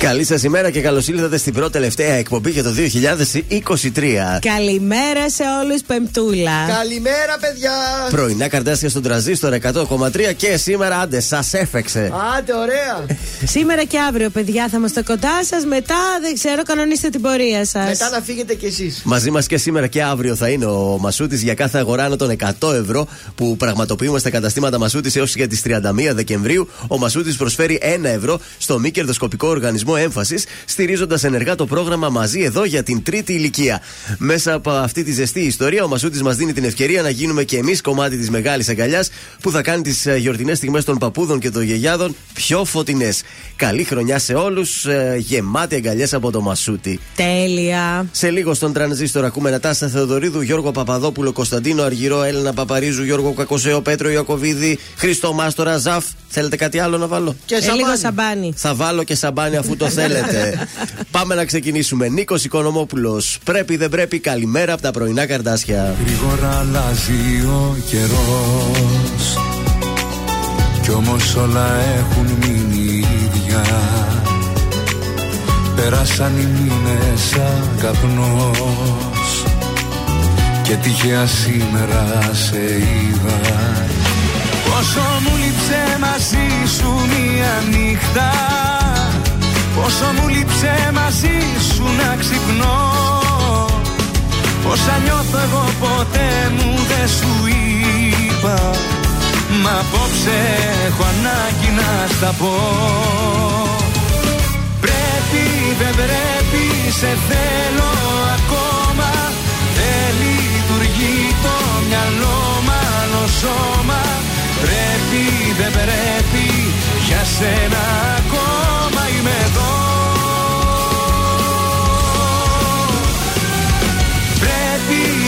Καλή σας ημέρα και καλώς ήλθατε στην πρώτη τελευταία εκπομπή για το 2023. Καλημέρα σε όλους, Πεμπτούλα. Καλημέρα, παιδιά. Πρωινά καρτάσια στον τραζίστορ 100,3 και σήμερα άντε, σας έφεξε. Άντε, ωραία. Σήμερα και αύριο, παιδιά, θα είμαστε κοντά σας. Μετά δεν ξέρω, κανονίστε την πορεία σας. Μετά να φύγετε κι εσείς. Μαζί μας και σήμερα και αύριο θα είναι ο Μασούτης για κάθε αγορά άνω των 100 ευρώ που πραγματοποιούμε στα καταστήματα Μασούτης έως και τις 31 Δεκεμβρίου. Ο Μασούτης προσφέρει 1 ευρώ στο μη κερδοσκοπικό οργανισμό Έμφασις, στηρίζοντας ενεργά το πρόγραμμα μαζί εδώ για την τρίτη ηλικία. Μέσα από αυτή τη ζεστή ιστορία, ο Μασούτης μας δίνει την ευκαιρία να γίνουμε και εμείς κομμάτι της μεγάλης αγκαλιάς που θα κάνει τις γιορτινές στιγμές των παππούδων και των γιαγιάδων πιο φωτεινές. Καλή χρονιά σε όλους, γεμάτη αγκαλιές από το Μασούτη. Τέλεια. Σε λίγο στον τρανζίστορ ακούμε Νατάστα Θεοδωρίδου, Γιώργο Παπαδόπουλο, Κωνσταντίνο Αργυρό, Έλενα Παπαρίζου, Γιώργο Κακοσαίο, Πέτρο Ιακοβίδη, Χρήστο Μάστορα, Ζαφ. Θέλετε κάτι άλλο να βάλω; Και Ε, λίγο σαμπάνι. σαμπάνι. Θα βάλω και σαμπάνι αφού το θέλετε. Πάμε να ξεκινήσουμε. Νίκος Οικονομόπουλος. Πρέπει δεν πρέπει. Καλημέρα από τα πρωινά καρτάσια. Γρήγορα αλλάζει ο καιρός Κι όμως όλα έχουν μείνει ίδια Πέρασαν οι μήνες σαν καπνός Και τυχαία σήμερα σε είδα Πόσο μου λείψε μαζί σου μια νύχτα Πόσο μου λείψε μαζί σου να ξυπνώ. Όσα νιώθω εγώ ποτέ μου δεν σου είπα. Μα απόψε έχω ανάγκη να στα πω. Πρέπει δεν πρέπει σε θέλω ακόμα. Δεν λειτουργεί το μυαλό μάλλον σώμα. Πρέπει δεν πρέπει για σένα ακόμα είμαι εδώ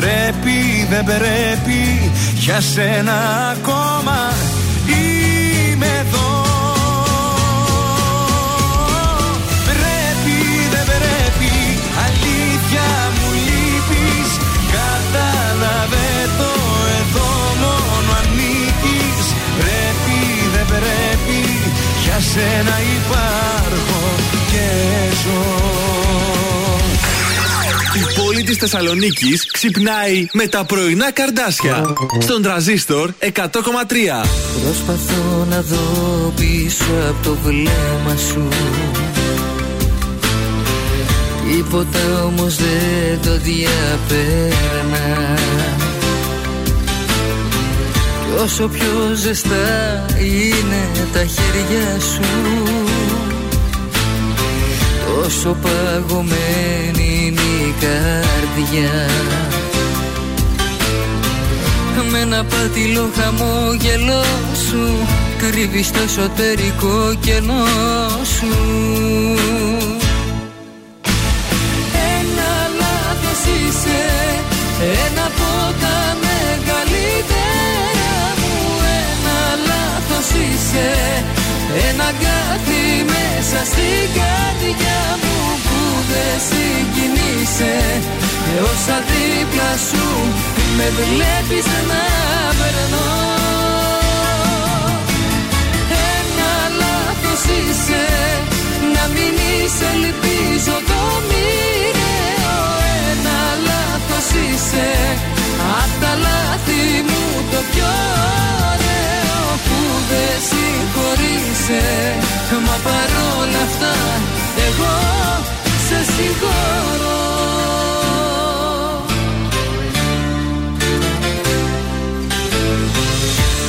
Πρέπει, δεν πρέπει, για σένα ακόμα είμαι εδώ. Πρέπει, δεν πρέπει, αλήθεια μου λείπεις. Κατάλαβε το εδώ μόνο ανήκεις Πρέπει, δεν πρέπει, για σένα υπάρχω πόλη της Θεσσαλονίκης ξυπνάει με τα πρωινά καρδάσια. Στον τραζίστορ 100,3. Προσπαθώ να δω πίσω από το βλέμμα σου Τίποτα όμως δεν το διαπέρνα Κι όσο πιο ζεστά είναι τα χέρια σου Τόσο παγωμένη είναι η καρδιά. Με ένα πατηλό χαμόγελό σου Κρύβεις το εσωτερικό κενό σου. Ένα λάθος είσαι Ένα από τα μεγαλύτερα μου. Ένα λάθος είσαι Ένα κάτι μέσα στην καρδιά μου Που δεν συγκινείσαι. Και όσα δίπλα σου Με βλέπεις να περνώ. Ένα λάθος είσαι Να μην είσαι ελπίζω το μοιραίο. Ένα λάθος είσαι Απ' τα λάθη μου το πιο ωραίο Που δεν συγχωρείσαι. Μα παρόλα αυτά εγώ σε συγχωρώ.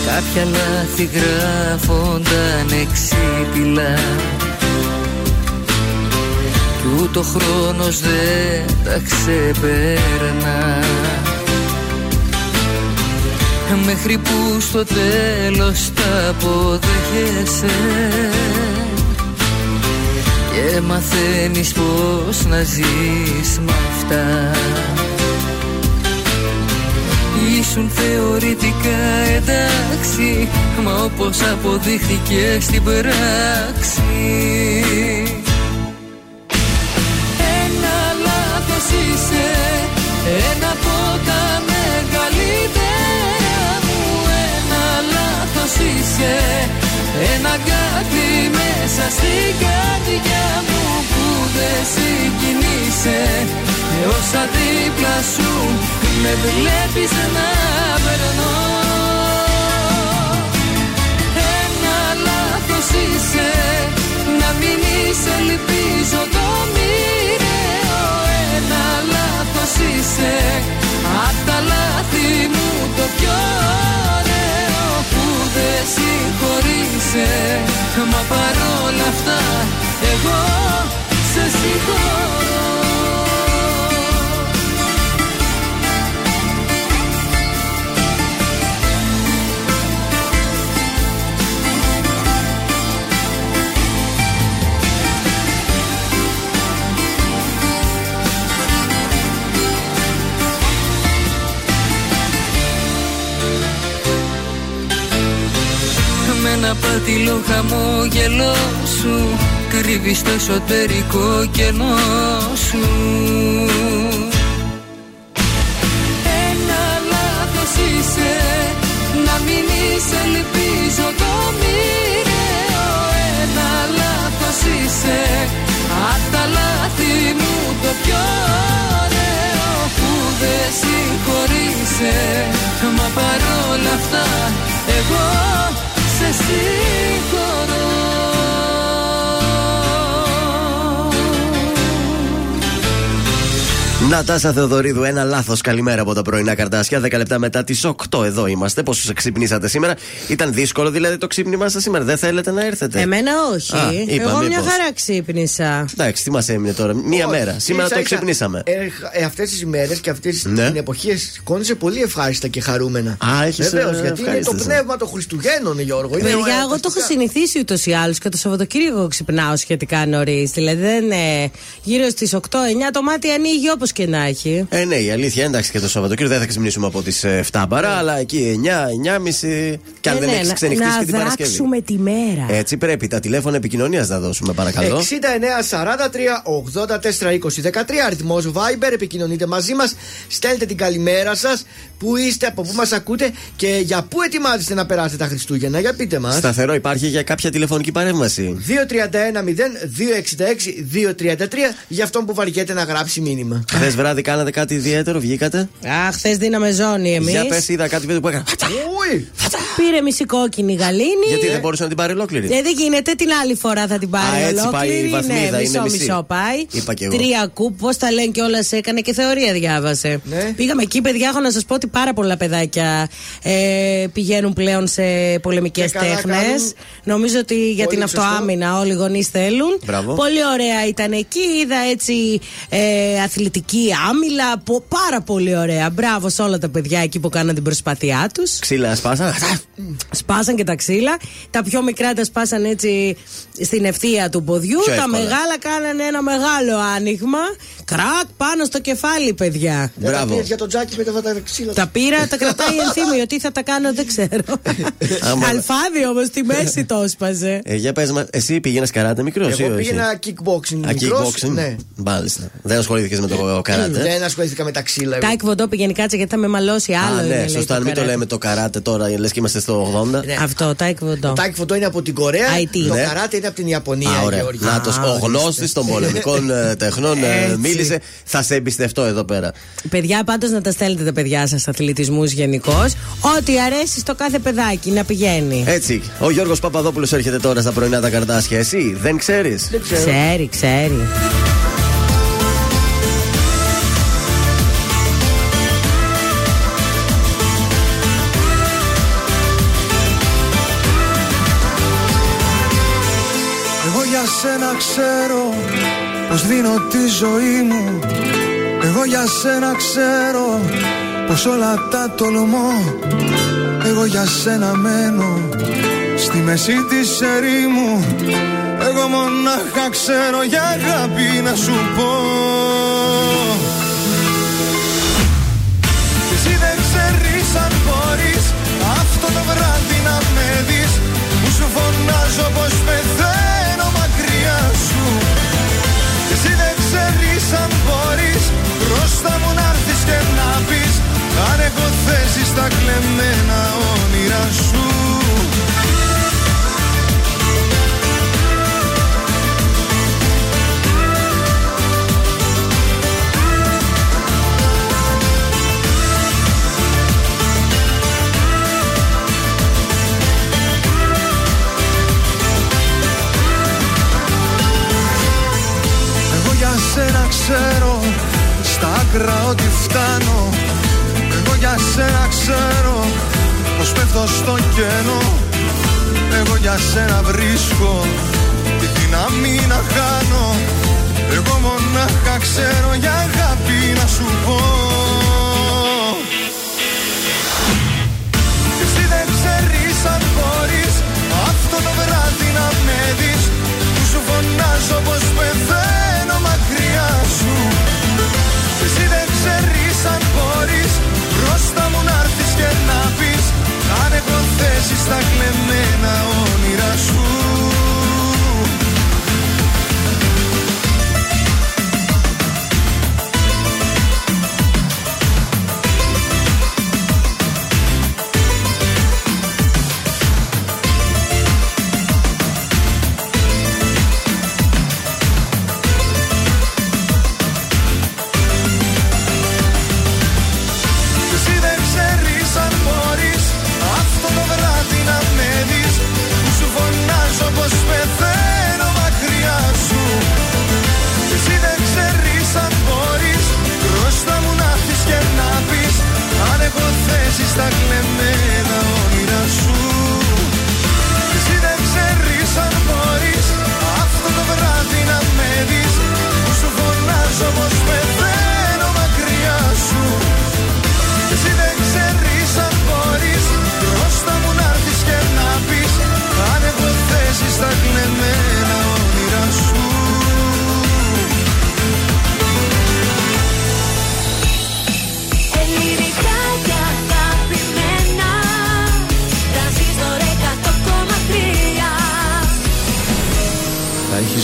Κάποια λάθη γράφονταν εξίπηλα Κι ούτω χρόνος δεν τα ξεπέρνα Μέχρι που στο τέλος τα αποδέχεσαι. Και μαθαίνεις πως να ζεις με αυτά. Ήσουν θεωρητικά εντάξει Μα όπως αποδείχθηκε στην πράξη. Ένα λάθος είσαι Ένα από λάθος είσαι. Ένα κάτι μέσα στην καρδιά μου Που δεν συγκινείσαι Και όσα δίπλα σου Με βλέπεις να περνώ. Ένα λάθος είσαι. Να μην είσαι ελπίζω το μοιραίο. Ένα λάθος είσαι. Απ' τα λάθη μου το πιο ωραίο Που δεν συγχωρείσαι Μα παρόλα αυτά εγώ σε συγχωρώ ένα πατηλό χαμόγελό σου Κρύβεις το εσωτερικό κενό σου. Ένα λάθος είσαι Να μην είσαι ελπίζω το μοιραίο. Ένα λάθος είσαι Απ' τα λάθη μου το πιο ωραίο. Που δεν συγχωρείσαι Μα παρόλα αυτά εγώ σε συγχωρώ Νατάσα Θεοδωρίδου, ένα λάθος. Καλημέρα από τα πρωινά καρτάσια. 10 λεπτά μετά τις 8 εδώ είμαστε. Πώ ξυπνήσατε σήμερα. Ήταν δύσκολο δηλαδή το ξύπνημά σας σήμερα. Δεν θέλετε να έρθετε; Εμένα όχι. Α, είπα, Εγώ μια μήπως. χαρά ξύπνησα. Εντάξει, τι μας έμεινε τώρα; Μία Όχι. μέρα. Σήμερα το Ίσα-ίσα, ξυπνήσαμε. Ε, ε, Αυτές τις ημέρε και αυτές Ναι. την εποχή σηκώνεσαι πολύ ευχάριστα και χαρούμενα. Α, έχεις, Βεβαίως, ε, γιατί είναι το ευχαρίστηση. πνεύμα των Χριστουγέννων, Γιώργο. Είναι Παιδιά, ωραία, εγώ το έχω φανταστικά. συνηθίσει ούτως ή άλλως και το Σαββατοκύριακο ξυπνάω σχετικά νωρίς. Δηλαδή δεν είναι γύρω στις 8-9 το μάτι ανοίγει όπως και να έχει. Ε, ναι, η αλήθεια εντάξει και το Σαββατοκύριακο δεν θα ξυπνήσουμε από τις 7 παρά, αλλά εκεί 9-9.30 και αν Ε, δεν ναι, έχεις να- ξενυχτήσει να και την Παρασκευή. δράξουμε τη μέρα. Έτσι πρέπει. Τα τηλέφωνα επικοινωνίας να δώσουμε, παρακαλώ. 69 43 84 20 13 αριθμός Viber. Επικοινωνείτε μαζί μας. Στέλνετε την καλημέρα σας. Πού είστε, από πού μας ακούτε και για πού ετοιμάζεστε να περάσετε τα Χριστούγεννα. Για πείτε μας. Σταθερό υπάρχει για κάποια τηλεφωνική παρέμβαση; 231-0-266-233 για αυτόν που βαριέται να γράψει μήνυμα. Χθες βράδυ κάνατε κάτι ιδιαίτερο, βγήκατε; Αχ, χθες δίναμε ζώνη εμείς. Για πες, είδα κάτι βίντεο που έκανα. Ουι! Πήρε μισή κόκκινη γαλήνη. Γιατί δεν μπορούσε να την πάρει ολόκληρη; Ε, δεν γίνεται, την άλλη φορά θα την πάρει Α, έτσι πάει η ολόκληρη. βαθμίδα, ναι, είναι μισό, μισή. μισό πάει. Είπα κι εγώ. Τρία κουπ, πώς τα λένε κιόλα, έκανε και θεωρία διάβασε. Ναι. Πήγαμε εκεί, παιδιά, έχω να σας πω ότι πάρα πολλά παιδάκια ε, πηγαίνουν πλέον σε πολεμικές Και καλά τέχνες. κάνουν. Νομίζω ότι για την σωστό. αυτοάμυνα όλοι οι γονείς θέλουν. Μπράβο. Πολύ ωραία ήταν εκεί, είδα έτσι ε, αθλητική άμυλα. πο- πάρα πολύ ωραία. Μπράβο σε όλα τα παιδιά εκεί που κάναν την προσπάθειά τους. Ξύλα σπάσα. Σπάσαν και τα ξύλα. Τα πιο μικρά τα σπάσαν έτσι στην ευθεία του ποδιού. Πιο τα εύκολα. μεγάλα κάνανε ένα μεγάλο άνοιγμα. Κρακ πάνω στο κεφάλι, παιδιά. Δεν τα Μπράβο. πήρες για τον Τζάκι με τα αυτά τα ξύλα. Τα πήρα, τα κρατάει η ενθύμη. Γιατί θα τα κάνω, δεν ξέρω. Άμα- Αλφάδι όμως στη μέση το έσπαζε. Ε, για πες μας, εσύ πήγαινες καράτε μικρός ή Εγώ όχι; πήγαινα kickboxing. Α, μικρός, kickboxing. Ναι. Μάλιστα. Δεν ασχολήθηκες με το καράτε. Δεν ασχολήθηκα με τα ξύλα. εγώ. Τάικ βοντό πήγαινε κάτσε γιατί θα με μαλώσει άλλο. Α, είναι, ναι, λέει, σωστά. το Μην το καράτε. λέμε το καράτε τώρα, λες και είμαστε στο 80. Ναι. Αυτό, τάικ βοντό. Το τάκι φωτό είναι από την Κορέα. IT. Το Ναι. καράτε είναι από την Ιαπωνία. Α, ωραία. Γεωργία. Να το Α, ο γνώστης των πολεμικών ε, τεχνών ε, Έτσι. μίλησε. Θα σε εμπιστευτώ εδώ πέρα. Παιδιά, πάντως να τα στέλνετε τα παιδιά σας αθλητισμούς γενικώς. Ό,τι αρέσει στο κάθε παιδάκι να πηγαίνει. Έτσι. Ο Γιώργος Παπαδόπουλος έρχεται τώρα στα πρωινά τα καρτάσια. Εσύ δεν ξέρεις; Δεν ξέρω. Ξέρει, ξέρει. Ξέρω πως δίνω τη ζωή μου. Εγώ για σένα ξέρω πως όλα τα τολμώ. Εγώ για σένα μένω στη μέση της ερήμου. Εγώ μονάχα ξέρω για αγάπη να σου πω. Κι εσύ δεν ξέρεις αν μπορείς αυτό το βράδυ να με δεις. Που σου φωνάζω πως πεθαίνω Αν έχω θέση στα κλεμμένα όνειρα σου. Εγώ για σένα ξέρω στα άκρα ότι φτάνω. Εγώ για σένα ξέρω πως πέφτω στο κενό. Εγώ για σένα βρίσκω τη δύναμη να χάνω. Εγώ μονάχα ξέρω για αγάπη να σου πω. Κι εσύ δεν ξέρεις αν μπορείς αυτό το βράδυ να με δεις. Που σου φωνάζω πως πεθαίνω Αν έχω θέση στα κλεμμένα όνειρα σου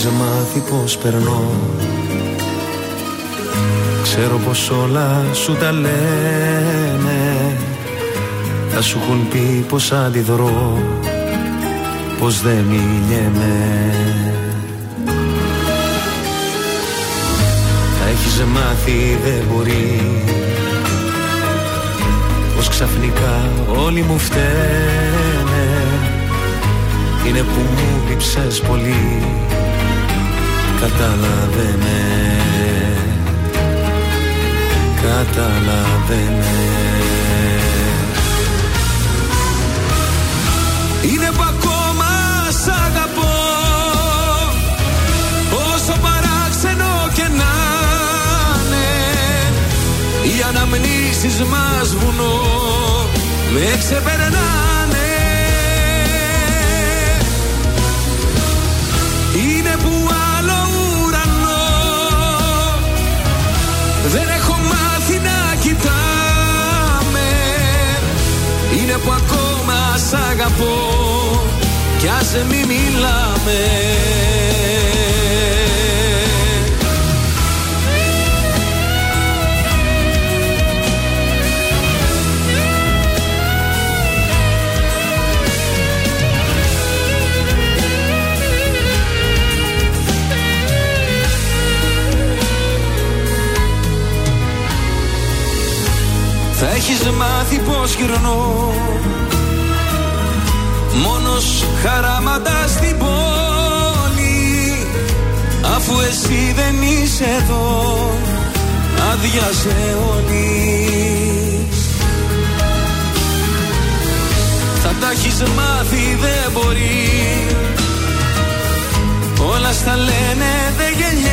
έχεις μάθει πως περνώ. Ξέρω πως όλα σου τα λένε. Θα σου έχουν πει πως αντιδρώ Πως δεν μιλιέμαι Θα έχεις μάθει δεν μπορεί. Πως ξαφνικά όλοι μου φταίνε. Λείψες πολύ Κατάλαβε με Κατάλαβε με Είναι που ακόμα σ' αγαπώ. Όσο παράξενο και να είναι Οι αναμνήσεις μας βουνό Με ξεπερνάνε που ακόμα σ' αγαπώ. Κι ας μη μιλάμε Θα έχεις μάθει πως γυρνώ. Μόνος χαράματα στην πόλη Αφού εσύ δεν είσαι εδώ. Άδειασε όλης. Θα τα έχεις μάθει δεν μπορεί. Όλα στα λένε δεν γεννιέμαι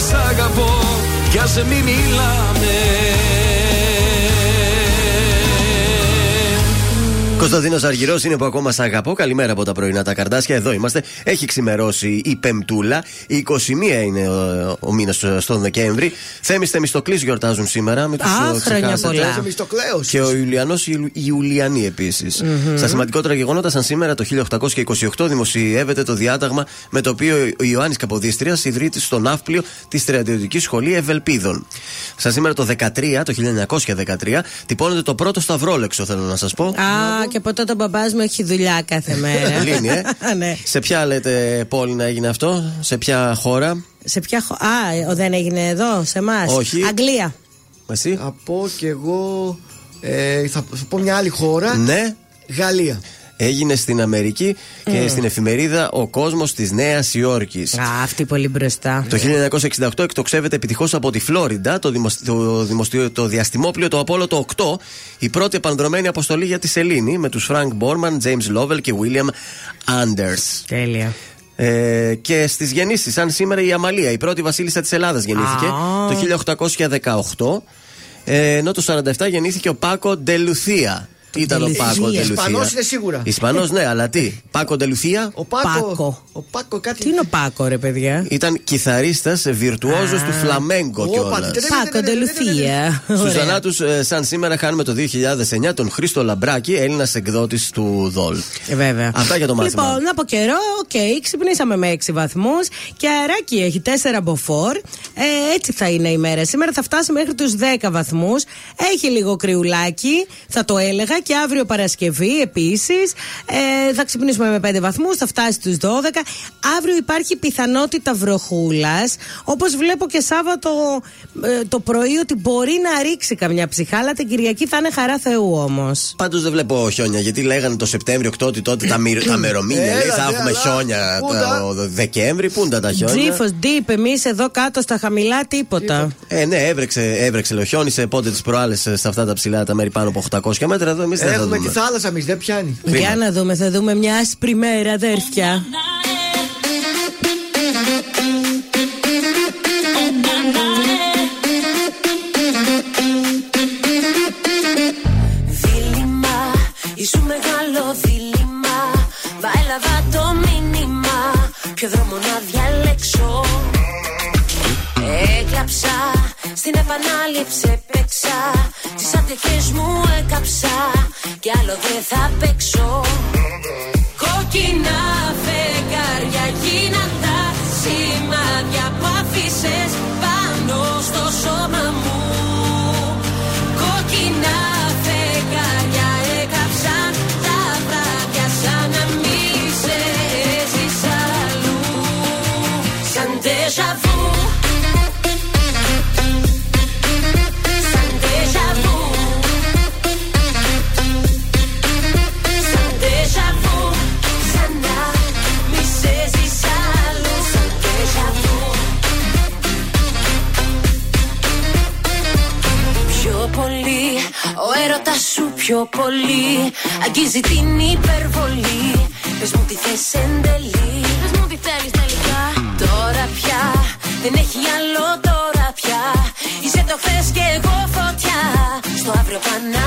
σ' αγαπώ Κι ας μη μιλάμε Κωνσταντίνος Αργυρός είναι που ακόμα σ' αγαπώ. Καλημέρα από τα πρωινά τα καρδάσια. Εδώ είμαστε. Έχει ξημερώσει η Πεμπτούλα. Η 21 είναι ο, ο μήνας στον Δεκέμβρη. Θέμης Θεμιστοκλής γιορτάζουν σήμερα. Μην τους Α, χρόνια πολλά. Είσαι Μιστοκλέος. Και ο Ιουλιανός Ιουλιανή επίσης. Στα σημαντικότερα γεγονότα, σαν σήμερα το 1828 δημοσιεύεται το διάταγμα με το οποίο ο Ιωάννης Καποδίστριας ιδρύεται στο ναύπλιο της Στρατιωτική Σχολή Ευελπίδων. Σαν σήμερα το 13, το 1913, τυπώνεται το πρώτο σταυρόλεξο, θέλω να σας πω. Α, και από τότε ο μπαμπάς μου έχει δουλειά κάθε μέρα. Λύνει, ε. ναι. Σε ποια λέτε πόλη να έγινε αυτό, σε ποια χώρα, Σε ποια χω... Α, ο, δεν έγινε εδώ, σε εμάς. Όχι. Αγγλία. εσύ. Θα πω κι εγώ. Ε, θα, θα πω μια άλλη χώρα. Ναι, Γαλλία. έγινε στην Αμερική και στην εφημερίδα Ο Κόσμος της Νέας Υόρκης. Α, αυτή πολύ μπροστά. Το 1968 εκτοξεύεται επιτυχώς από τη Φλόριντα το, δημοσ... το, δημοσιο- το διαστημόπλιο το Απόλλο το 8, η πρώτη επανδρωμένη αποστολή για τη Σελήνη με τους Φρανκ Μπόρμαν, James Lovell και William Anders. Τέλεια. Ε, και στις γεννήσεις, σαν σήμερα η Αμαλία, η πρώτη βασίλισσα της Ελλάδας, γεννήθηκε Α. το 1818. Ε, ενώ το 47 γεννήθηκε ο Πάκο ντε Λουθία. Τι ήταν ο ντε Λουθία. Πάκο ντε Λουθία. Ισπανός είναι σίγουρα. Ισπανός, ναι, αλλά τι. Πάκο ντε Λουθία Ο Πάκο. Πάκο. Ο Πάκο κάτι. Τι είναι ο Πάκο, ρε παιδιά; ήταν κιθαρίστας, βιρτουόζος του φλαμέγκο Όπα, κιόλας. τι- Πάκο ντε Λουθία. Στους Ωραία. θανάτους, σαν σήμερα, χάνουμε το 2009 τον Χρήστο Λαμπράκη, Έλληνας εκδότης του ΔΟΛ. Ε, βέβαια. Αυτά για το μάθημα. Λοιπόν, από καιρό, οκ, ξυπνήσαμε με 6 βαθμούς και αεράκι έχει 4 μποφόρ. Ε, έτσι θα είναι η μέρα. Σήμερα θα φτάσει μέχρι τους 10 βαθμούς. Έχει λίγο κρυουλάκι, θα το έλεγα και αύριο Παρασκευή επίσης. Ε, θα ξυπνήσουμε με 5 βαθμούς, θα φτάσει στους 12. Αύριο υπάρχει πιθανότητα βροχούλας. Όπως βλέπω και Σάββατο ε, το πρωί ότι μπορεί να ρίξει καμιά ψυχά, αλλά την Κυριακή θα είναι χαρά Θεού όμως. Πάντως δεν βλέπω χιόνια γιατί λέγανε το Σεπτέμβριο, Οκτώτη τότε τα, μυ- τα μερομήνια. Έλα, λέει, θα ναι, έχουμε αλλά χιόνια πού τα- το Δεκέμβρη. Πού είναι τα χιόνια. Τζίφος, ντύπ, εμείς εδώ κάτω στα χαμηλά τίποτα. Ε, ναι, έβρεξε, έβρεξε λέω. Χιόνισε πότε τις προάλλες σε αυτά τα ψηλά τα μέρη πάνω από 800 μέτρα. Εδώ εμεί δεν θα Έχουμε δούμε. τη θάλασσα εμείς, δεν πιάνει. Για να δούμε, θα δούμε μια άσπρη μέρα, αδέρφια. Δίλημα, ήσου μεγάλο δίλημα Βαέλαβα το μήνυμα Ποιο δρόμο να διαλέξω Έκλαψα, στην επανάληψη έπαιξα Τις ατυχές μου έκαψα Κι άλλο δεν θα παίξω. Κόκκινα φεγγάρια γίναν τα σημάδια που άφησες πάνω στο σώμα μου έρωτα σου πιο πολύ. Αγγίζει την υπερβολή. Πες μου τι θες εν τέλει. Πες μου τι θέλεις τελικά. Τώρα πια, δεν έχει άλλο τώρα πια. Είσαι το χθες και εγώ φωτιά. Στο αύριο πανατελεί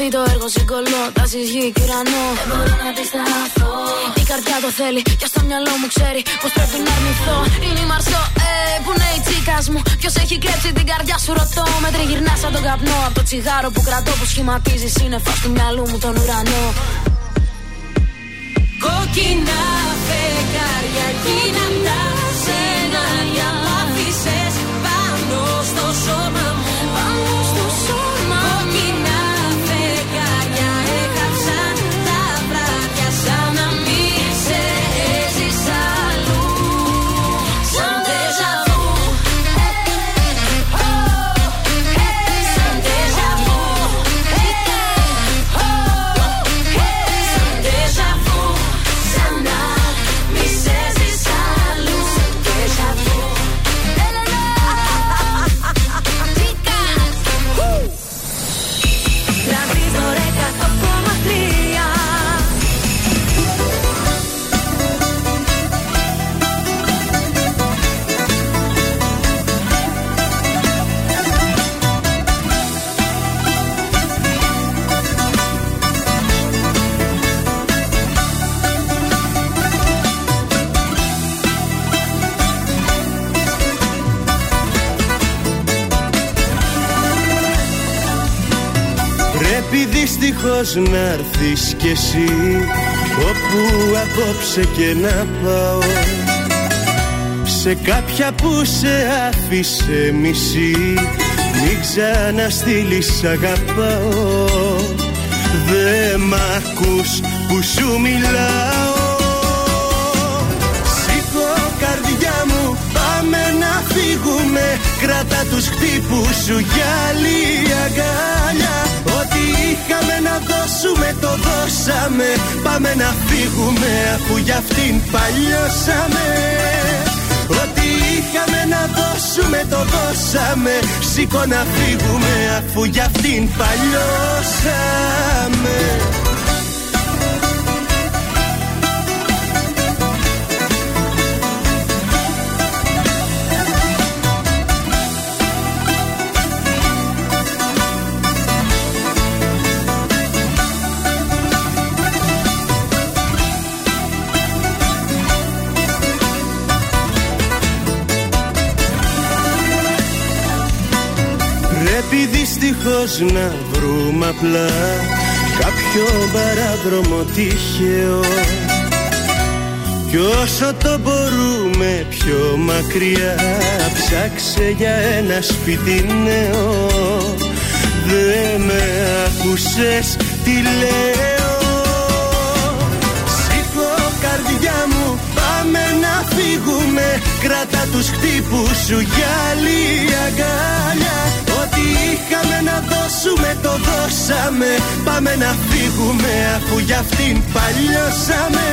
έχω ξαναδεί το έργο συγκολώ Τάσεις γη και ουρανό. Δεν μπορώ να αντισταθώ. Η καρδιά το θέλει και στο μυαλό μου ξέρει Πως πρέπει να αρνηθώ. Είναι η Μαρσό, ε, που είναι η τσίκας μου. Ποιος έχει κλέψει την καρδιά σου ρωτώ. Με τριγυρνά σαν τον καπνό. Από το τσιγάρο που κρατώ που σχηματίζει σύννεφα του μυαλού μου τον ουρανό. Κόκκινα φεγγάρια γίναν τα σενάρια δυστυχώς να έρθεις κι εσύ Όπου απόψε και να πάω. Σε κάποια που σε άφησε μισή Μην ξαναστείλεις αγαπάω. Δε μ' ακούς που σου μιλάω. Σήκω καρδιά μου πάμε να φύγουμε. Κράτα τους χτύπους σου για άλλη αγκάλια Ό,τι είχαμε να δώσουμε το δώσαμε. Πάμε να φύγουμε αφού για αυτήν παλιώσαμε. Ό,τι είχαμε να δώσουμε το δώσαμε. Σήκω να φύγουμε αφού για αυτήν παλιώσαμε δυστυχώς να βρούμε απλά Κάποιο παράδρομο τυχαίο. Κι όσο το μπορούμε πιο μακριά Ψάξε για ένα σπίτι νέο. Δεν με άκουσες τι λέω. Σήκω καρδιά μου πάμε να φύγουμε. Κράτα τους χτύπους σου για άλλη αγκάλια. Ό,τι είχαμε να δώσουμε το δώσαμε. Πάμε να φύγουμε αφού για αυτήν παλιώσαμε.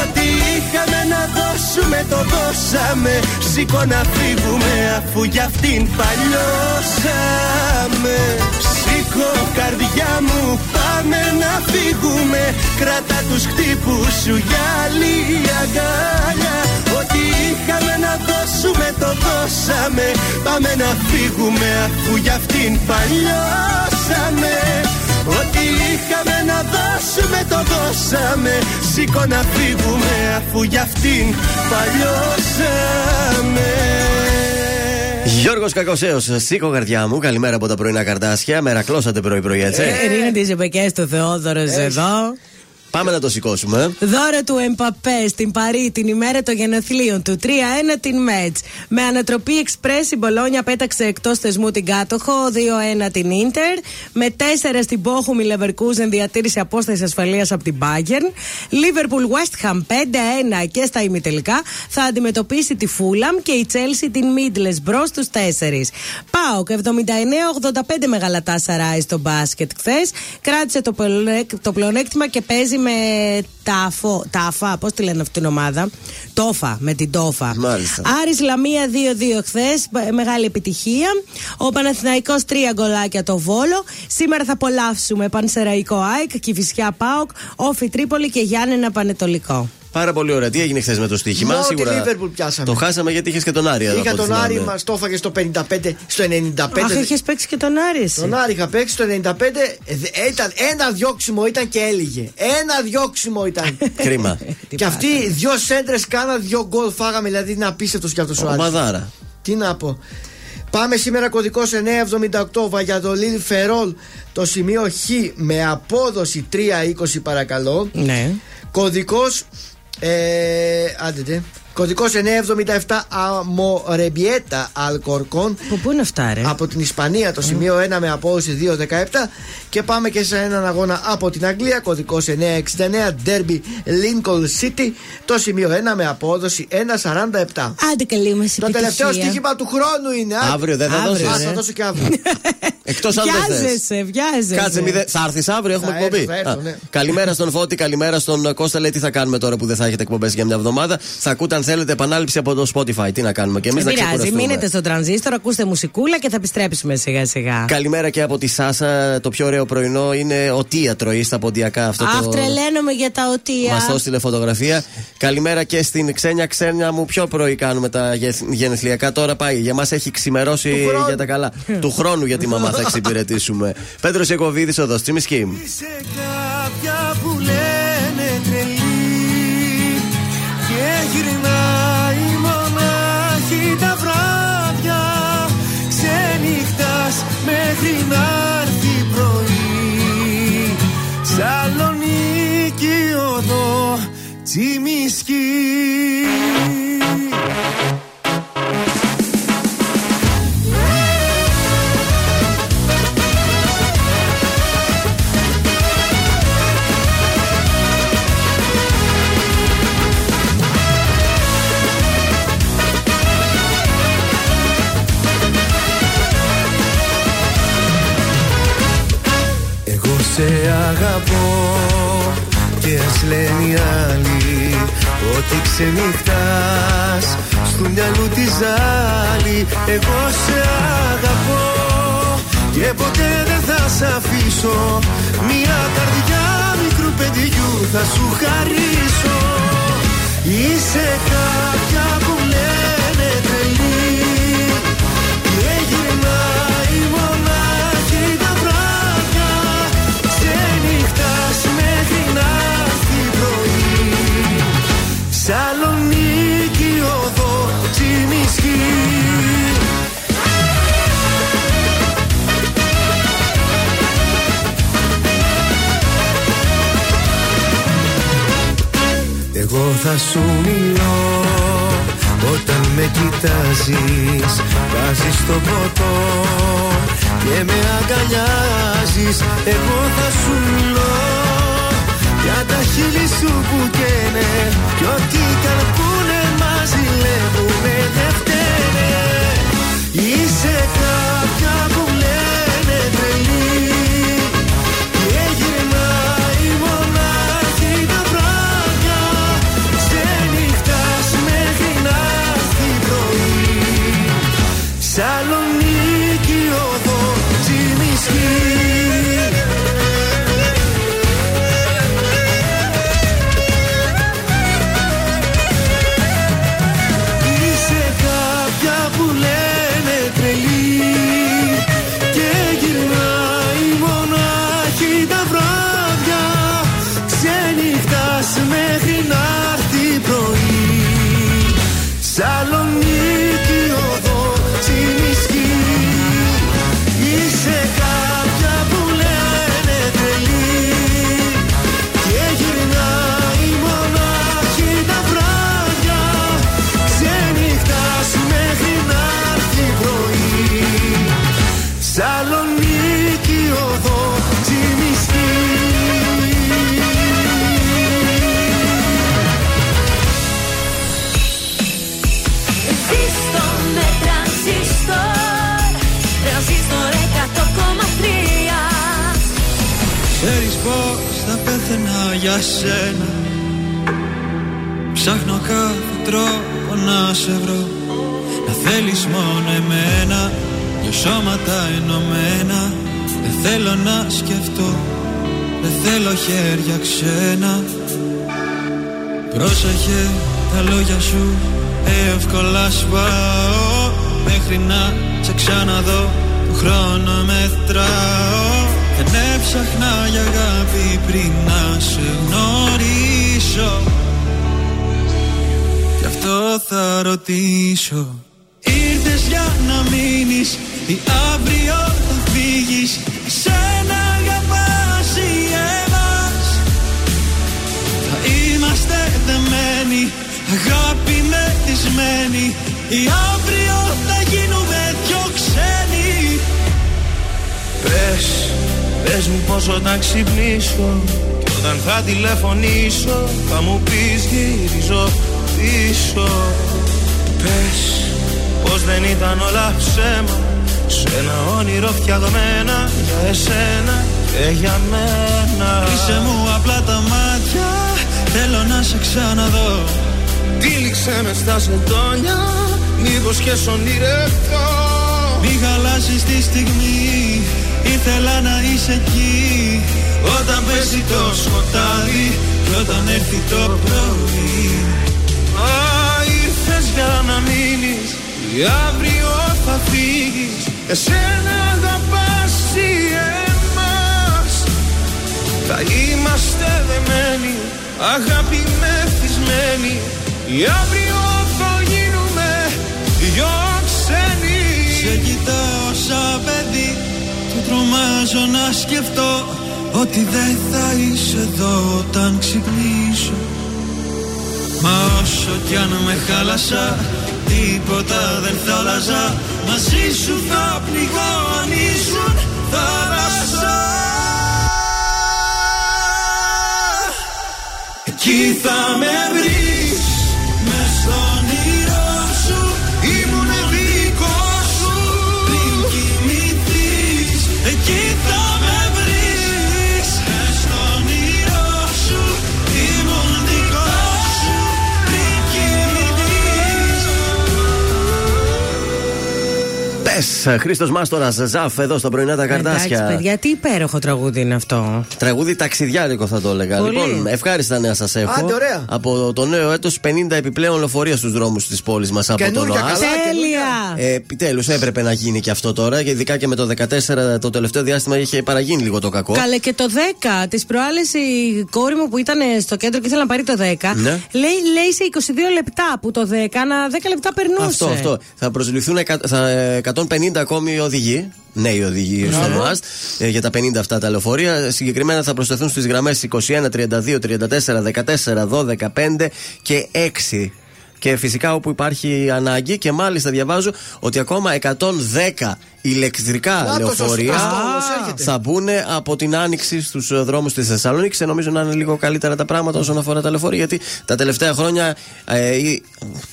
Ό,τι είχαμε να δώσουμε το δώσαμε. Σήκω να φύγουμε αφού για αυτήν παλιώσαμε. Σήκω καρδιά μου πάμε να φύγουμε. Κράτα τους χτύπους σου για άλλη αγκάλια Ό,τι είχαμε να δώσουμε το δώσαμε Πάμε να φύγουμε αφού για αυτήν παλιώσαμε Ό,τι είχαμε να δώσουμε το δώσαμε Σήκω να φύγουμε αφού για αυτήν παλιώσαμε Γιώργος Κακοσέος, σήκω καρδιά μου. Καλημέρα από τα πρωινά καρτάσια. Μερακλώσατε πρωί-πρωί, έτσι. Ε, είναι τις επεκέ του Θεόδωρος εδώ. Πάμε να το σηκώσουμε. Δώρα του Εμπαπέ στην Παρή την ημέρα των γενεθλίων του. 3-1 την Μέτ. Με ανατροπή εξπρές η Μπολόνια πέταξε εκτός θεσμού την κάτοχο. 2-1 την ντερ. Με 4 στην Πόχουμη Λεβερκούζεν διατήρησε απόσταση ασφαλείας από την Bayern. Λίβερπουλ West Ham 5-1 και στα ημιτελικά θα αντιμετωπίσει τη Φούλαμ και η Τσέλσι την Μίτλε μπρος στους 4. Πάοκ 79-85 μεγαλατά Σαράι στο μπάσκετ χθες. Κράτησε το, το πλεονέκτημα και παίζει με τάφο, τάφα, πώς τη λένε αυτή την ομάδα; Τόφα, με την Τόφα. Μάλιστα. Άρης Λαμία 2-2 χθε, μεγάλη επιτυχία. Ο Παναθηναϊκός 3 γκολάκια το Βόλο. Σήμερα θα απολαύσουμε Πανσεραϊκό ΑΕΚ, Κηφισιά ΠΑΟΚ, Όφι Τρίπολη και Γιάννενα Πανετολικό. Πάρα πολύ ωραία. Τι έγινε χθες με το στοίχημα, Μόνο σίγουρα. τη Λίβερπουλ πιάσαμε. Το χάσαμε γιατί είχες και τον Άρη εδώ. Είχα από ό,τι τον Άρη, θυμάμαι. μας το έφαγε στο 55, στο 95. Αχ, είχες παίξει και τον Άρη. εσύ. Τον Άρη είχα παίξει στο 95. ε, δε- Ήταν ένα διώξιμο ήταν και έλεγε. Ένα διώξιμο ήταν. Κρίμα. και αυτοί δυο σέντρες κάναν, δυο γκολ φάγαμε. Δηλαδή είναι απίστευτος κι αυτός ο Άρης. Ομαδάρα. Τι να πω. Πάμε σήμερα κωδικό 978 Βαγιαδολίδη Φερόλ το σημείο Χ με απόδοση 320 παρακαλώ. Ναι. Κωδικός. Ε, άντε, τε. Κωδικός 977 Αμορεμπιέτα Αλκορκόν. Που πού είναι αυτά, ρε; Από την Ισπανία το σημείο 1 με απόδοση 2-17 και πάμε και σε έναν αγώνα από την Αγγλία κωδικός 969 Derby Lincoln City το σημείο 1 με απόδοση 1-47 Άντε καλή μας Το τελευταίο στοίχημα του χρόνου είναι άντε. Αύριο δεν θα Αύριο, δώσει. Α, ρε. θα δώσω και αύριο Εκτός αν δεν θες. Βιάζεσαι, βιάζεσαι. Κάτσε, μηδε... θα έρθεις αύριο, έχουμε Θα εκπομπή. έρθω, θα έρθω, Α, ναι. Καλημέρα στον Φώτη, καλημέρα στον Κώστα. Λέει τι θα κάνουμε τώρα που δεν θα έχετε εκπομπές για μια εβδομάδα. Θα ακούτε αν θέλετε επανάληψη από το Spotify. Τι να κάνουμε και εμείς Δεν να πειράζει, ξεκουραστούμε. μείνετε στο τρανζίστορ, ακούστε μουσικούλα και θα επιστρέψουμε σιγά σιγά. Καλημέρα και από τη Σάσα. Το πιο ωραίο πρωινό είναι ο τίατρο ή στα ποντιακά αυτό Αχ, το. τρελαίνομαι για τα οτία. Μας το έστειλε φωτογραφία. Καλημέρα και στην Ξένια Ξένια μου. Πιο πρωί κάνουμε τα γε- γενεθλιακά. Τώρα πάει. Για μας έχει ξημερώσει Του χρόνου. για τα καλά. του χρόνου για τη μαμά θα εξυπηρετήσουμε. Πέτρος Ιακοβίδης, οδό Τσιμισκή. Είσαι Ή αύριο θα γίνουμε δυο ξένοι. Σε κοιτάω σαν παιδί Και τρομάζω να σκεφτώ Ότι δεν θα είσαι εδώ όταν ξυπνήσω. Μα όσο κι αν με χάλασα Τίποτα δεν θα άλλαζα. Μαζί σου θα πνιγώ αν ήσουν θάλασσα Εκεί θα με βρεις Πε, Χρήστος Μάστορας, Ζαφ, εδώ στα πρωινά τα Εντάξει, καρτάσια. παιδιά, τι υπέροχο τραγούδι είναι αυτό. Τραγούδι ταξιδιάρικο θα το έλεγα. Πολύ. Λοιπόν, ευχάριστα νέα σας έχω. Άντε, ωραία. Από το νέο έτος 50 επιπλέον λεωφορεία στους δρόμους της πόλης μας από τον Καινούργια ΟΑΣ. καλά. Τέλεια! Ε, Επιτέλους έπρεπε να γίνει και αυτό τώρα, και ειδικά και με το 14 το τελευταίο διάστημα είχε παραγίνει λίγο το κακό. Καλέ και το 10. Τη προάλλες η κόρη μου που ήταν στο κέντρο και ήθελε να πάρει το 10. Ναι. Λέει, λέει σε 22 λεπτά που το 10, ανά 10 λεπτά περνούσε. Αυτό, αυτό. Θα προσληφθούν εκα- θα, ε, 150 ακόμη οδηγοί. Νέοι οδηγοί στο ΜΑΣΤ ε, για τα 50 αυτά τα λεωφορεία. Συγκεκριμένα θα προσθεθούν στις γραμμές 21, 32, 34, 14, 12, 5 και 6. Και φυσικά όπου υπάρχει ανάγκη και μάλιστα διαβάζω ότι ακόμα 110 ηλεκτρικά Να το λεωφορεία σωστό, όμως έρχεται. θα μπουν από την άνοιξη στους δρόμους της Θεσσαλονίκης. Και νομίζω να είναι λίγο καλύτερα τα πράγματα όσον αφορά τα λεωφορεία. Γιατί τα τελευταία χρόνια ε, ή-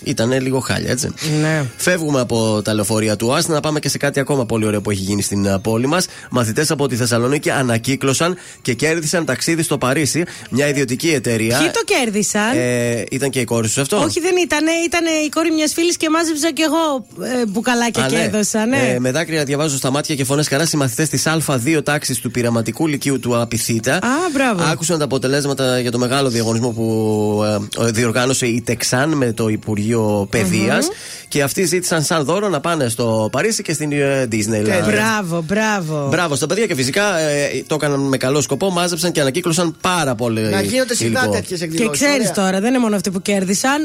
ήταν λίγο χάλια, έτσι. Ναι. Φεύγουμε από τα λεωφορεία του ΑΣΤ να πάμε και σε κάτι ακόμα πολύ ωραίο που έχει γίνει στην ε, πόλη μας. Μαθητές από τη Θεσσαλονίκη ανακύκλωσαν και κέρδισαν ταξίδι στο Παρίσι. Μια ιδιωτική εταιρεία. Ποιοι το κέρδισαν; Ε, ήταν και η κόρη σου αυτό; Όχι, δεν ήταν. Ήταν η κόρη μιας φίλης και μάζεψα κι εγώ ε, μπουκαλάκια Α, και ναι. έδωσα. Ναι. Ε, με δάκρυα διαβάζω στα μάτια και φωνές χαρά οι μαθητέ τη Α2 τάξη του πειραματικού λυκείου του Απιθύτα. Α, μπράβο. Άκουσαν τα αποτελέσματα για το μεγάλο διαγωνισμό που ε, διοργάνωσε η Τεξάν με το Υπουργείο Παιδείας Και αυτοί ζήτησαν σαν δώρο να πάνε στο Παρίσι και στην ε, Disneyland. Μπράβο, μπράβο. Μπράβο στα παιδιά και φυσικά ε, το έκαναν με καλό σκοπό, μάζεψαν και ανακύκλωσαν πάρα πολύ. Να γίνονται συχνά υλικό. τέτοιε Και εκδηλώσεις. ξέρεις τώρα, δεν είναι μόνο αυτοί που κέρδισαν.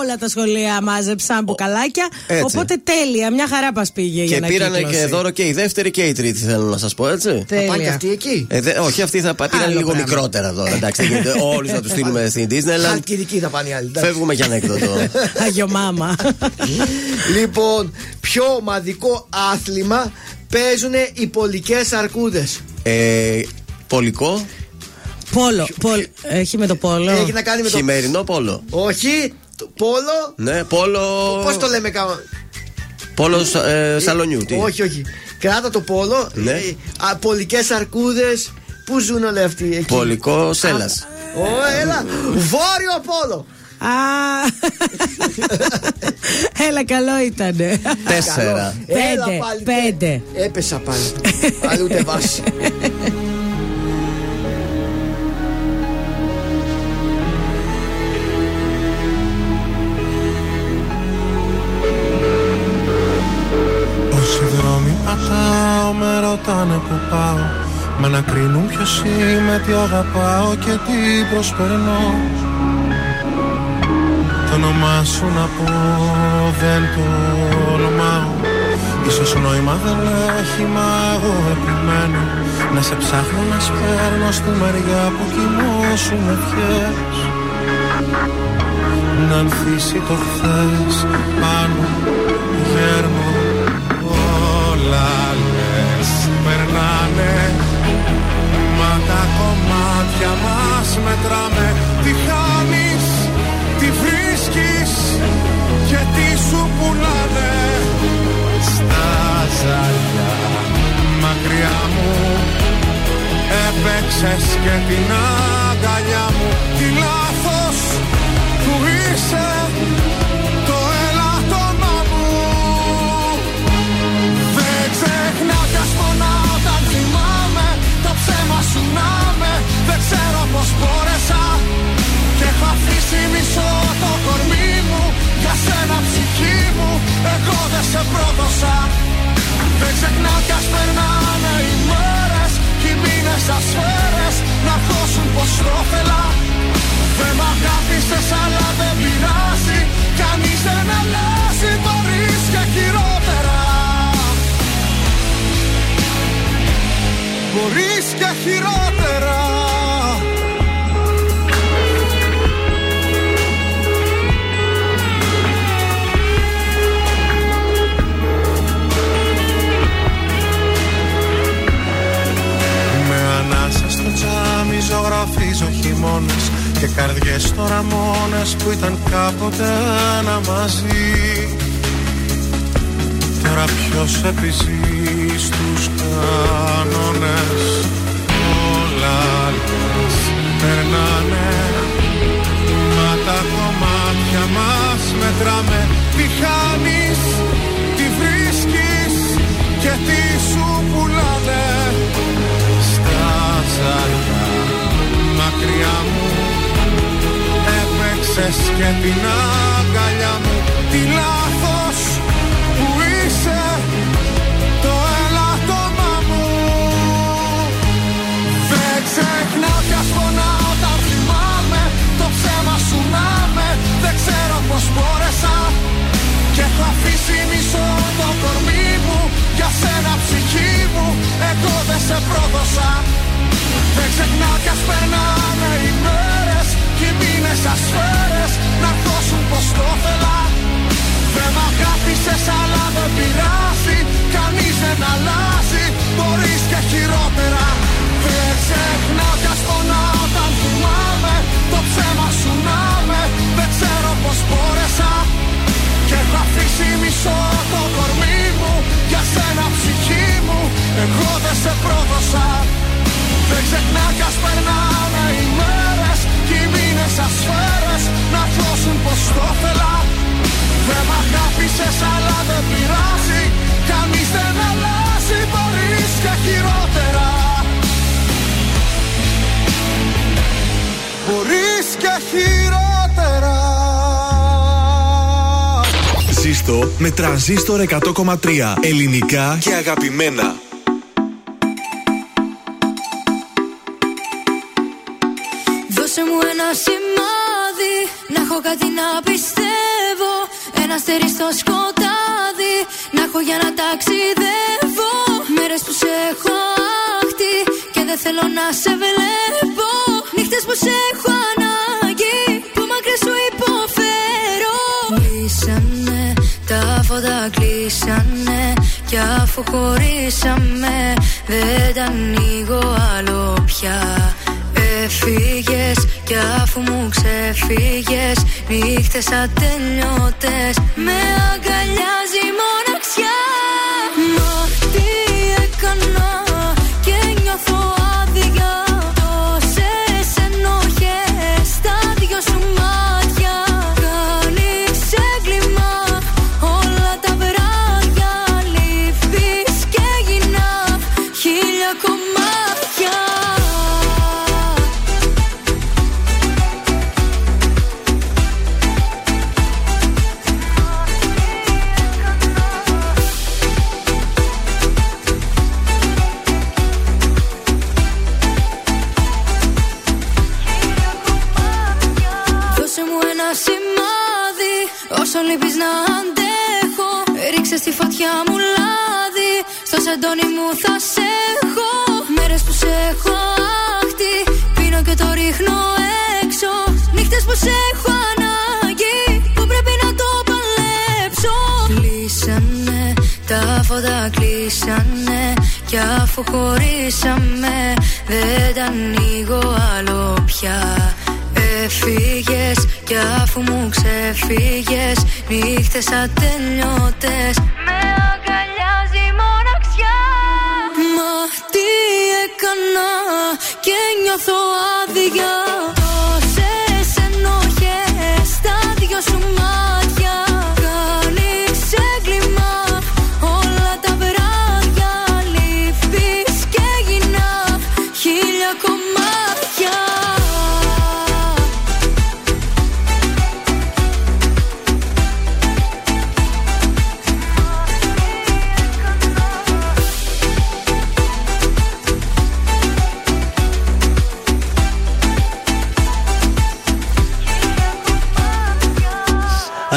Όλα τα σχολεία μάζεψαν μπουκαλάκια. Έτσι. Οπότε τέλεια, μια χαρά μα πήγε Και για πήραν ανακύκλωση. και δώρο και η δεύτερη και η τρίτη, θέλω να σας πω έτσι. Θα πάνε και Τέλεια. αυτοί εκεί; Ε, δε, όχι, αυτοί θα πα- πήραν Άλλο λίγο πράγμα. μικρότερα δώρα. Εντάξει, δεν γίνεται όλου να τους στείλουμε στην Disneyland. Χαλκιδική θα πάνε οι άλλοι. εντάξει. Φεύγουμε για ανέκδοτο. Άγιο μάμα. Λοιπόν, πιο ομαδικό άθλημα παίζουν οι πολικές αρκούδες. ε, πολικό, Πόλο. πόλο. Έχει με το πόλο. Έχει να κάνει με το. χειμερινό πόλο. Όχι, το πόλο; Ναι, πόλο. Πώς το λέμε κα... Πόλο ε, σαλονιού. Τι; Όχι, όχι. Κράτα το πόλο. Ναι. Ε, α, πολικές αρκούδες. Πού ζουν όλοι αυτοί εκεί; Πολικό σέλας. Ω, έλα. Βόρειο πόλο. Α, Έλα, καλό ήταν. Τέσσερα. Έλα Πέντε, πάλι. πέντε. Έπεσα πάλι. πάλι ούτε βάση. Πατάω με ρωτάνε που πάω. Μα να κρίνουν ποιος είμαι, τι αγαπάω και τι προσπερνώ. Το όνομά σου να πω δεν το ονομάω. Ίσως νόημα δεν έχει, μα εγώ επιμένω. Να σε ψάχνω να σπέρνω στη μεριά που κοιμώσουν ευχές. Να ανθίσει το χθες πάνω γέρνω όλα κομμάτια μας μετράμε. Τι χάνεις, τι βρίσκεις και τι σου πουλάνε. Στα ζαλιά μακριά μου Έπαιξες και την αγκαλιά μου. Τι λάθος που είσαι ψέμα σου να με Δεν ξέρω πως μπόρεσα. Και έχω αφήσει μισό το κορμί μου Για σένα ψυχή μου. Εγώ δεν σε πρόδωσα. Δεν ξεχνάω κι ας περνάνε οι μέρες Κι οι μήνες σαν σφαίρες Να χώσουν πως το θέλα Δεν μ' αγάπησες αλλά δεν χειρότερα. Με ανάσα στο τζάμι ζωγραφίζω χειμώνες Και καρδιές τώρα μόνες που ήταν κάποτε ένα μαζί. Τώρα ποιος επιζεί στους κανόνες; Όλα λες περνάνε. Μα τα κομμάτια μας μετράμε. Τι χάνεις, τι βρίσκεις και τι σου πουλάνε. Στα ζάρια μακριά μου Έπαιξες και την αγκαλιά μου. Τι λάθος πως μπόρεσα Και έχω αφήσει μισό το κορμί μου Για πρόδωσα. Δεν ξεχνάω κι ας περνάνε οι μέρες Κι οι μήνες σαν σφαίρες Να δώσουν πως το θέλα Δεν μ' αγάπησες αλλά δεν πειράζει. Κανείς δεν αλλάζει. Μπορείς και χειρότερα. Δεν ξεχνάω κι ας πονάω όταν θυμάμαι Το ψέμα σου να με Δεν ξέρω πως μπόρεσα και έχω αφήσει μισό το κορμί μου Για σένα ψυχή μου. Εγώ δεν σε πρόδωσα. Δεν ξεχνά κι ας περνάνε οι μέρες Κι οι μήνες σαν σφαίρες Να δώσουν πως το θέλα Δεν μ' αγάπησες αλλά δεν πειράζει. Κανείς δεν αλλάζει Μπορείς και χειρότερα. Μπορείς και χειρότερα Ζήστο με τρανζίστορ 100,3 ελληνικά και αγαπημένα. Δώσε μου ένα σημάδι Να έχω κάτι να πιστεύω. Ένα αστέρι στο σκοτάδι Να έχω για να ταξιδεύω. Μέρες που σε έχω άχτη Και δεν θέλω να σε βλέπω. Νύχτες που σε έχω κλείσανε Κι αφού χωρίσαμε Δεν τα ανοίγω άλλο πια. Έφυγες κι αφού μου ξεφύγες Νύχτες ατελειώτες Με αγκαλιάζει η μοναξιά. Μα τι έκανα και νιώθω Κι αφού χωρίσαμε Δεν τα ανοίγω άλλο πια. Έφυγες κι αφού μου ξεφύγες Νύχτες ατελειώτες. Με αγκαλιάζει η μοναξιά. Μα τι έκανα και νιώθω άδεια χίλια κομμάτια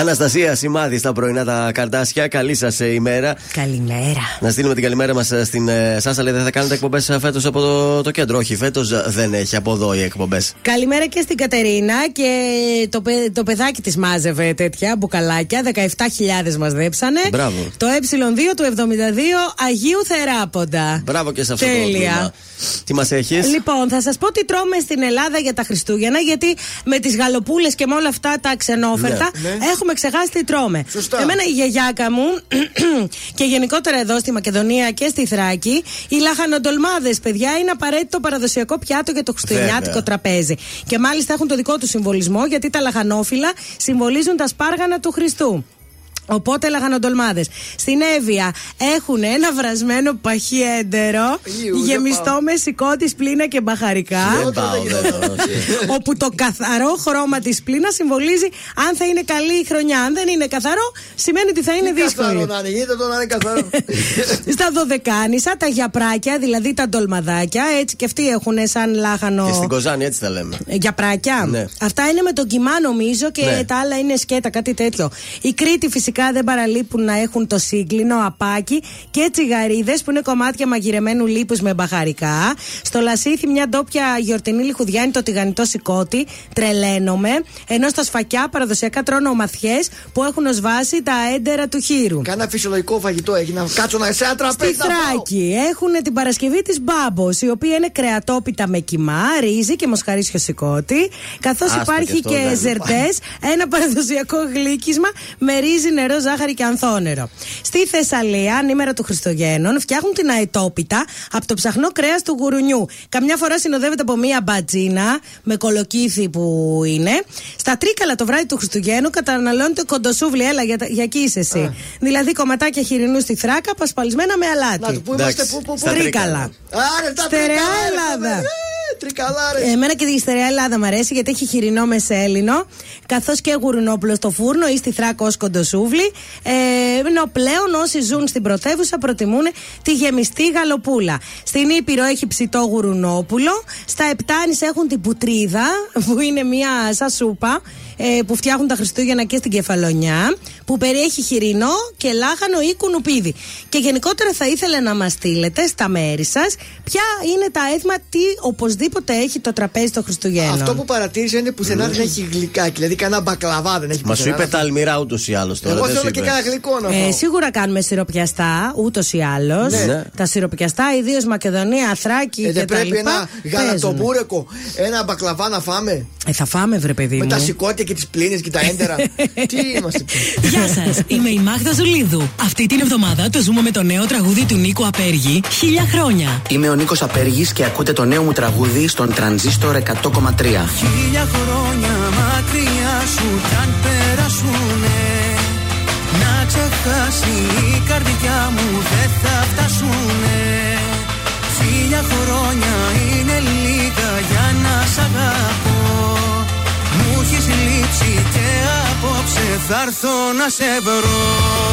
Αναστασία Σημάδη στα πρωινά τα καρτάσια. Καλή σας ημέρα. Καλημέρα. Να στείλουμε την καλημέρα μας στην ε, Σάσα. Λέει δεν θα κάνετε εκπομπές φέτος από το, το κέντρο. Όχι, φέτος δεν έχει από εδώ οι εκπομπές. Καλημέρα και στην Κατερίνα και το, παι- το παιδάκι της μάζευε τέτοια μπουκαλάκια. 17.000 μας δέψανε. Μπράβο. Το ε2 του 72 Αγίου Θεράποντα. Μπράβο και σε αυτό το Τέλεια. τμήμα. Τι μας έχεις; Λοιπόν, θα σας πω τι τρώμε στην Ελλάδα για τα Χριστούγεννα, γιατί με τις γαλοπούλες και με όλα αυτά τα ξενόφερτα Ναι, ναι. έχουμε ξεχάσει τι τρώμε. Σωστά. Εμένα η γιαγιάκα μου και γενικότερα εδώ στη Μακεδονία και στη Θράκη, οι λαχανοντολμάδε, παιδιά, είναι απαραίτητο παραδοσιακό πιάτο για το χριστουγεννιάτικο Βέβαια. τραπέζι. Και μάλιστα έχουν το δικό τους συμβολισμό, γιατί τα λαχανόφυλλα συμβολίζουν τα σπάργανα του Χριστού. Οπότε λαχανοντολμάδε. Στην Εύβοια έχουν ένα βρασμένο παχύ έντερο, Ιου, δεν γεμιστό πάω. με σηκώτης πλήνα και μπαχαρικά. Δεν πάω εδώ. όπου το καθαρό χρώμα της πλήνας συμβολίζει αν θα είναι καλή η χρονιά. Αν δεν είναι καθαρό, σημαίνει ότι θα είναι Καθαρό δύσκολη. να είναι, γίνεται το να είναι καθαρό. Στα δωδεκάνησα, τα γιαπράκια, δηλαδή τα ντολμαδάκια, έτσι και αυτοί έχουν σαν λάχανο. Και στην Κοζάνη έτσι τα λέμε. Ε, Για πράκια. Ναι. Αυτά είναι με τον κοιμά νομίζω και Ναι. τα άλλα είναι σκέτα, κάτι τέτοιο. Η Κρήτη φυσικά Φυσικά δεν παραλείπουν να έχουν το σύγκλινο, απάκι και τσιγαρίδες που είναι κομμάτια μαγειρεμένου λίπους με μπαχαρικά. Στο λασίθι μια ντόπια γιορτινή λιχουδιάνη το τηγανιτό σηκώτη. Τρελαίνομαι. Ενώ στα σφακιά παραδοσιακά τρώνε ομαθιές που έχουν ως βάση τα έντερα του χείρου. Κάνα φυσιολογικό φαγητό έγινε. Κάτσω να σε ένα τραπέζι. Στη Θράκη έχουν την Παρασκευή της Μπάμπος, η οποία είναι κρεατόπιτα με κοιμά, ρύζι και μοσχαρίσιο σηκώτη. Καθώς Άστα υπάρχει και αυτό, και δεν ζερτές, ένα παραδοσιακό γλύκισμα με ρύζι, νερό, ζάχαρη και ανθόνερο. Στη Θεσσαλία, ανήμερα του Χριστουγέννων, φτιάχνουν την αετόπιτα από το ψαχνό κρέας του γουρουνιού. Καμιά φορά συνοδεύεται από μία μπατζίνα με κολοκύθι που είναι. Στα τρίκαλα το βράδυ του Χριστουγέννου καταναλώνεται κοντοσούβλι. Έλα, για, για εκεί είσαι εσύ. Δηλαδή κομματάκια χοιρινού στη θράκα, πασπαλισμένα με Να αλάτι. του πού είμαστε, Εντάξει, πού, πού, πού. στα Τρίκαλα. Άρε, τα Στερεά τρικαλάρες, Ελλάδα. Ε, Τρικαλάρες. Εμένα και η στερεά Ελλάδα μου αρέσει γιατί έχει χοιρινό μεσέλινο, καθώς και γουρνόπουλο στο φούρνο ή στη θράκο ως κοντοσούβλι. Ε, ενώ πλέον όσοι ζουν στην πρωτεύουσα προτιμούν τη γεμιστή γαλοπούλα. Στην Ήπειρο έχει ψητό γουρουνόπουλο. Στα Επτάνης έχουν την πουτρίδα, που είναι μια σαν σούπα ε, που φτιάχνουν τα Χριστούγεννα και στην Κεφαλονιά, που περιέχει χοιρινό και λάχανο ή κουνουπίδι. Και γενικότερα θα ήθελα να μας στείλετε στα μέρη σας ποια είναι τα έθιμα, τι οπωσδήποτε έχει το τραπέζι των Χριστουγέννων. Αυτό που παρατήρησα είναι πουθενά δεν έχει γλυκάκι. Δηλαδή κανένα μπακλαβά δεν έχει Μα σου πουθενά. είπε τα αλμυρά ούτως ή άλλως τώρα. Εγώ δεν σου θέλω και είπες. κανένα γλυκό να Ε, φάω. σίγουρα κάνουμε σιροπιαστά, ούτως ή άλλως. Ναι. Τα σιροπιαστά, ιδίως Μακεδονία, Θράκη Ε, και δεν τα πρέπει λοιπά, ένα παίζουν. γαλατομπούρεκο, ένα μπακλαβά να φάμε; Ε, θα φάμε, βρε παιδί Με μου. τα σηκώτια και τις πλήνες και τα έντερα. Τι είμαστε πια. Γεια σας, είμαι η Μάγδα Ζουλίδου. Αυτή την εβδομάδα το ζούμε με το νέο τραγούδι του Νίκου Απέργη, Χίλια χρόνια. Είμαι ο Νίκος Απέργης και ακούτε το νέο μου τραγούδι στον τρανζίστορ 100,3. Χίλια χρόνια μακριά σου κι αν περάσουνε Να ξεχάσει η καρδιά μου δεν θα φτάσουνε Χίλια χρόνια είναι λίγα για να σ' αγαπώ απόψε θα έρθω να σε βρω.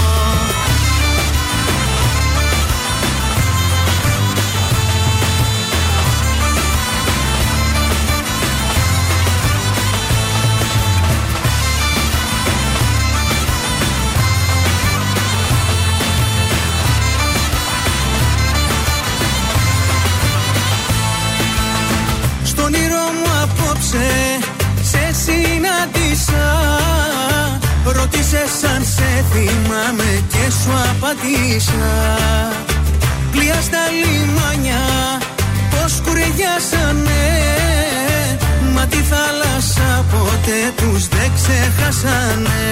Στον όνειρό μου απόψε Ρώτησες αν σε θυμάμαι και σου απαντήσα. Πλοία στα λιμάνια πως κουρεγιάσανε. Μα τη θάλασσα ποτέ τους δεν ξεχάσανε.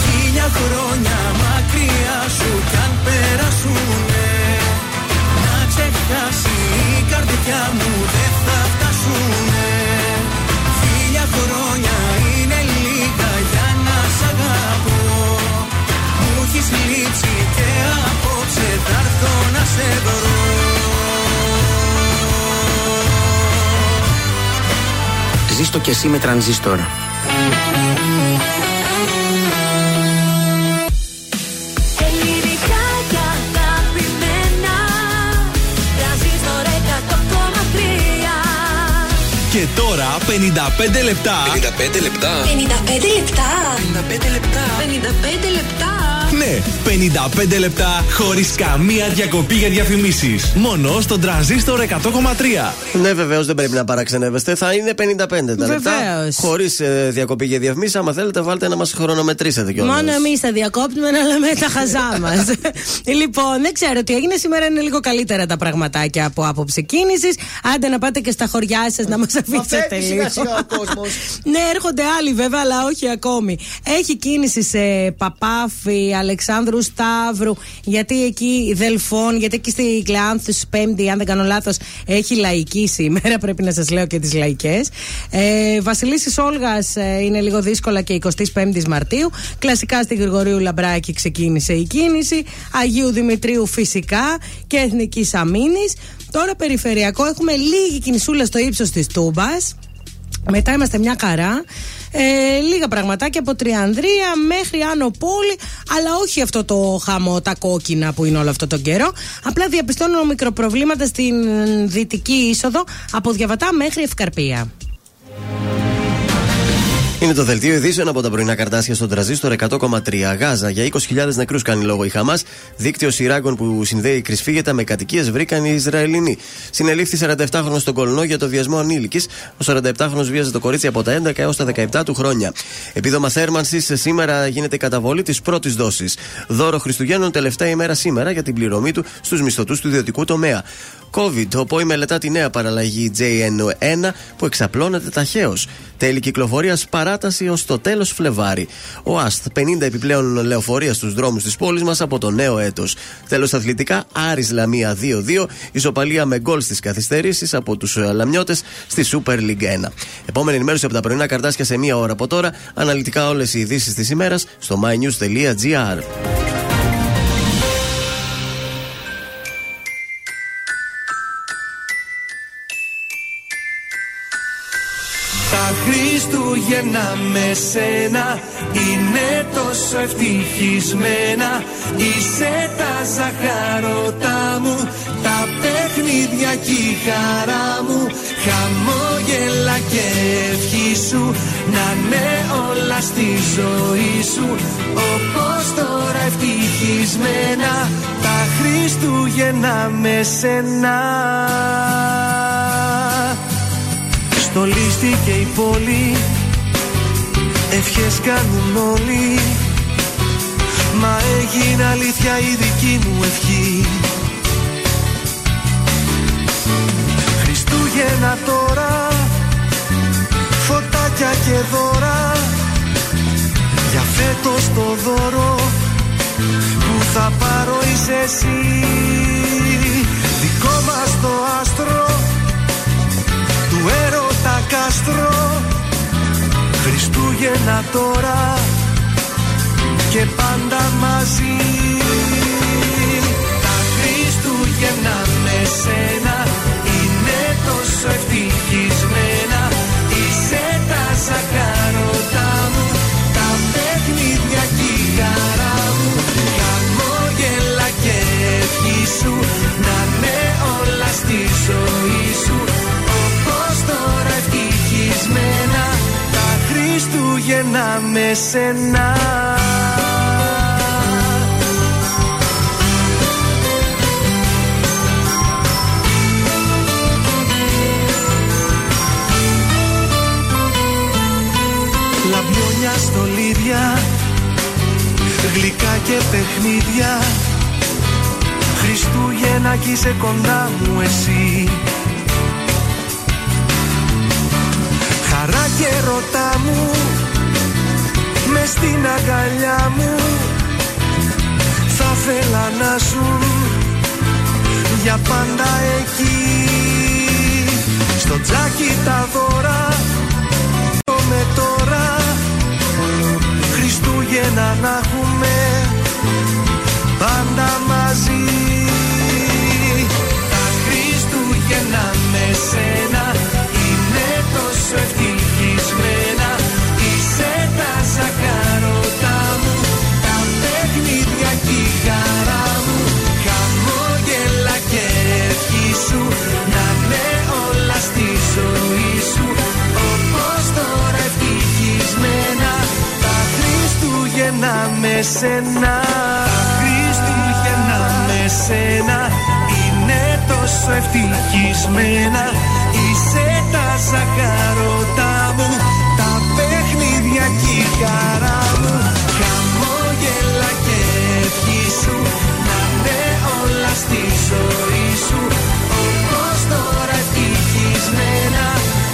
Χίλια χρόνια μακριά σου κι αν περάσουνε Να ξεχάσει η καρδιά μου Ζήστο κι εσύ με τρανζίστορ. Ελληνικά και αγαπημένα Τρανζίστορ 100,3 Και τώρα 55 λεπτά. 55 λεπτά. 55 λεπτά 55 λεπτά. 55 λεπτά Ναι, 55 λεπτά χωρίς καμία διακοπή για διαφημίσεις. Μόνο στον τραζίστορ 100,3. Ναι, βεβαίως δεν πρέπει να παραξενεύεστε. Θα είναι 55 τα λεπτά. Βεβαίως. Χωρίς διακοπή για διαφημίσεις. Άμα θέλετε, βάλτε να μας χρονομετρήσετε κιόλας. Μόνο εμείς θα διακόπτουμε να λέμε τα χαζά μας. λοιπόν, δεν ξέρω τι έγινε. Σήμερα είναι λίγο καλύτερα τα πραγματάκια από άποψη κίνησης. Άντε να πάτε και στα χωριά σας να μας αφήσετε φεύγει λίγο. σιγά σιγά ο κόσμος. ναι, έρχονται άλλοι βέβαια, αλλά όχι ακόμη. Έχει κίνηση σε Παπάφη, Αλεξάνδρου Σταύρου, γιατί εκεί Δελφών, γιατί εκεί στη Κλεάνθου Πέμπτη, αν δεν κάνω λάθος, έχει λαϊκή σήμερα. Πρέπει να σας λέω και τις λαϊκές. Ε, Βασιλίση Όλγας είναι λίγο δύσκολα και 25η Μαρτίου. Κλασικά στη Γρηγορίου Λαμπράκη ξεκίνησε η κίνηση. Αγίου Δημητρίου φυσικά και Εθνικής Αμήνης. Τώρα περιφερειακό έχουμε λίγη κινησούλα στο ύψος της Τούμπας. Μετά είμαστε μια χαρά. Ε, λίγα πραγματάκια από Τριανδρία μέχρι Άνω Πόλη, αλλά όχι αυτό το χαμό, τα κόκκινα που είναι όλο αυτό τον καιρό. Απλά διαπιστώνω μικροπροβλήματα στην δυτική είσοδο από Διαβατά μέχρι Ευκαρπία. Είναι το δελτίο ειδήσεων από τα πρωινά καρτάσια στον τραζίστορ 100,3. Γάζα για 20.000 νεκρούς κάνει λόγο η Χαμάς. Δίκτυο σειράγκων που συνδέει κρυσφύγετα με κατοικίες βρήκαν οι Ισραηλινοί. Συνελήφθη 47χρονο στον Κολνό για το βιασμό ανήλικης. Ο 47χρονο βίαζε το κορίτσι από τα 11 έως τα 17 του χρόνια. Επίδομα θέρμανσης σήμερα γίνεται η καταβολή της πρώτης δόσης. Δώρο Χριστουγέννων τελευταία ημέρα σήμερα για την πληρωμή του στους μισθωτούς του ιδιωτικού τομέα. COVID. Ο ΠΟΗ μελετά τη νέα παραλλαγή JN1 που εξαπλώνεται ταχαίως. Τέλη κυκλοφορίας παράταση ως το τέλος Φλεβάρι. Ο ΑΣΤ 50 επιπλέον λεωφορεία στους δρόμους της πόλης μας από το νέο έτος. Τέλος αθλητικά, Άρη Λαμία 2-2, ισοπαλία με γκολ στις καθυστερήσεις από τους Λαμιώτες στη Super League 1. Επόμενη ενημέρωση από τα πρωινά καρτάσια σε μία ώρα από τώρα. Αναλυτικά όλες οι ειδήσεις της ημέρας στο mynews.gr. Χριστούγεννα με σένα. Είναι τόσο ευτυχισμένα. Είσαι τα ζαχαρωτά μου, τα παιχνίδια και η χαρά μου. Χαμόγελα και ευχή σου, να είναι όλα στη ζωή σου. Όπως τώρα ευτυχισμένα, τα Χριστούγεννα με σένα. Στολίστηκε η πόλη Ευχές κάνουν όλοι. Μα έγινε αλήθεια η δική μου ευχή. Χριστούγεννα τώρα Φωτάκια και δώρα. Για φέτος το δώρο Που θα πάρω είσαι εσύ. Δικό μας το άστρο Του έρωτα τα κάστρο Χριστούγεννα τώρα και πάντα μαζί. Τα Χριστούγεννα με σένα είναι τόσο ευτυχισμένα. Είσαι τα σακάρωτά μου, τα παιχνίδια και η χαρά μου. Χαμόγελα και ευχή σου να είναι όλα στη ζωή σου Χριστούγεννα με σένα. Λαμπιόνια στολίδια Γλυκά και παιχνίδια. Χριστούγεννα κι είσαι κοντά μου εσύ Χαρά και ρωτά μου με στην αγκαλιά μου Θα θέλα να σου για πάντα εκεί. Στο τζάκι τα δώρα με τώρα Χριστούγεννα να έχουμε πάντα μαζί. Τα Χριστούγεννα Χριστούγεννα με σένα. Τα Χριστούγεννα με σένα. Είναι τόσο ευτυχισμένα. Είσαι τα ζαχαρωτά μου Τα παιχνίδια και η χαρά μου. Χαμόγελα και ευχή σου Να είναι όλα στη ζωή σου. Όπως τώρα ευτυχισμένα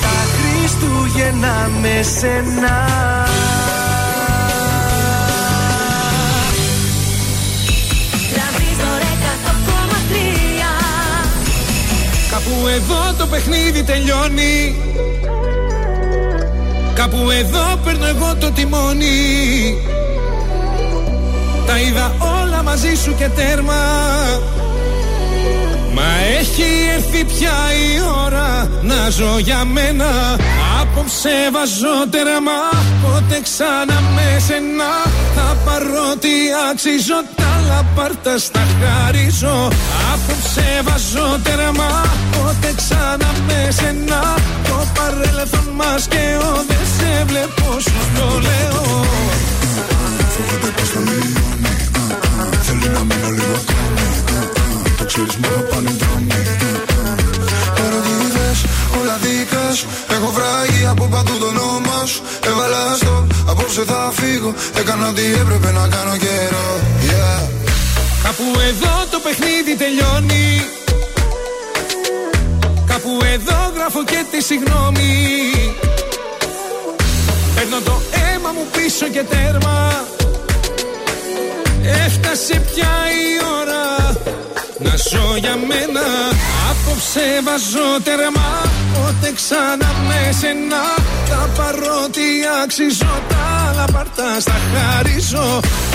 Τα Χριστούγεννα με σένα εδώ το παιχνίδι τελειώνει. Κάπου εδώ παίρνω εγώ το τιμόνι. Τα είδα όλα μαζί σου και τέρμα. Μα έχει έρθει πια η ώρα να ζω για μένα. Από Απόψε βάζω τέρμα Πότε ξανά με σένα. Θα πάρω τι αξίζω Τα λαπάρτα στα χαρίζω. Απόψε βάζω τέρμα Πότε ξανά με σένα. Το παρέλθον μας και ο Δεν σε βλέπω. Σου το λέω. Φοβάται πως θα λιώνει Θέλει να μείνω λίγο ακόμη Το ξέρεις μόνο πάνε δρόμοι. Ερωτήτες, όλα δικά σου. Έχω βράγει από παντού το όνομα σου. Έβαλα στο, απόψε θα φύγω. Έκανα ό,τι έπρεπε να κάνω καιρό. Yeah. Κάπου εδώ το παιχνίδι τελειώνει Κάπου εδώ γράφω και τη συγγνώμη. Παίρνω το αίμα μου πίσω και τέρμα. Έφτασε πια η ώρα να ζω για μένα. Απόψε βάζω τερμά Πότε ξανά με σένα. Τα παρότι αξίζω Τα λαπαρτά στα χαρίζω.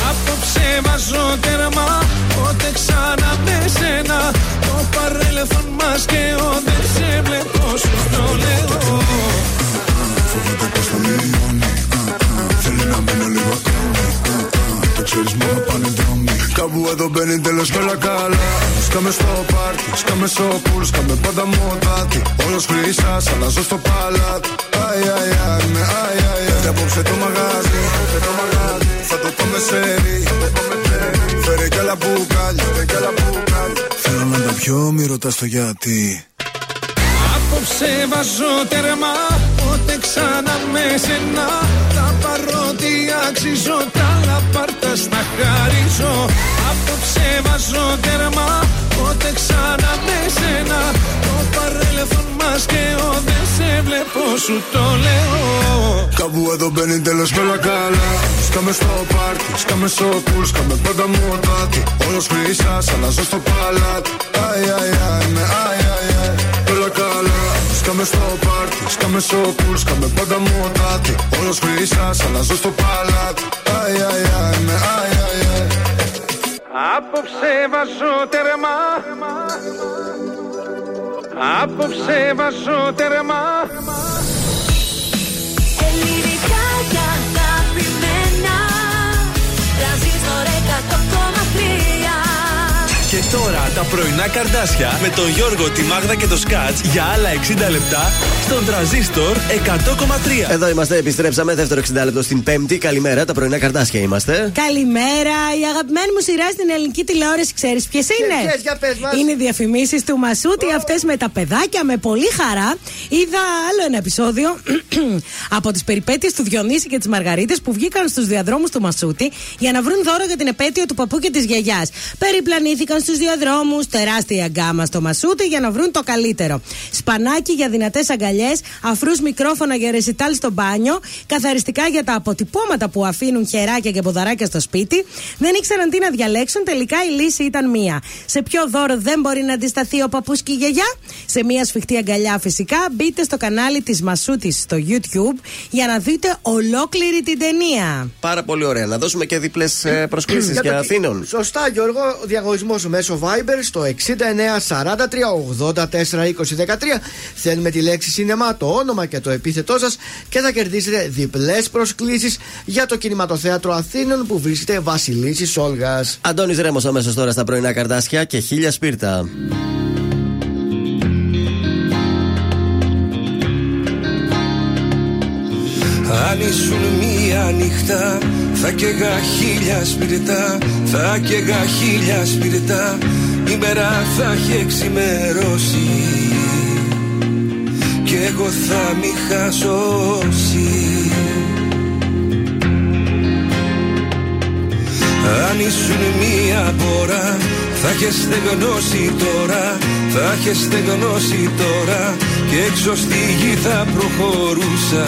Απόψε βάζω τερμά Πότε ξανά με σένα Το παρέλθον μας και ο Δεν σε βλέπω σου το λέω. Φοβάται πως θα λιώνει. Θέλει να μείνω λίγο ακόμη Το ξέρεις μόνο πάνε δρόμοι Κάπου εδώ μπαίνει τέλος και όλα καλά. Σκάμε στο πάρτι, σκάμε στο πουλ Σκάμε πάντα μοτάτι. Όλος χρυσάς, αλλάζω στο παλάτι. Αι, αι, αι, με αι, αι, αι. Και απόψε το μαγάζι, το μαγάζι. Θα το πάμε σε ρί Φέρε κι άλλα μπουκάλια, κι άλλα μπουκάλια. Θέλω να τα πιω, μη ρωτάς το γιατί Απόψε βάζω τερμά Πότε ξανά με σένα Τα παρότι αξίζω Τα λαπάρτα στα χαρίζω. Απόψε βάζω τερμά Πότε ξανά με σένα Το παρέλθον μας και ο Δεν σε βλέπω σου το λέω. Κάπου εδώ μπαίνει τέλος και όλα καλά. Σκάμε στο πάρτι, σκάμε στο πουλ Σκάμε πάντα μοτάτι. Όλος χρυσάς, αλλάζω στο παλάτι. Αι, αι, αι, με αι, αι, αι. Όλα καλά Σκάμε στο πάρτι, σκάμε στο πουλ Σκάμε πάντα μοτάτι. Όλος χρυσάς, αλλάζω στο παλάτι. Αι, αι, αι, με αι, αι, αι. Απόψε βάζω τερμά Απόψε βάζω τερμά Ελληνικά και Και τώρα τα πρωινά καρδάσια με τον Γιώργο, τη Μάγδα και το Σκάτς για άλλα 60 λεπτά στον τραζίστορ 100,3. Εδώ είμαστε, επιστρέψαμε. Δεύτερο 60 λεπτό στην Πέμπτη. Καλημέρα, τα πρωινά καρτάσια είμαστε. Καλημέρα. Η αγαπημένη μου σειρά στην ελληνική τηλεόραση, ξέρεις ποιες είναι; ποιες, για πες μας. Είναι οι διαφημίσεις του Μασούτη, oh. αυτές με τα παιδάκια, με πολύ χαρά. Είδα άλλο ένα επεισόδιο από τις περιπέτειες του Διονύση και τη Μαργαρίτες που βγήκαν στους διαδρόμους του Μασούτη για να βρουν δώρο για την επέτειο του παππού και της γιαγιάς. Περιπλανήθηκαν στους διαδρόμου, τεράστια γκάμα στο Μασούτη για να βρουν το καλύτερο. Σπανάκι για δυνατές αγκαλιές, αφρούς μικρόφωνα για ρεσιτάλ στο μπάνιο, καθαριστικά για τα αποτυπώματα που αφήνουν χεράκια και ποδαράκια στο σπίτι. Δεν ήξεραν τι να διαλέξουν, τελικά η λύση ήταν μία. Σε ποιο δώρο δεν μπορεί να αντισταθεί ο παππούς και η γιαγιά; Σε μία σφιχτή αγκαλιά φυσικά. Μπείτε στο κανάλι της Μασούτης στο YouTube για να δείτε ολόκληρη την ταινία. Πάρα πολύ ωραία. Να δώσουμε και διπλέ προσκλήσεις Για για το- Αθήνων. Σωστά, Γιώργο. Ο διαγωνισμός μέσω Viber στο 69 43 84 20 13. Θέλουμε τη λέξη σινεμά, το όνομα και το επίθετό σας και θα κερδίσετε διπλές προσκλήσεις για το κινηματοθέατρο Αθήνων που βρίσκεται Βασιλίση Όλγας. Αντώνης Ρέμος αμέσως τώρα στα πρωινά καρτάσια και χίλια σπίρτα. Αν ήσουν μία νύχτα θα καίγα χίλια σπιρτά Θα καίγα χίλια σπιρτά. Η μέρα θα έχει εξημερώσει. Κι εγώ θα μη είχα σώσει Αν ήσουν μία μπόρα θα είχες στεγνώσει τώρα Θα είχες στεγνώσει τώρα. Και έξω στη γη θα προχωρούσα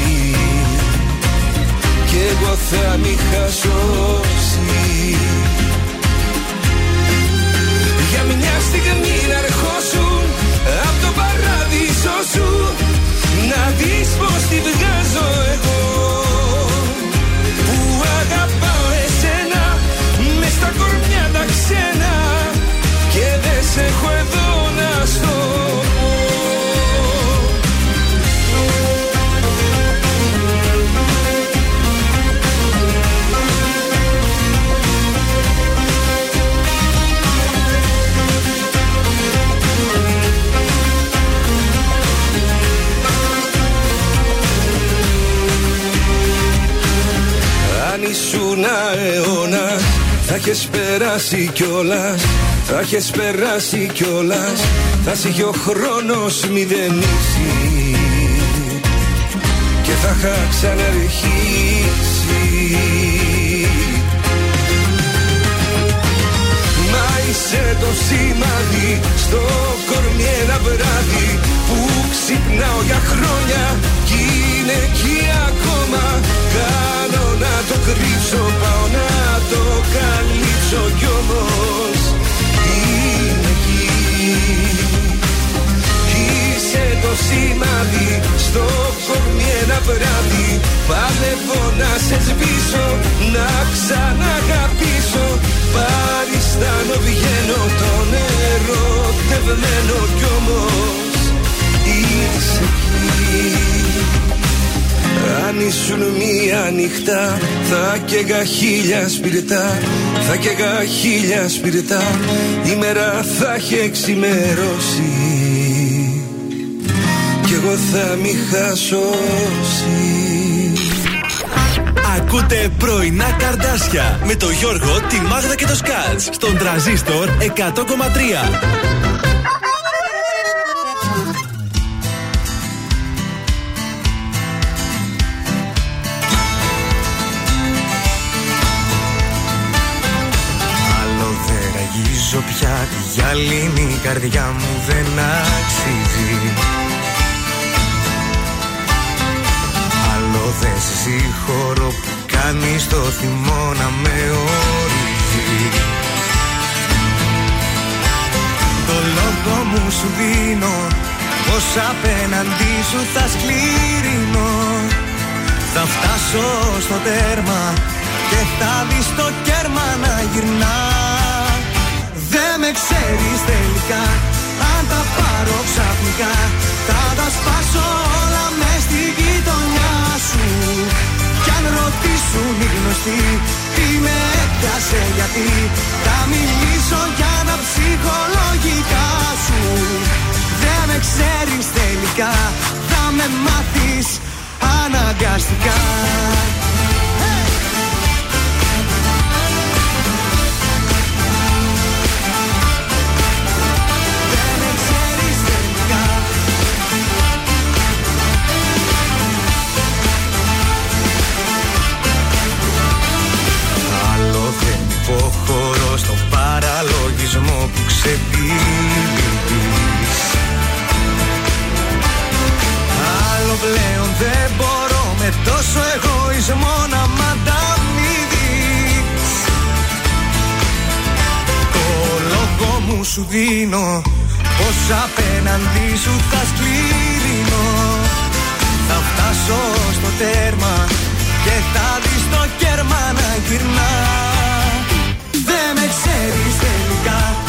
κι εγώ θα μη χασώσει αιώνα θα έχεις περάσει κιόλας. Θα έχεις περάσει κιόλας. Θα είχε ο χρόνος μηδενίσει Και θα είχα ξαναρχίσει Μα είσαι το σημάδι στο κορμί ένα βράδυ Που ξυπνάω για χρόνια κι είναι εκεί ακόμα Κάνω να το κρύψω, πάω να το καλύψω κι όμως είναι εκεί. Είσαι το σημάδι στο κορμί ένα βράδυ. Παλεύω να σε σβήσω, να ξαναγαπήσω. Παριστάνω βγαίνω το νερό τευμένο κι όμως είσαι εκεί αν ήσουν μία νυχτά θα καίγα χίλια σπιρτά. Θα καίγα χίλια σπιρτά. Η μέρα θα έχει εξημερώσει Κι εγώ θα μη χασώσει. Ακούτε πρωινά καρδάσια με το Γιώργο, τη Μάγδα και το Σκάτς στον τραζίστορ 100,3. Πια. Τη γυαλίνη η καρδιά μου δεν αξίζει. Άλλο δεν σε συγχωρώ που κάνεις το θυμό να με ορίζει. Το λόγο μου σου δίνω πως απέναντί σου θα σκληρινώ Θα φτάσω στο τέρμα και θα δεις το κέρμα να γυρνά Δεν με ξέρεις τελικά. Αν τα πάρω ξαφνικά Θα τα σπάσω όλα μες στη γειτονιά σου. Κι αν ρωτήσουν οι γνωστοί τι με έπιασε γιατί Θα μιλήσω για τα ψυχολογικά σου. Δεν με ξέρεις τελικά θα με μάθεις αναγκαστικά δεν υποχωρώ στον παραλογισμό που ξεπίδεις Άλλο πλέον δεν μπορώ με τόσο εγωισμό να μ' ανταμείβεις Το λόγο μου σου δίνω πως απέναντί σου θα σκληρινώ Θα φτάσω στο τέρμα και θα δεις το κέρμα να γυρνάς. Δεν με ξέρεις τελικά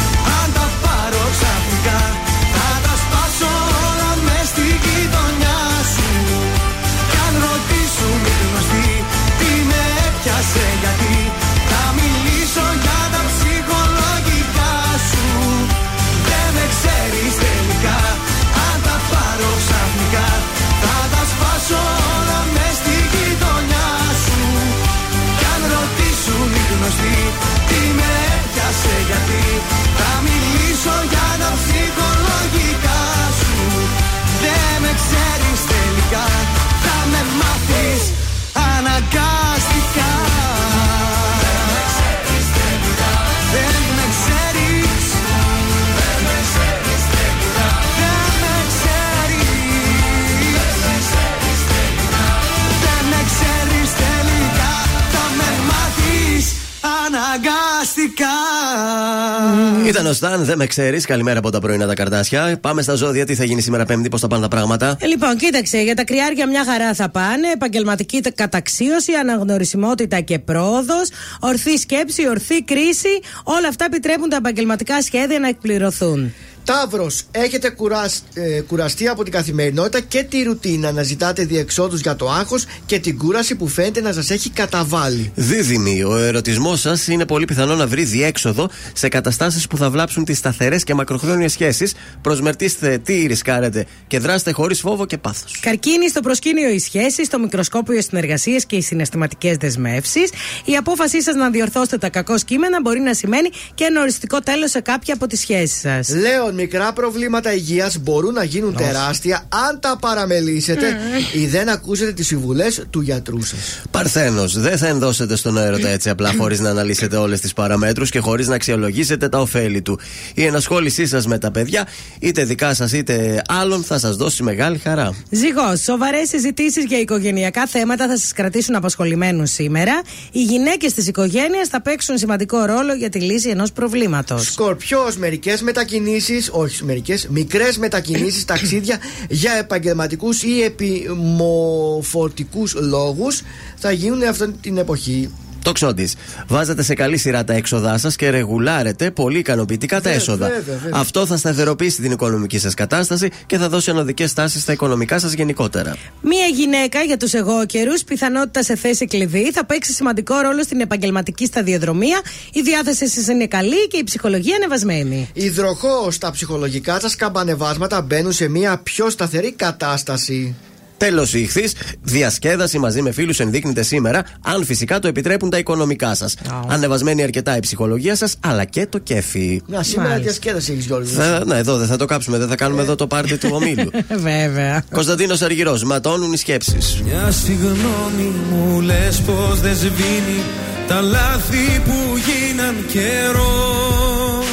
Ήταν ο Σταν, δεν με ξέρεις. Καλημέρα από τα πρωινά τα καρτάσια. Πάμε στα ζώδια, τι θα γίνει σήμερα Πέμπτη, πώς θα πάνε τα πράγματα; Ε, Λοιπόν, κοίταξε, για τα κρυάρια μια χαρά θα πάνε. Επαγγελματική καταξίωση, αναγνωρισιμότητα και πρόοδος, ορθή σκέψη, ορθή κρίση. Όλα αυτά επιτρέπουν τα επαγγελματικά σχέδια να εκπληρωθούν. Ταύρο, έχετε κουρασ, ε, κουραστεί από την καθημερινότητα και τη ρουτίνα να ζητάτε διεξόδους για το άγχος και την κούραση που φαίνεται να σας έχει καταβάλει. Δίδυμη, ο ερωτισμός σας είναι πολύ πιθανό να βρει διέξοδο σε καταστάσεις που θα βλάψουν τις σταθερές και μακροχρόνιες σχέσεις. Προσμερτήστε τι ρισκάρετε και δράστε χωρίς φόβο και πάθος. Καρκίνη στο προσκήνιο οι σχέσεις, το μικροσκόπιο οι συνεργασίες και οι συναισθηματικές δεσμεύσεις. Η απόφασή σας να διορθώσετε τα κακό κείμενα μπορεί να σημαίνει και ένα οριστικό τέλος σε κάποια από τις σχέσεις σας. Λέω μικρά προβλήματα υγείας μπορούν να γίνουν τεράστια αν τα παραμελήσετε ή δεν ακούσετε τις συμβουλές του γιατρού σας. Παρθένος, δεν θα ενδώσετε στον έρωτα έτσι απλά χωρίς να αναλύσετε όλες τις παραμέτρους και χωρίς να αξιολογήσετε τα ωφέλη του. Η ενασχόλησή σας με τα παιδιά, είτε δικά σας είτε άλλων, θα σας δώσει μεγάλη χαρά. Ζυγός, σοβαρές συζητήσεις για οικογενειακά θέματα θα σας κρατήσουν απασχολημένους σήμερα. Οι γυναίκες της οικογένειας θα παίξουν σημαντικό ρόλο για τη λύση ενός προβλήματος. Σκορπιός, μερικές μετακινήσεις, όχι μερικές, μικρές μετακινήσεις, ταξίδια για επαγγελματικούς ή επιμοφορτικού λόγους θα γίνουν αυτή την εποχή. Το ξόντι. Βάζετε σε καλή σειρά τα έξοδά σας και ρεγουλάρετε πολύ ικανοποιητικά τα έσοδα. βέβαια, βέβαια. Αυτό θα σταθεροποιήσει την οικονομική σας κατάσταση και θα δώσει ανωδικές τάσεις στα οικονομικά σας γενικότερα. Μία γυναίκα για τους εγώκερου, πιθανότητα σε θέση κλειδί, θα παίξει σημαντικό ρόλο στην επαγγελματική σταδιοδρομία. Η διάθεσή σας είναι καλή και η ψυχολογία ανεβασμένη. Υδροχός, τα ψυχολογικά σας καμπανεβάσματα μπαίνουν σε μια πιο σταθερή κατάσταση. Τέλος, η ηχθής διασκέδαση μαζί με φίλους ενδείκνυται σήμερα, αν φυσικά το επιτρέπουν τα οικονομικά σας. Ανεβασμένη αρκετά η ψυχολογία σας, αλλά και το κέφι. Να, σήμερα διασκέδαση έχεις Γιώργος. Θα, ναι, εδώ δεν θα το κάψουμε, δεν θα κάνουμε εδώ το πάρτι του ομίλου. Βέβαια. Κωνσταντίνος Αργυρός, ματώνουν οι σκέψεις. Μια συγγνώμη μου λες πως δεν σβήνει Τα λάθη που γίναν καιρό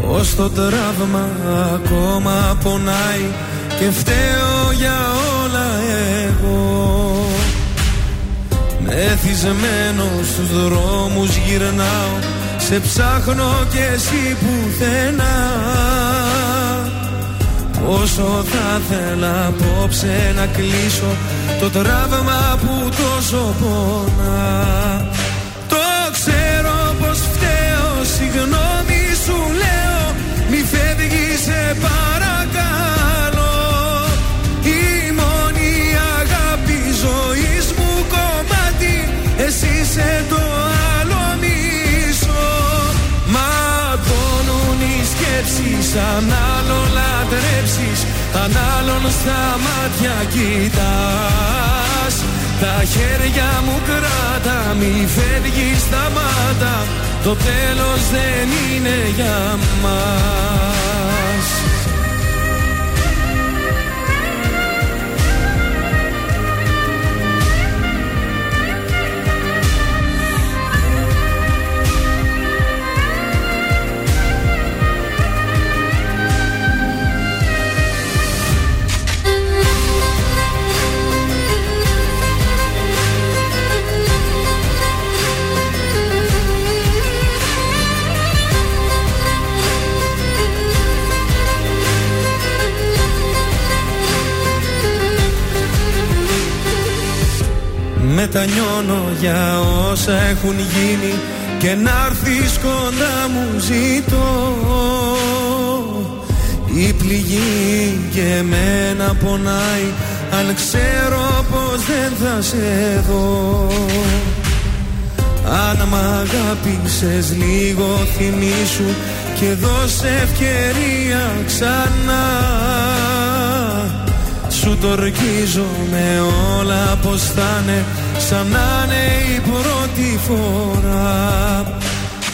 Ως το τραύμα ακόμα πονάει Και φταίω για όλα εγώ. Μεθυσμένο στους δρόμους γυρνάω Σε ψάχνω και εσύ πουθενά. Όσο θα θέλα απόψε να κλείσω Το τραύμα που τόσο πονά. Το ξέρω πως φταίω Συγγνώμη σου λέω Μη φεύγεις σε Εσύ είσαι το άλλο μισό. Ματώνουν οι σκέψεις Αν άλλο λατρέψεις Αν άλλον στα μάτια κοιτάς. Τα χέρια μου κράτα Μη φεύγεις σταμάτα. Το τέλος δεν είναι για μας Μετανιώνω για όσα έχουν γίνει Και να έρθεις κοντά μου ζητώ. Η πληγή και εμένα πονάει Αν ξέρω πως δεν θα σε δω. Αν μ' αγάπησες λίγο θυμήσου Και δώσε ευκαιρία ξανά. Σου το με όλα πως θα είναι Σαν να είναι η πρώτη φορά.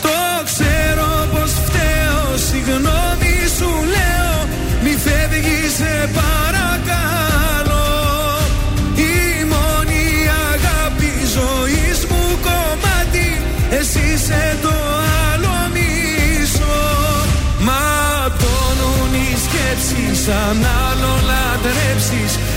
Το ξέρω πως φταίω Συγγνώμη σου λέω Μη φεύγεις σε παρακαλώ. Η μόνη αγάπη ζωής μου κομμάτι Εσύ είσαι το άλλο μισό. Ματώνουν οι σκέψεις Αν άλλο λατρέψεις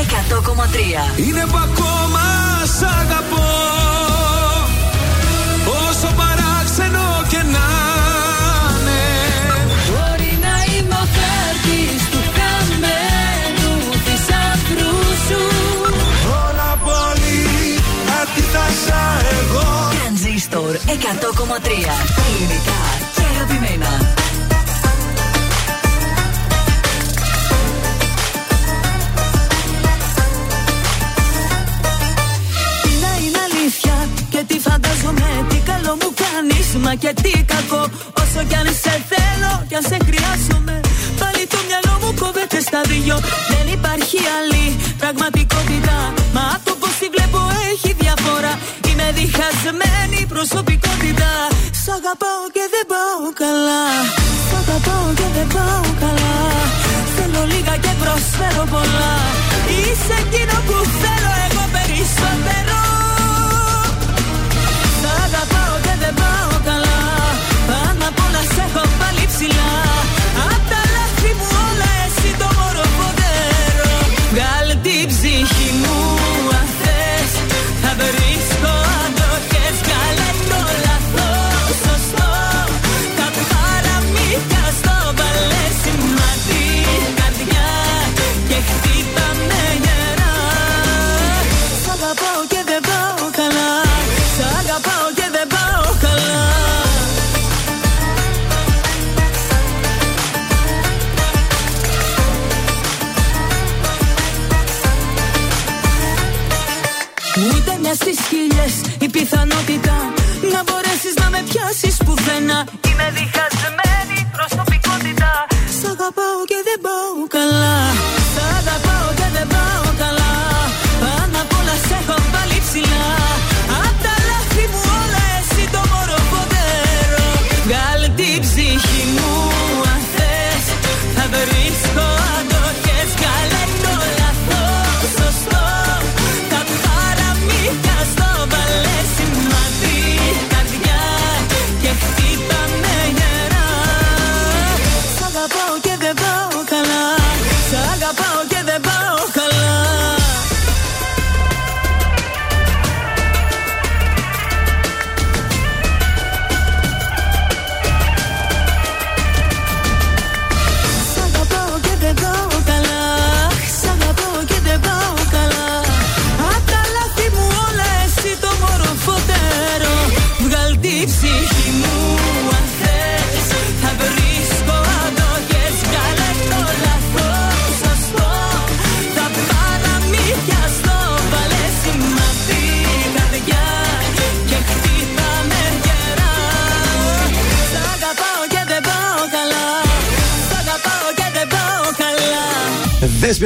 100,3 Είναι που ακόμα σ' αγαπώ. Όσο παράξενο και να είναι. Μπορεί να είμαι ο χάρτης του χαμένου θησαυρού σου. Όλα πολύ αντίθασα εγώ Τρανζίστορ 100,3 Ελληνικά και αγαπημένα Τι καλό μου κάνεις μα και τι κακό. Όσο κι αν σε θέλω κι αν σε χρειάζομαι Πάλι το μυαλό μου κόβεται στα δυο. Δεν υπάρχει άλλη πραγματικότητα Μα το πως τη βλέπω έχει διαφορά. Είμαι διχασμένη προσωπικότητα. Σ' αγαπάω και δεν πάω καλά. Σ' αγαπάω και δεν πάω καλά. Θέλω λίγα και προσφέρω πολλά. Είσαι εκείνο που θέλω εγώ περισσότερο στις χίλιες. Η πιθανότητα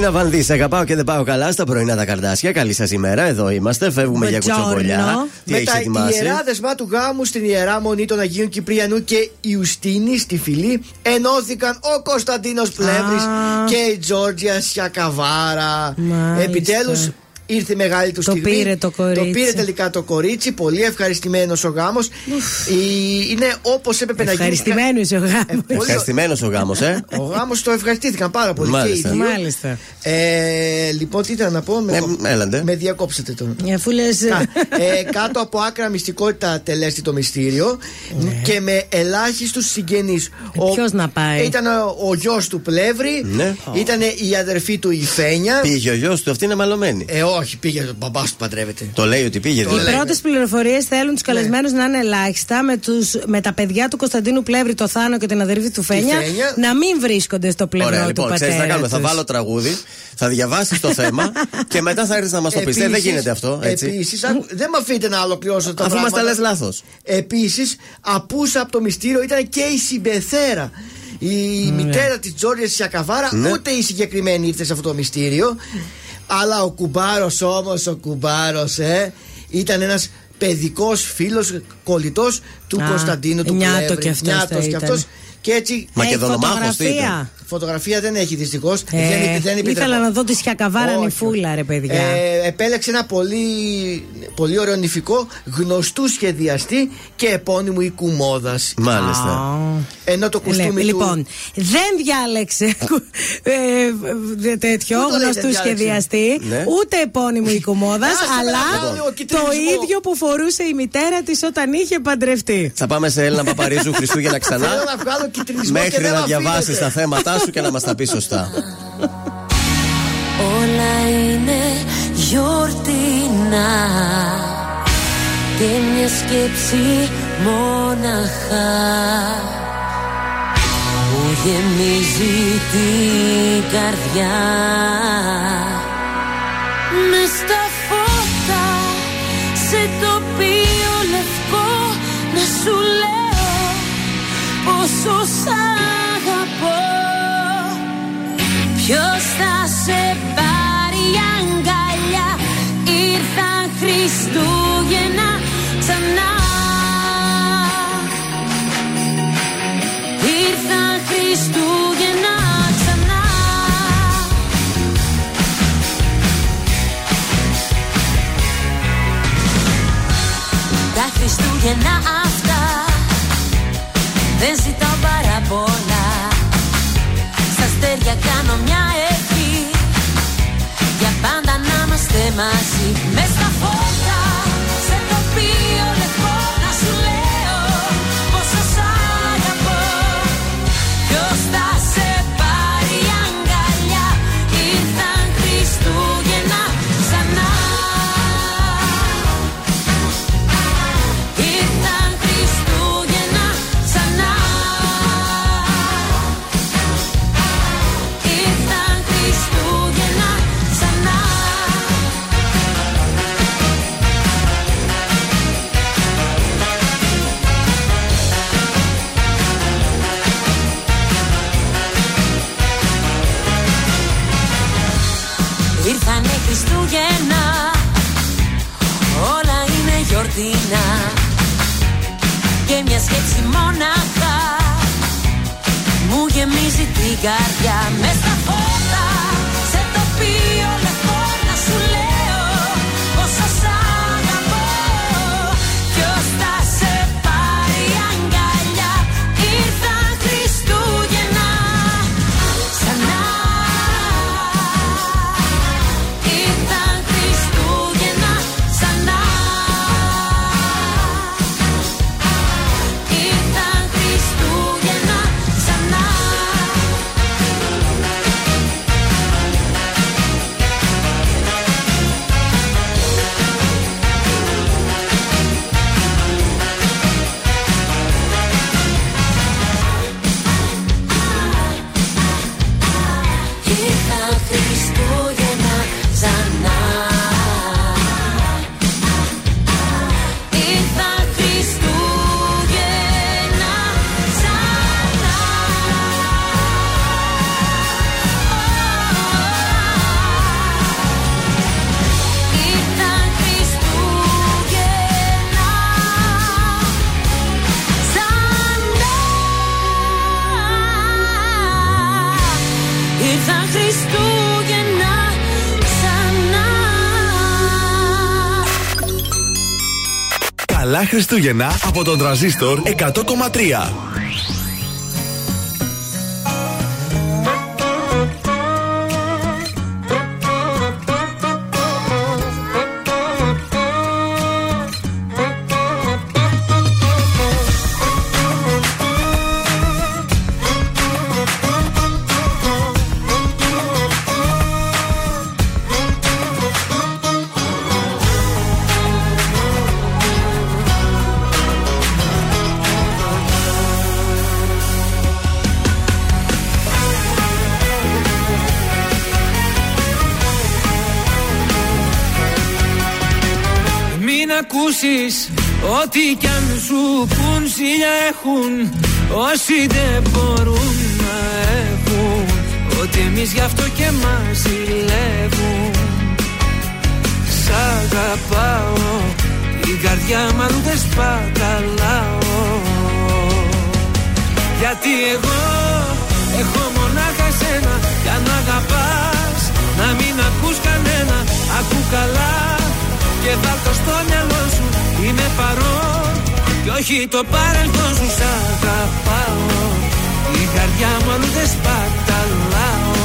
Δέσπινα Βανδύ, σε αγαπάω και δεν πάω καλά στα πρωινά τα καρδάσια. Καλή σας ημέρα, εδώ είμαστε. Φεύγουμε για Μπετζόρνο. κουτσομπολιά. Τι Με έχεις τα ετοιμάσει; ιερά δεσμά του γάμου στην ιερά μονή των Αγίων Κυπριανού και Ιουστίνη στη φυλή ενώθηκαν ο Κωνσταντίνος Πλεύρης και η Τζόρτζια Σιακαβάρα. Μάλιστα. Επιτέλους ήρθε η μεγάλη του Το στιγμή. πήρε το κορίτσι. Το πήρε τελικά το κορίτσι. Πολύ ευχαριστημένος ο γάμος. Είναι όπως έπρεπε να γίνει. Ευχαριστημένος είσαι ο γάμος. Ευχαριστημένος ο γάμος, ε. Ο γάμος το ευχαριστήθηκαν πάρα πολύ Μάλιστα. και οι δύο. Μάλιστα. Ε, λοιπόν, τι ήθελα να πω. Με, Ε, έλαντε. με διακόψετε τον. Αφού λε. Α, ε, κάτω από άκρα μυστικότητα τελέστη το μυστήριο και με ελάχιστους συγγενείς. ποιος να πάει; Ήταν ο, ο γιος του Πλεύρη, Ναι. ήταν η αδερφή του η Φένια. Πήγε ο γιος του, αυτή είναι μαλωμένη. Ε, όχι, πήγε ο μπαμπάς του παντρεύεται. Το λέει ότι πήγε. Το δηλαδή. Οι πρώτες πληροφορίες θέλουν τους καλεσμένους να είναι ελάχιστα με, τους, με τα παιδιά του Κωνσταντίνου Πλεύρη, το Θάνο και την αδερφή του Φένια, Φένια. να μην βρίσκονται στο πλευρό Ωραία, του λοιπόν, ξέρεις τι θα πατέρα. κάνουμε. Θα τους. βάλω τραγούδι, θα διαβάσεις το θέμα και μετά θα έρθεις να μας το πεις. Επίσης- Δεν γίνεται αυτό, έτσι. Επίσης, άκου- δεν με αφήνετε να ολοκληρώσω τα Αφού μας πράγματα. τα λες λάθος. Επίσης, απούσα από το μυστήριο ήταν και η συμπεθέρα. Η μητέρα της Τζόρια Σιακαβάρα, Ναι. ούτε η συγκεκριμένη ήρθε σε αυτό το μυστήριο. Αλλά ο κουμπάρος όμως, ο κουμπάρος, ε, ήταν ένας παιδικός φίλος κολλητός του Α, Κωνσταντίνου του νιάτο Πλεύρη. κι αυτός Νιάτος θα κι ήταν. αυτός. Και έτσι. Μακεδονομάχος τι ήταν. Φωτογραφία δεν έχει δυστυχώς. Ε, δεν, δεν επιτρέπω. ήθελα να δω τη σιακαβάρα Όχι. νυφούλα, ρε παιδιά. Ε, επέλεξε ένα πολύ, πολύ ωραίο νηφικό γνωστού σχεδιαστή και επώνυμου οικού μόδα. Μάλιστα. Ενώ το κουστούμι Ναι, του. Λοιπόν, δεν διάλεξε ε, ε, τέτοιο Πού το λέει, γνωστού δεν διάλεξε; σχεδιαστή, Ναι. ούτε επώνυμο οικομόδα, Άσε με να αλλά κάνω λίγο το κυτρινισμό. ίδιο που φορούσε η μητέρα της όταν είχε παντρευτεί. Θα πάμε σε Έλληνα Παπαρίζου Χριστούγεννα ξανά. Θέλω να βγάλω κυτρινισμό και Μέχρι δεν να με διαβάσεις αφήνετε. τα θέματα σου και να μας τα πεις σωστά. Όλα είναι γιορτινά και μια σκέψη μόναχα που γεμίζει την καρδιά μες στα φώτα σε τοπίο λευκό να σου λέω πόσο σ' αγαπώ Ποιος θα σε πάρει αγκαλιά; Ήρθαν Χριστούγεννα ξανά. Ήρθαν Χριστούγεννα ξανά. Τα Χριστούγεννα αυτά Δεν ζητάω κάνω μια ευχή. Για πάντα να είμαστε μαζί Χριστούγεννα από τον τραζίστορ 100,3. Ό,τι κι αν σου πουν Ζήλια έχουν. Όσοι δεν μπορούν να έχουν. Ότι εμείς γι' αυτό και μας ζηλεύουν. Σ' αγαπάω Την καρδιά μου αλλού δεν σπαταλάω. Γιατί εγώ έχω μονάχα εσένα. Κι αν αγαπάς να μην ακούς κανένα. Ακού καλά και βάλ' το στο μυαλό σου Είμαι παρόν κι όχι το παρελθόν σου σ' αγαπάω. Η καρδιά μου αλλού δεν σπαταλάω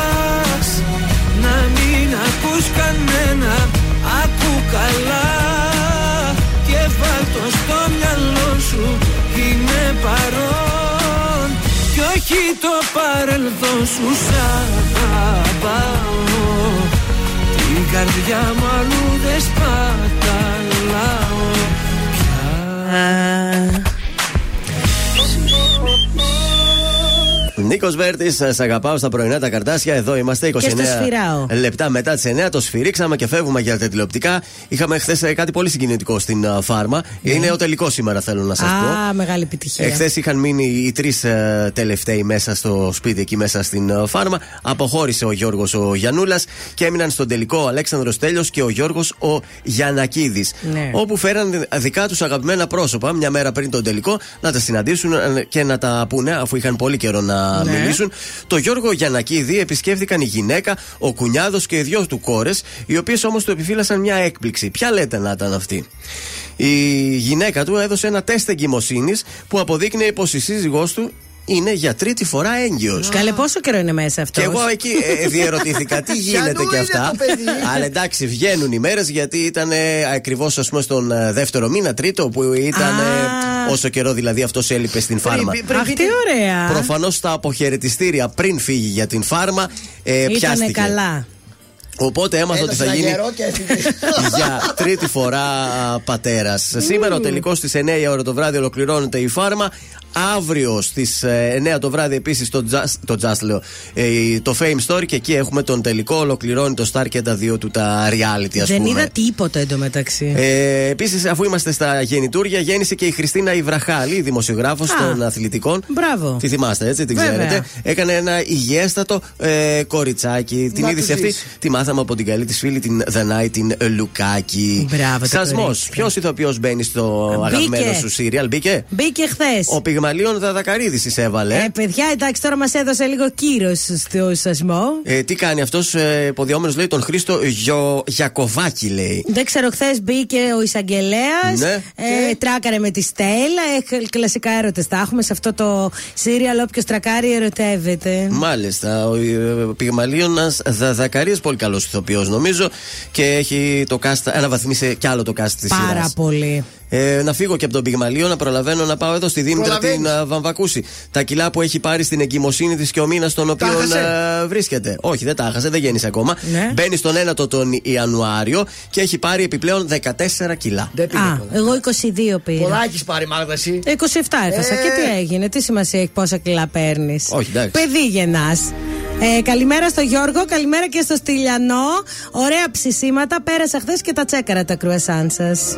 παρόν. Κι όχι το παρελθόν σου Σ' αγαπάω. Την καρδιά μου αλλού δεν σπαταλάω Νίκος Βέρτης, σας αγαπάω στα πρωινά τα καρτάσια. Εδώ είμαστε 29 Και στο σφυράω. λεπτά μετά τις 9. Το σφυρίξαμε και φεύγουμε για τα τηλεοπτικά. Είχαμε χθες κάτι πολύ συγκινητικό στην α, Φάρμα. Είναι ο τελικός σήμερα, θέλω να σας πω. Ναι. Α, μεγάλη επιτυχία. Εχθές είχαν μείνει οι τρεις τελευταίοι μέσα στο σπίτι εκεί μέσα στην ε, φάρμα. Αποχώρησε ο Γιώργος ο Γιανούλας και έμειναν στον τελικό ο Αλέξανδρος Τέλειο και ο Γιώργος ο Γιανακίδης. Ναι. Όπου φέραν δικά τους αγαπημένα πρόσωπα μια μέρα πριν τον τελικό να τα συναντήσουν ε, και να τα πούνε, αφού είχαν πολύ καιρό να Ναι. μιλήσουν. Το Γιώργο Γιανακίδη επισκέφθηκαν η γυναίκα, ο κουνιάδος και οι δυο του κόρες, οι οποίες όμως του επιφύλασαν μια έκπληξη. Ποια λέτε να ήταν αυτή; Η γυναίκα του έδωσε ένα τεστ εγκυμοσύνης που αποδείκνυε πως η σύζυγός του είναι για τρίτη φορά έγκυος. Καλέ, πόσο καιρό είναι μέσα αυτός; Και εγώ εκεί ε, διερωτήθηκα τι γίνεται Πιανού και είναι αυτά. το παιδί; Αλλά εντάξει, βγαίνουν οι μέρες γιατί ήταν ακριβώς στον ε, δεύτερο μήνα, τρίτο, που ήταν Α. ε, όσο καιρό δηλαδή αυτός έλειπε στην φάρμα. Πριν- πριν Αχ, τι πείτε- ωραία. Προφανώς τα αποχαιρετιστήρια πριν φύγει για την φάρμα ε, Ήτανε πιάστηκε. καλά. Οπότε έμαθα ότι Έδωσε θα ένα γίνει γερό και έφυγε. για τρίτη φορά πατέρας. Σήμερα ο τελικός στις 9 η ώρα το βράδυ ολοκληρώνεται η φάρμα. Αύριο στις 9 το βράδυ επίσης το Just, το Just λέω, ε, το Fame Story και εκεί έχουμε τον τελικό. Ολοκληρώνει το Star και τα δύο του τα reality, ας Δεν πούμε. είδα τίποτα εντωμεταξύ. Ε, Επίσης, αφού είμαστε στα γεννητούρια, γέννησε και η Χριστίνα Ιβραχάλη, δημοσιογράφος Α. των αθλητικών. Μπράβο. Τη θυμάστε, έτσι, την Βέβαια. ξέρετε. Έκανε ένα υγιέστατο ε, κοριτσάκι. Την Να είδηση του αυτή ζήσει. τη μάθαμε από την καλή της φίλη, την Δανάη, την Μπράβο, Λουκάκη. το Σασμός. κορίτσι. Ποιος ηθοποιό μπαίνει στο Μπήκε. αγαπημένο σου σύριαλ, μπήκε; Μπήκε χθες. Ο Πυγμαλίων Δαδακαρίδης τη έβαλε. Ε, παιδιά, εντάξει, τώρα μας έδωσε λίγο κύρος στο σασμό. Ε, τι κάνει αυτός, ε, υποδιόμενος λέει τον Χρήστο Γιο... Γιακοβάκη, λέει. Δεν ξέρω, χθες μπήκε ο εισαγγελέας. Ναι. Ε, τράκαρε με τη Στέλλα. Ε, κλασικά έρωτες τα έχουμε σε αυτό το σύριαλ. Όποιος τρακάρει, ερωτεύεται. Μάλιστα. Ο ε, Πυγμαλίωνα Δαδακαρίδης, πολύ καλός ηθοποιός νομίζω. Και έχει το cast, αναβαθμίσει κι άλλο το cast της σειράς. Πάρα πολύ. Ε, να φύγω και από τον Πυγμαλίο, να προλαβαίνω να πάω εδώ στη Δήμητρα την α, Βαμβακούση. Τα κιλά που έχει πάρει στην εγκυμοσύνη της και ο μήνας στον οποίο α, βρίσκεται. Όχι, δεν τα έχασε, δεν γέννησε ακόμα. Ναι. Μπαίνει στον ένατο τον Ιανουάριο και έχει πάρει επιπλέον 14 κιλά. Δεν πήγε Α, πολλά. εγώ 22 πήρα. Πολλά έχει πάρει, Μάγδα, εσύ. 27 έχασα. Ε. Και τι έγινε, τι σημασία έχει πόσα κιλά παίρνεις; Όχι, εντάξει. Παιδί γεννάς. Ε, καλημέρα στο Γιώργο, καλημέρα και στο Στυλιανό. Ωραία ψησίματα. Πέρασα χθες και τα τσέκαρα τα κρουασάν σας.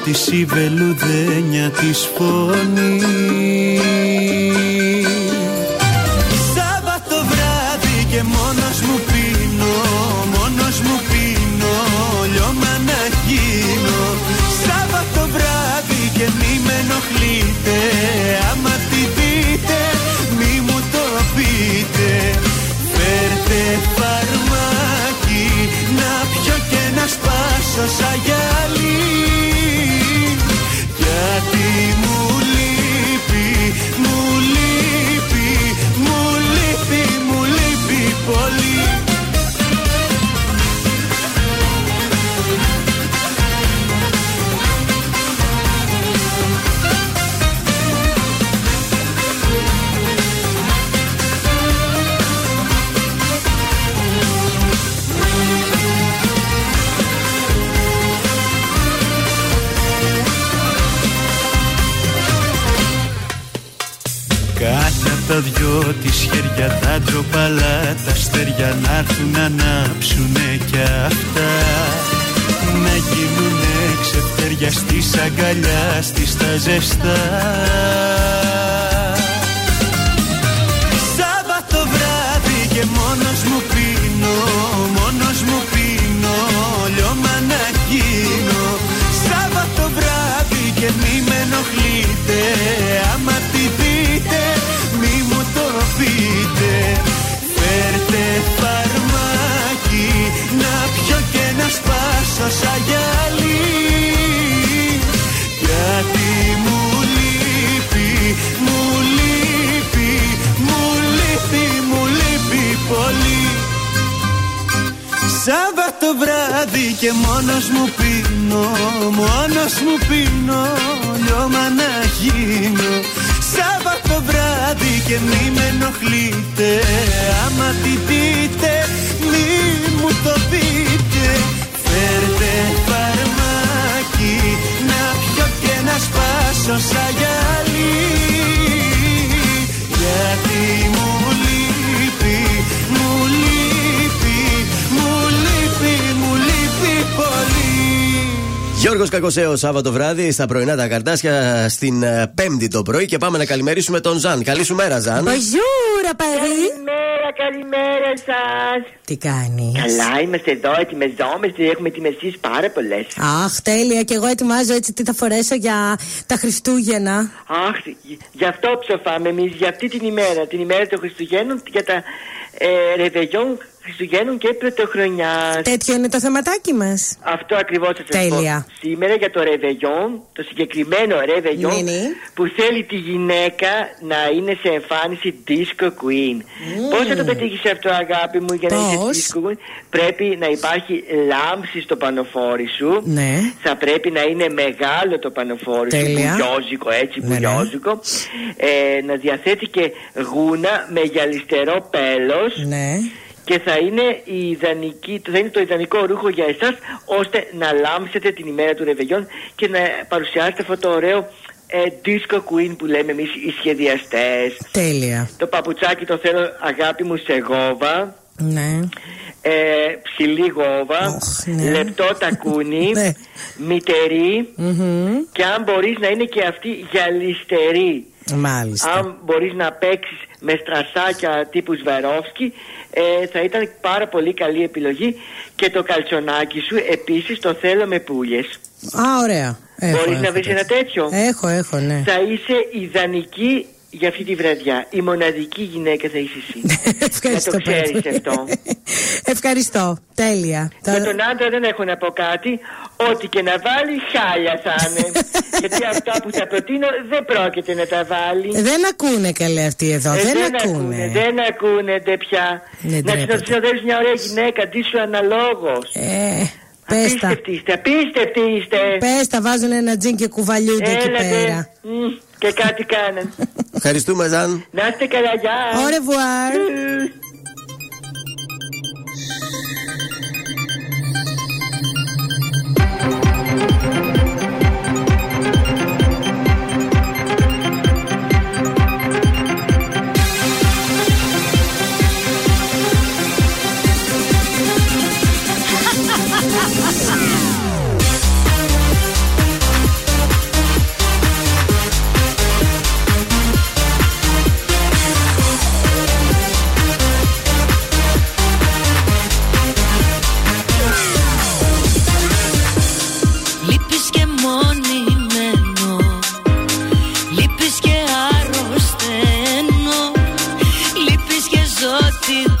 δικό της η βελουδένια της φωνή σπάσω σαν γυαλί. Γιατί μου λείπει, μου λείπει, μου λείπει, μου λείπει πολύ. Σάββατο βράδυ και μόνος μου πίνω, μόνος μου πίνω, λιώμα να γίνω. Σάββατο βράδυ και μη με ενοχλείτε, άμα τη δείτε σπάσω σαν γυαλί Γιατί μου λείπει, μου λείπει, μου λείπει, μου λείπει πολύ Γιώργος Κακοσέος, Σάββατο βράδυ στα πρωινά τα καρτάσια στην ε, Πέμπτη το πρωί και πάμε να καλημερίσουμε τον Ζαν. Καλή σου μέρα, Ζαν. Μπαζούρα, παιδί. Καλημέρα, καλημέρα σας. Τι κάνεις; Καλά, είμαστε εδώ, ετοιμαζόμαστε. Έχουμε ετοιμασίε πάρα πολλές. Αχ, τέλεια. Και εγώ ετοιμάζω έτσι τι θα φορέσω για τα Χριστούγεννα. Αχ, γι' αυτό ψοφάμε εμείς, για αυτή την ημέρα, την ημέρα των Χριστουγέννων, για τα ε, ρεβεγιόν Χριστουγέννων και Πρωτοχρονιάς. Τέτοιο είναι το θεματάκι μας. Αυτό ακριβώς θα σας πω. Τέλεια. Σήμερα για το ρεβεγιόν, το συγκεκριμένο ρεβεγιόν, Ναι, ναι. που θέλει τη γυναίκα να είναι σε εμφάνιση disco queen. Πώς θα το πετύχεις αυτό, αγάπη μου, για να Πώς; είσαι disco queen, Πρέπει να υπάρχει λάμψη στο πανοφόρι σου. Ναι. Θα πρέπει να είναι μεγάλο το πανοφόρι σου, Τέλεια. μπουλιόζικο, έτσι, Ναι, ναι. μπουλιόζικο. Ε, να διαθέτει και γούνα με γυαλιστερό πέλος Ναι. Και θα είναι, η ιδανική, θα είναι το ιδανικό ρούχο για εσάς ώστε να λάμψετε την ημέρα του ρεβεγιόν και να παρουσιάσετε αυτό το ωραίο ε, disco queen που λέμε εμείς οι σχεδιαστές. Τέλεια. Το παπουτσάκι το θέλω αγάπη μου σε γόβα. Ναι. Ε, ψηλή γόβα, ναι. λεπτό τακούνι, Ναι. μητερή Μμμ. και αν μπορείς να είναι και αυτή γυαλιστερή. Μάλιστα. Αν μπορείς να παίξεις με στρασάκια τύπου Σβαρόφσκι ε, θα ήταν πάρα πολύ καλή επιλογή και το καλτσονάκι σου επίσης το θέλω με πουλιες. Α, ωραία. Έχω, Μπορείς έχω να βρεις ένα τέτοιο; Έχω, έχω, ναι. Θα είσαι ιδανική για αυτή τη βραδιά. Η μοναδική γυναίκα θα είσαι εσύ. Ευχαριστώ να το ξέρεις πολύ. αυτό. Ευχαριστώ. Τέλεια. Για Τα- τον άντρα δεν έχω να πω κάτι. Ό,τι και να βάλει, χάλια θα είναι. Γιατί αυτά που θα προτείνω δεν πρόκειται να τα βάλει. Δεν ακούνε καλέ αυτοί εδώ. Ε, δεν, ακούνε. Δεν ακούνε πια. Δεν να τρέπονται. σου συνοδεύει μια ωραία γυναίκα, αντίσου αναλόγως. Ε, πες τα. Απίστευτοι είστε, απίστευτοι είστε. Πες τα βάζουν ένα τζιν και κουβαλιούνται εκεί και κάτι κάναν. Ευχαριστούμε, Ζαν. Να είστε καλά, γεια. Au revoir.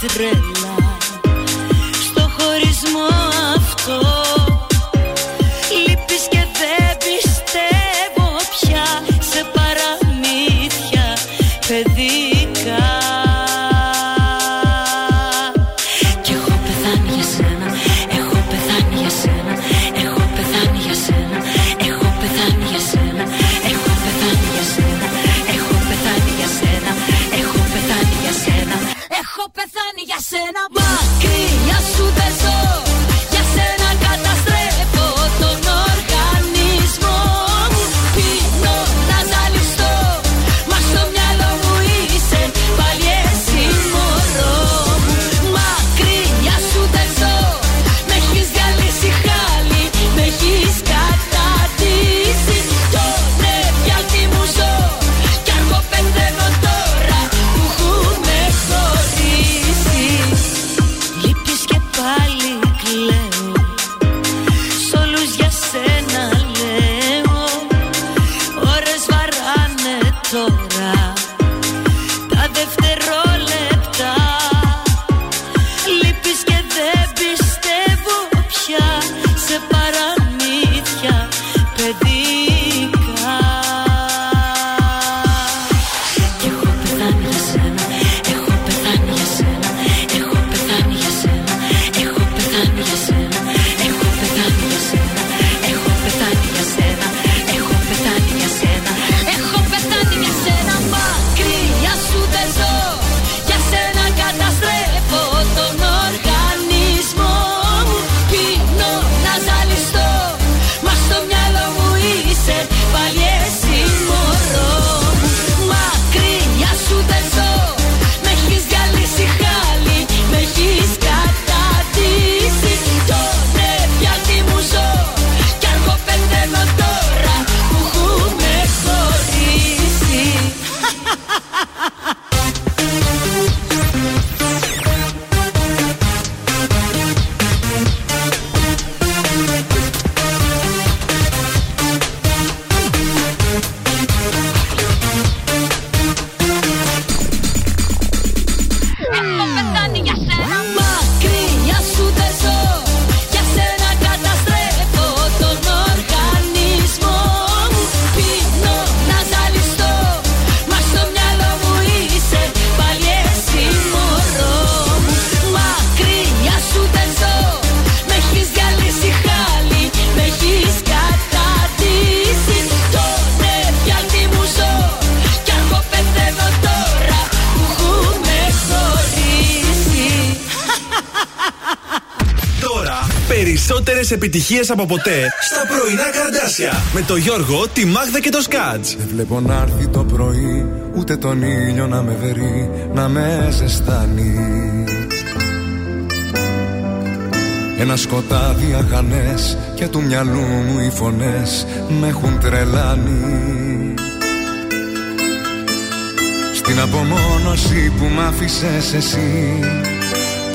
Adrenaline πεθάνει για σένα. Μακριά σου δεν ζω. επιτυχίες από ποτέ στα πρωινά καρδάσια. Με το Γιώργο, τη Μάγδα και το Σκάτ. Δεν βλέπω να έρθει το πρωί, ούτε τον ήλιο να με βερεί, να με ζεστάνει. Ένα σκοτάδι αγανές και του μυαλού μου οι φωνές με έχουν τρελάνει. Στην απομόνωση που μ' άφησες εσύ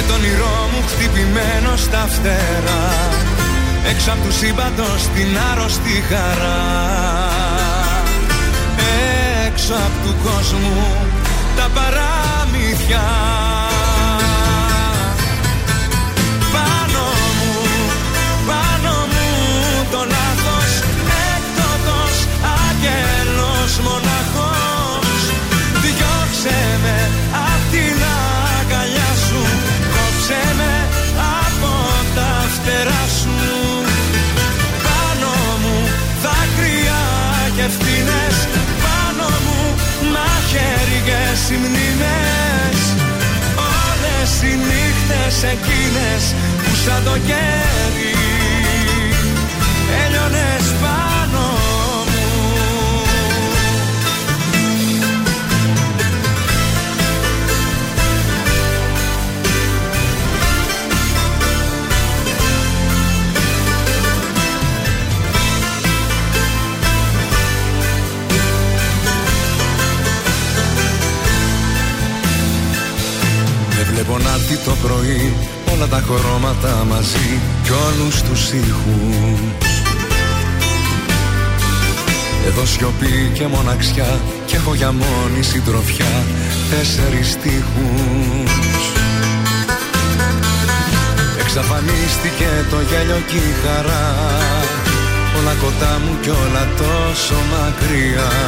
Με τον μου χτυπημένο στα φτερά. Έξω από τους σύμπαντος την άρρωστη χαρά. Έξω από του κόσμου τα παραμύθια. Μαχαίριγες οι μνήμες Όλες οι νύχτες εκείνες που σαν το κέρι Δεν βλέπω να έρθει το πρωί όλα τα χρώματα μαζί κι όλους τους ήχους. Εδώ σιωπή και μοναξιά και έχω για μόνη συντροφιά τέσσερις τείχους Εξαφανίστηκε το γέλιο και η χαρά Όλα κοντά μου κι όλα τόσο μακριά. δεν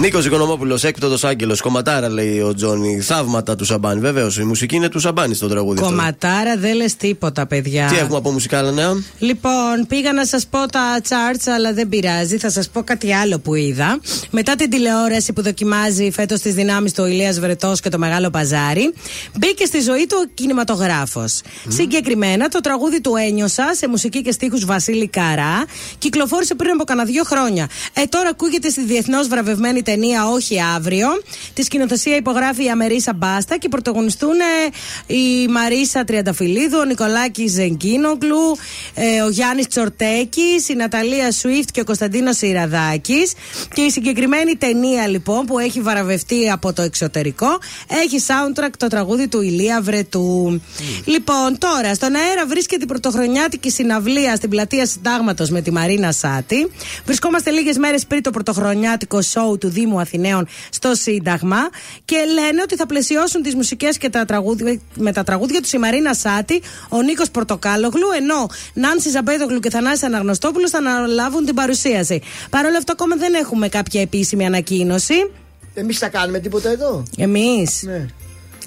Νίκος Οικονομόπουλος, έκτοτο άγγελος. Κομματάρα λέει ο Τζόνι. Θαύματα του Σαμπάνι. Βεβαίως, η μουσική είναι του Σαμπάνι στο τραγούδι. αυτό. Κομματάρα δεν λες τίποτα, παιδιά. Τι έχουμε από μουσικά, άλλα νέα. Λοιπόν, πήγα να σας πω τα charts, αλλά δεν πειράζει. Θα σας πω κάτι άλλο που είδα. Μετά την τηλεόραση που δοκιμάζει φέτος τις δυνάμεις του Ηλίας Βρετός και το Μεγάλο Παζάρι, μπήκε στη ζωή του ο κινηματογράφος. Συγκεκριμένα, το τραγούδι του Ένιωσα σε μουσική και στίχους Βασίλη Καρά κυκλοφόρησε πριν από κανένα δύο χρόνια. Ε, τώρα ακούγεται στη διεθνώς βραβευμένη ταινία Όχι Αύριο. Τη σκηνοθεσία υπογράφει η Αμερίσα Μπάστα και πρωταγωνιστούν ε, η Μαρίσα Τριανταφυλλίδου, ο Νικολάκης Ζεγκίνογλου, ε, ο Γιάννης Τσορτέκης, η Ναταλία Σουίφτ και ο Κωνσταντίνος Ιραδάκης. Και η συγκεκριμένη ταινία λοιπόν που έχει βραβευτεί από το εξωτερικό έχει soundtrack το τραγούδι του Ηλία Βρετού. Λοιπόν, τώρα στον αέρα βρίσκεται η πρωτοχρονιάτικη συναυλία στην πλατεία Συντάγματος με τη Μαρίνα Σάτι. Βρισκόμαστε λίγες μέρες πριν το πρωτοχρονιάτικο σοου του Δήμου Αθηναίων στο Σύνταγμα και λένε ότι θα πλαισιώσουν τις μουσικές και τα τραγούδια, με τα τραγούδια του η Μαρίνα Σάτι, ο Νίκος Πορτοκάλογλου, ενώ Νάνση Ζαμπέδογλου και Θανάσης Αναγνωστόπουλος θα αναλάβουν την παρουσίαση. Παρ' όλα αυτά, ακόμα δεν έχουμε κάποια επίσημη ανακοίνωση. Εμείς θα κάνουμε τίποτα εδώ. Εμείς. Ναι.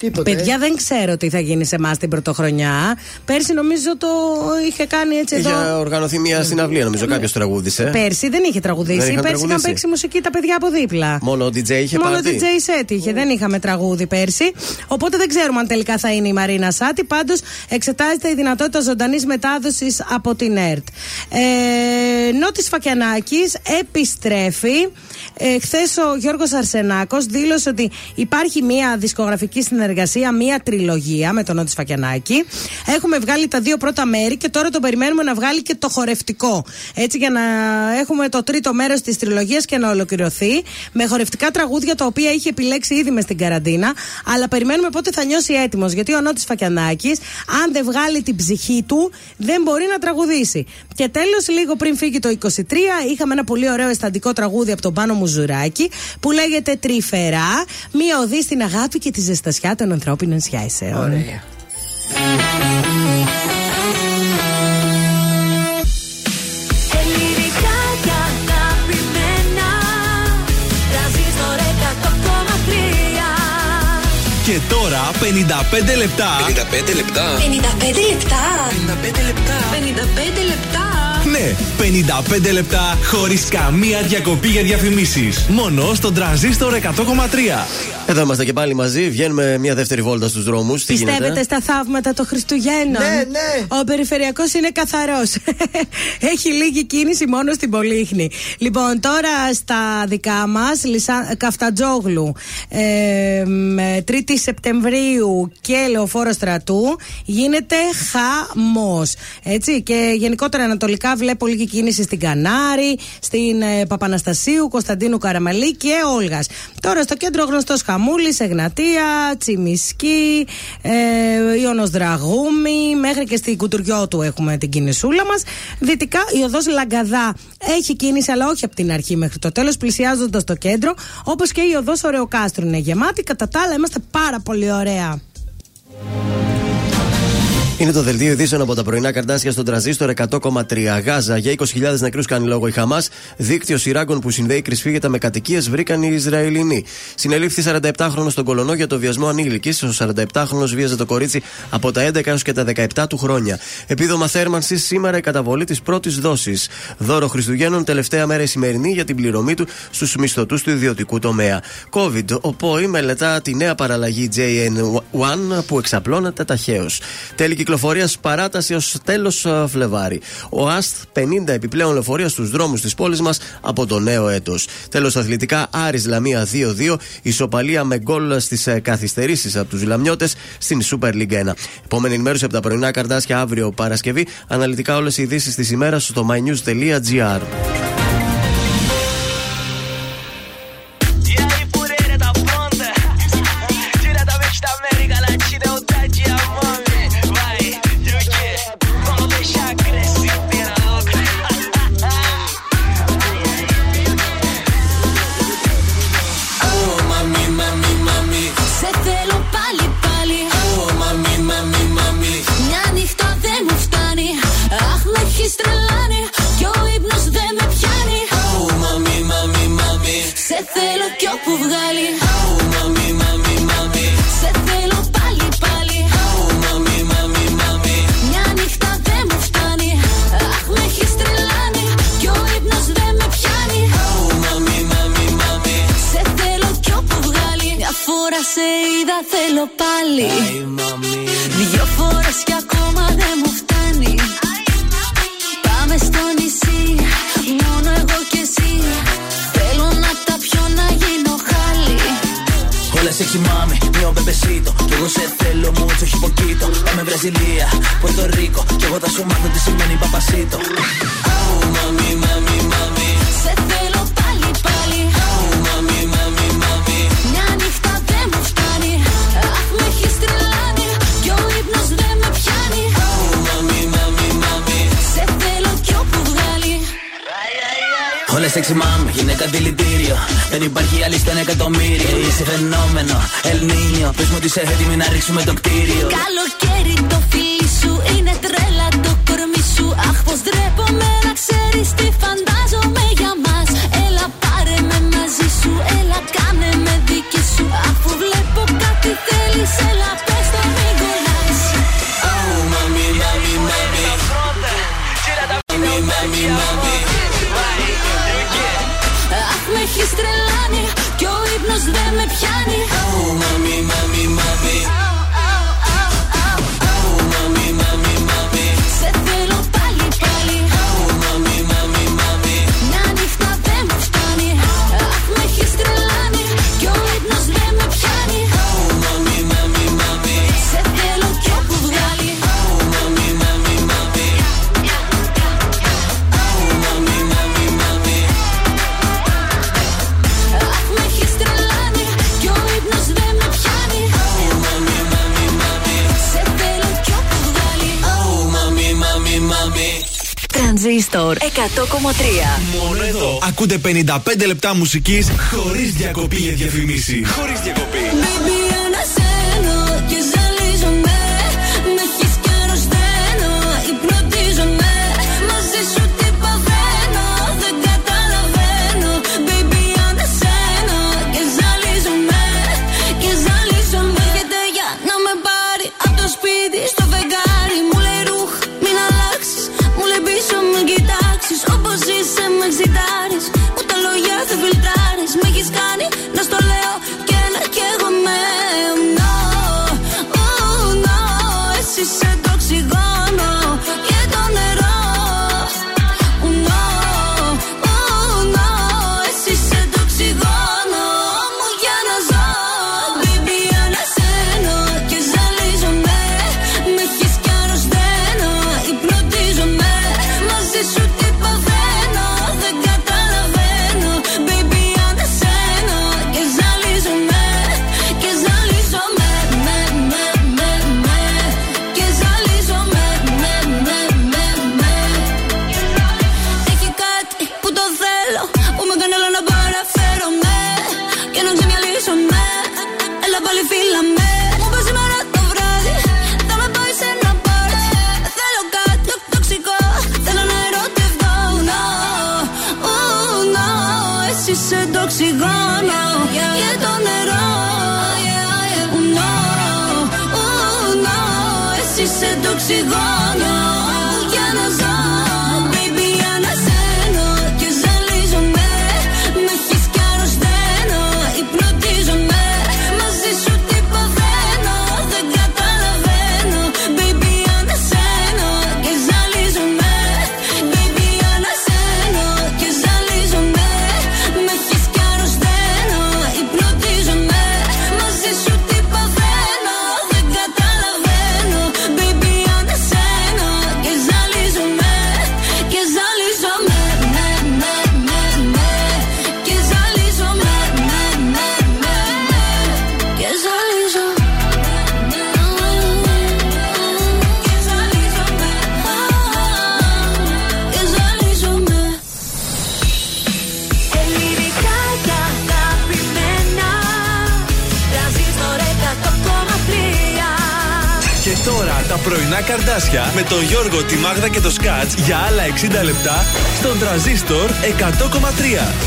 Τίποτα. Παιδιά, ε. δεν ξέρω τι θα γίνει σε εμάς την πρωτοχρονιά. Πέρσι νομίζω το είχε κάνει έτσι εδώ. Είχε οργανωθεί μια συναυλία, νομίζω, κάποιος τραγούδισε. Πέρσι δεν είχε τραγουδήσει. Δεν είχαν Πέρσι είχαν τραγουδήσει. παίξει μουσική τα παιδιά από δίπλα. Μόνο ο DJ είχε Μόνο πάρει. DJ set είχε, δεν είχαμε τραγούδι πέρσι. Οπότε δεν ξέρουμε αν τελικά θα είναι η Μαρίνα Σάτι. Πάντως εξετάζεται η δυνατότητα ζωντανής μετάδοσης από την ΕΡΤ. Ε, Νότι Φακιανάκης επιστρέφει. Ε, Χθες ο Γιώργος Αρσενάκος δήλωσε ότι υπάρχει μια δισκογραφική συνεργασία συνεργασία μία τριλογία με τον Νότι Φακιανάκη. Έχουμε βγάλει τα δύο πρώτα μέρη και τώρα τον περιμένουμε να βγάλει και το χορευτικό. Έτσι για να έχουμε το τρίτο μέρος της τριλογίας και να ολοκληρωθεί. Με χορευτικά τραγούδια τα οποία είχε επιλέξει ήδη μες στην καραντίνα. Αλλά περιμένουμε πότε θα νιώσει έτοιμος. Γιατί ο Νότι Φακιανάκη, αν δεν βγάλει την ψυχή του, δεν μπορεί να τραγουδήσει. Και τέλος, λίγο πριν φύγει το 23, είχαμε ένα πολύ ωραίο αισθαντικό τραγούδι από τον Πάνο Μουζουράκη που λέγεται Τρυφερά, μία οδή στην αγάπη και τη ζεστασιά των ανθρώπινων σχέσεων. Ωραία. Ελληνικά και αγαπημένα Τρανζίστορ 100,3 Και τώρα 55 λεπτά. 55 λεπτά. 55 λεπτά 55 λεπτά 55 λεπτά Ναι, 55 λεπτά χωρίς καμία διακοπή για διαφημίσεις. Μόνο στον τραζίστορ 100,3. Εδώ είμαστε και πάλι μαζί. Βγαίνουμε μια δεύτερη βόλτα στους δρόμους. Τι Πιστεύετε γίνεται. στα θαύματα των Χριστουγέννων; Ναι, ναι. Ο περιφερειακός είναι καθαρός. Έχει λίγη κίνηση μόνο στην Πολύχνη. Λοιπόν, τώρα στα δικά μας, Καφτατζόγλου, ε, με 3η Σεπτεμβρίου και Λεωφόρο Στρατού, γίνεται χαμός. Έτσι. Και γενικότερα ανατολικά βλέπω λίγη κίνηση στην Κανάρη, στην ε, Παπαναστασίου, Κωνσταντίνου Καραμαλή και Όλγας. Τώρα στο κέντρο γνωστός Χαμούλης, Εγνατία, Τσιμισκή, ε, Ιωνος Δραγούμη, μέχρι και στην Κουτουριώτου έχουμε την κινησούλα μας. Δυτικά η οδός Λαγκαδά έχει κίνηση, αλλά όχι από την αρχή μέχρι το τέλος, πλησιάζοντας το κέντρο, όπως και η οδός Ωρεοκάστρου είναι γεμάτη. Κατά τα άλλα, είμαστε πάρα πολύ ωραία. Είναι το δελτίο ειδήσεων από τα πρωινά καρτάσια στον τραζίστορ 100,3. Γάζα για 20.000 νεκρούς κάνει λόγο η Χαμάς. Δίκτυο σειράγκων που συνδέει κρυσφύγετα με κατοικίες βρήκαν οι Ισραηλινοί. Συνελήφθη 47χρονο στον Κολονό για το βιασμό ανήλικης. Ο 47χρονο βίαζε το κορίτσι από τα 11 έως και τα 17 του χρόνια. Επίδομα θέρμανσης σήμερα η καταβολή της πρώτης δόσης. Δώρο Χριστουγέννων τελευταία μέρα η σημερινή για την πληρωμή του στους μισθωτούς του ιδιωτικού τομέα. COVID. Ο ΠΟΗ μελετά τη νέα παραλλαγή JN1 που εξαπλώνεται ταχαίως. Τέλη κυκλοφορία παράταση ως τέλος Φλεβάρι. Ο ΑΣΤ 50 επιπλέον λεωφορεία στους δρόμους της πόλης μας από το νέο έτος. Τέλος αθλητικά Άρης Λαμία 2-2. Ισοπαλία με γκολ στις καθυστερήσεις από τους Λαμιώτες στην Super League 1. Επόμενη ενημέρωση από τα πρωινά καρτάσια αύριο Παρασκευή. Αναλυτικά όλες οι ειδήσεις της ημέρας στο mynews.gr. σε είδα θέλω πάλι Δυο φορές κι ακόμα δεν μου φτάνει Πάμε στο νησί Μόνο εγώ και εσύ Θέλω να τα πιω να γίνω χάλι Όλα σε μάμι, μio μπεμπεσίτο. Κι εγώ σε θέλω μουτσο χιποκίτο. Πάμε Βραζιλία, Πορτο Ρίκο. Κι εγώ θα σου μάθω τι σημαίνει παπασίτο. Oh mami, mami, mami Όλα σε μάμι, γυναίκα δηλητήριο. Δεν υπάρχει άλλη στο ένα εκατομμύριο. Είσαι φαινόμενο, Ελνίνιο. Πες μου ότι είσαι έτοιμη να ρίξουμε το κτίριο. Καλοκαίρι το φίλι σου Είναι τρέλα το κορμί σου Αχ πως ντρέπομαι να ξέρεις τι φαντάζομαι Τρανζίστορ 100,3. Μόνο εδώ. Ακούτε 55 λεπτά μουσικής χωρίς διακοπή για διαφημίση. Χωρίς διακοπή. Και το Σκάτ για άλλα 60 λεπτά στον τραζίστορ 100,3.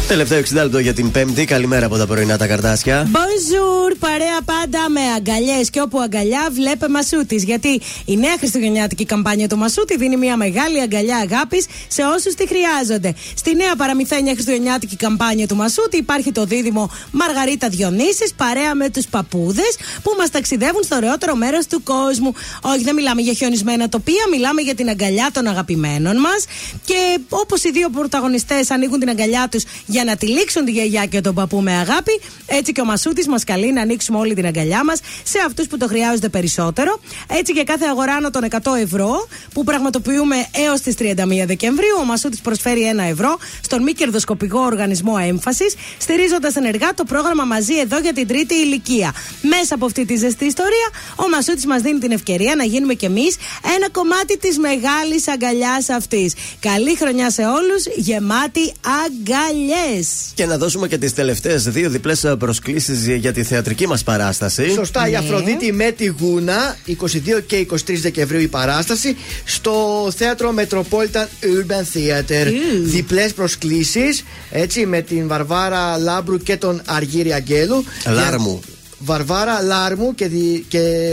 Τελευταίο 60 λεπτό για την Πέμπτη. Καλημέρα από τα πρωινά τα καρτάσια. Bonjour, παρέα πάντα με αγκαλιές και όπου αγκαλιά βλέπε Μασούτης. Γιατί η νέα χριστουγεννιάτικη καμπάνια του Μασούτη δίνει μια μεγάλη αγκαλιά αγάπης σε όσους τη χρειάζονται. Στη νέα παραμυθένια χριστουγεννιάτικη καμπάνια του Μασούτη υπάρχει το δίδυμο Μαργαρίτα Διονύσης παρέα με τους παππούδες που μας ταξιδεύουν στο ωραιότερο μέρος του κόσμου. Όχι, δεν μιλάμε για χιονισμένα τοπία, μιλάμε για την αγκαλιά των αγαπημένων μας. Και όπως οι δύο πρωταγωνιστές ανοίγουν την αγκαλιά τους για να τυλίξουν τη γιαγιά και τον παππού με αγάπη, έτσι και ο Μασούτης μας καλεί να ανοίξουμε όλη την αγκαλιά μας σε αυτούς που το χρειάζονται περισσότερο. Έτσι και κάθε αγορά άνω των 100 ευρώ που πραγματοποιούμε έως τις 31 Δεκεμβρίου, ο Μασούτης προσφέρει 1 ευρώ στον μη κερδοσκοπικό οργανισμό έμφασης, στηρίζοντας ενεργά το πρόγραμμα μαζί εδώ για την τρίτη ηλικία. Μέσα από αυτή τη ζεστή ιστορία, ο Μασούτης μας δίνει την ευκαιρία να γίνουμε κι εμείς ένα κομμάτι της μεγάλης αγκαλιάς αυτής. Καλή χρονιά σε όλους, γεμάτη αγκαλιές. Και να δώσουμε και τις τελευταίες δύο διπλές προσκλήσεις για τη θεατρική μας παράσταση. Σωστά, η Αφροδίτη με τη Γούνα, 22 και 23 Δεκεμβρίου η παράσταση, στο θέατρο Metropolitan Urban Theater. Διπλές προσκλήσεις, έτσι, με την Βαρβάρα Λάμπρου και τον Αργύρι Αγγέλου. Λάρμου. Βαρβάρα Λάρμου και, δι- και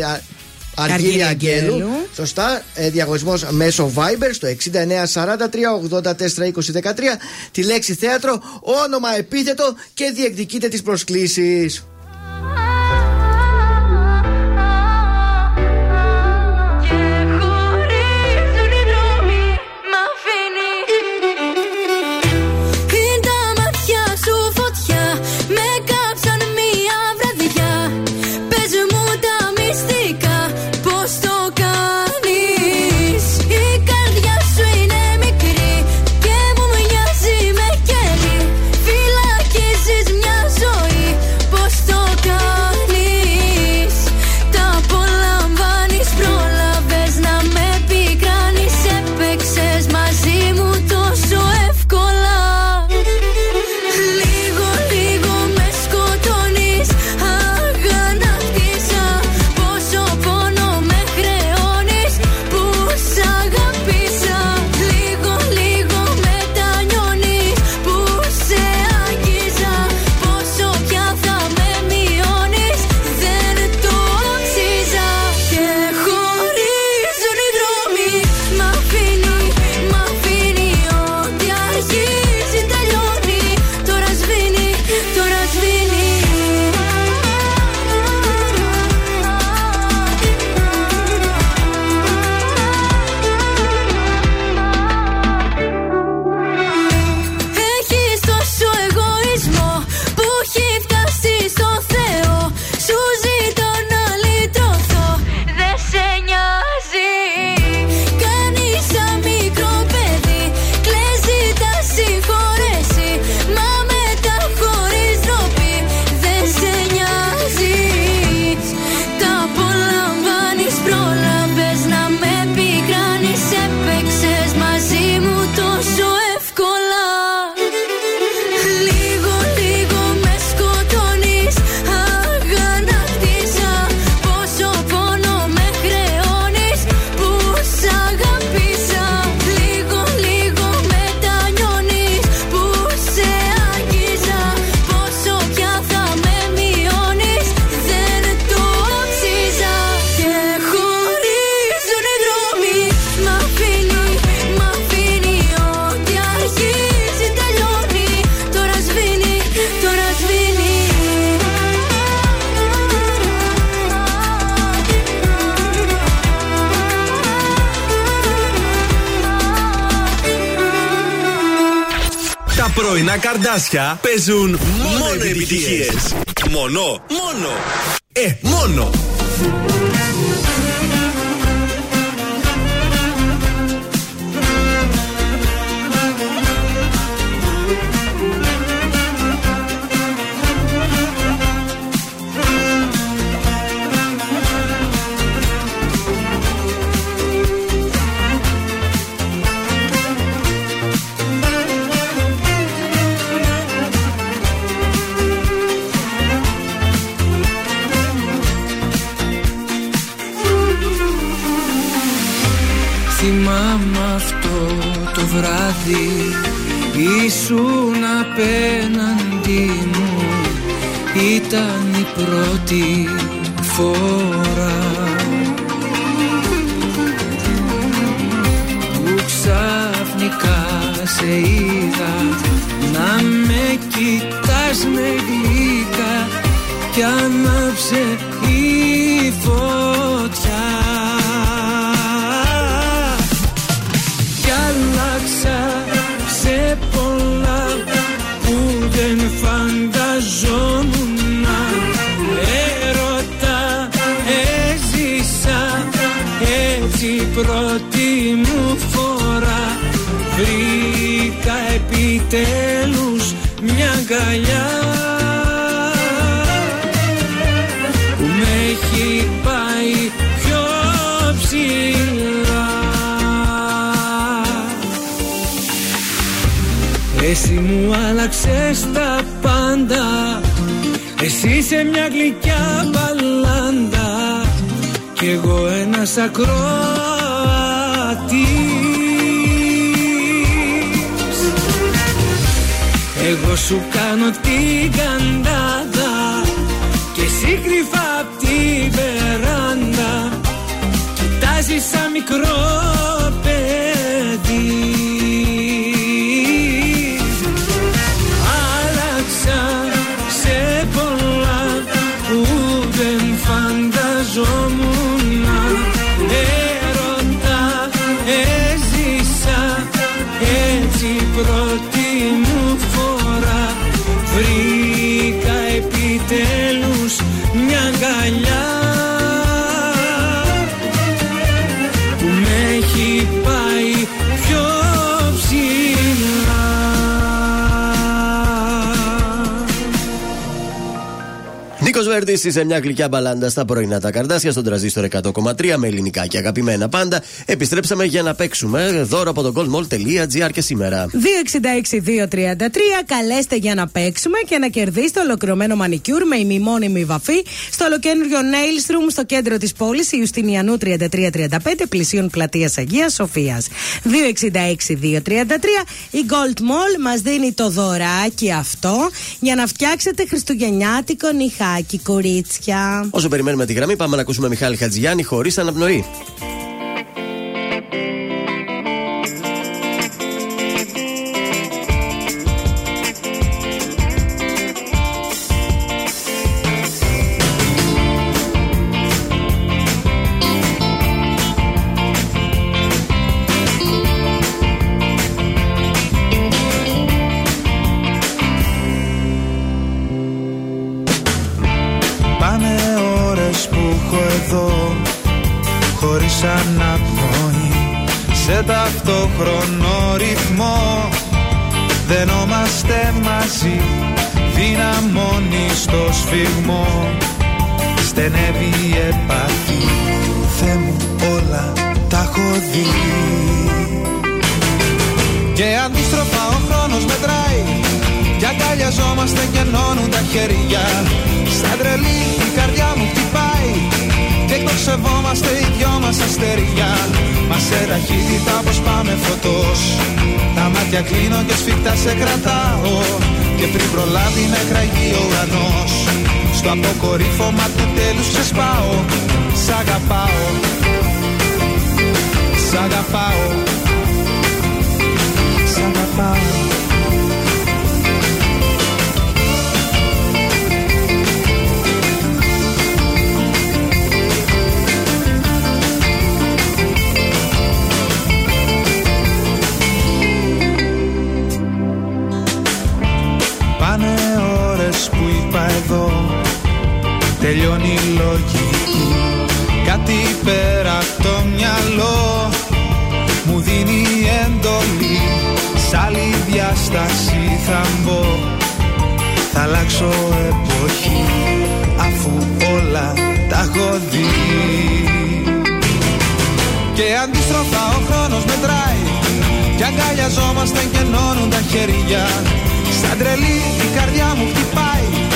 α- Αργύρι Αργύρι Αγγέλου. Αγγέλου. Σωστά. Ε, Διαγωνισμός μέσω Viber στο 6943 84 20 13. Τη λέξη θέατρο, όνομα, επίθετο και διεκδικείτε τις προσκλήσεις. Καρδάσια παίζουν μόνο, μόνο επιτυχίες. Μόνο, μόνο. Ε, μόνο. Βράδυ Ήσουν απέναντι μου. Ήταν η πρώτη φορά. Που ξαφνικά σε είδα Να με κοιτάς με γλυκά Κι άναψε επιτέλους μια αγκαλιά. Που με έχει πάει πιο ψηλά. Εσύ μου άλλαξες τα πάντα. Εσύ είσαι μια γλυκιά μπαλάντα. Κι εγώ ένας ακροατής Εγώ σου κάνω την καντάδα Και εσύ κρυφά απ' την βεράντα Κοιτάζεις σαν μικρό Νίκο Βέρτη σε μια γλυκιά μπαλάντα στα πρωινά τα καρδάσια στον τραζίστορ 100,3 με ελληνικά και αγαπημένα πάντα. Επιστρέψαμε για να παίξουμε δώρο από το goldmall.gr και σήμερα. 266-233. Καλέστε για να παίξουμε και να κερδίσετε ολοκληρωμένο μανικιούρ με ημιμόνιμη βαφή στο ολοκένουργιο Nails Room στο κέντρο της πόλης Ιουστινιανού 3335 πλησίων πλατείας Αγίας Σοφίας. 266-233. Η Gold Mall μας δίνει το δωράκι αυτό για να φτιάξετε χριστουγεννιάτικο νυχάκι, κορίτσια. Όσο περιμένουμε τη γραμμή, πάμε να ακούσουμε Μιχάλη Χατζιάννη χωρίς αναπνοή. Ταυτόχρονο ρυθμό. Δενόμαστε μαζί Δυναμώνει στο σφιγμό. Στενεύει η επαφή. Θεέ μου όλα τα έχω δει. Και αντίστροφα ο χρόνος μετράει. Κι αγκαλιαζόμαστε και ενώνουν τα χέρια. Σαν τρελή η καρδιά μου χτυπάει Και εκτοξευόμαστε οι δυο μας αστεριά. Μας σε ταχύτητα πως πάμε φωτός. Τα μάτια κλείνω και σφιχτά σε κρατάω. Και πριν προλάβει με κραγεί ο ουρανός Στο αποκορύφωμα του τέλους ξεσπάω. Σ' αγαπάω. Σ' αγαπάω. Σ' αγαπάω Τελειώνει η λογική. Κάτι πέρα από το μυαλό Μου δίνει εντολή Σ' άλλη διάσταση θα μπω. Θα αλλάξω εποχή Αφού όλα τα έχω δει. Και αντίστροφα ο χρόνος μετράει. Κι αγκαλιαζόμαστε και ενώνουν τα χέρια. Σαν τρελή η καρδιά μου χτυπάει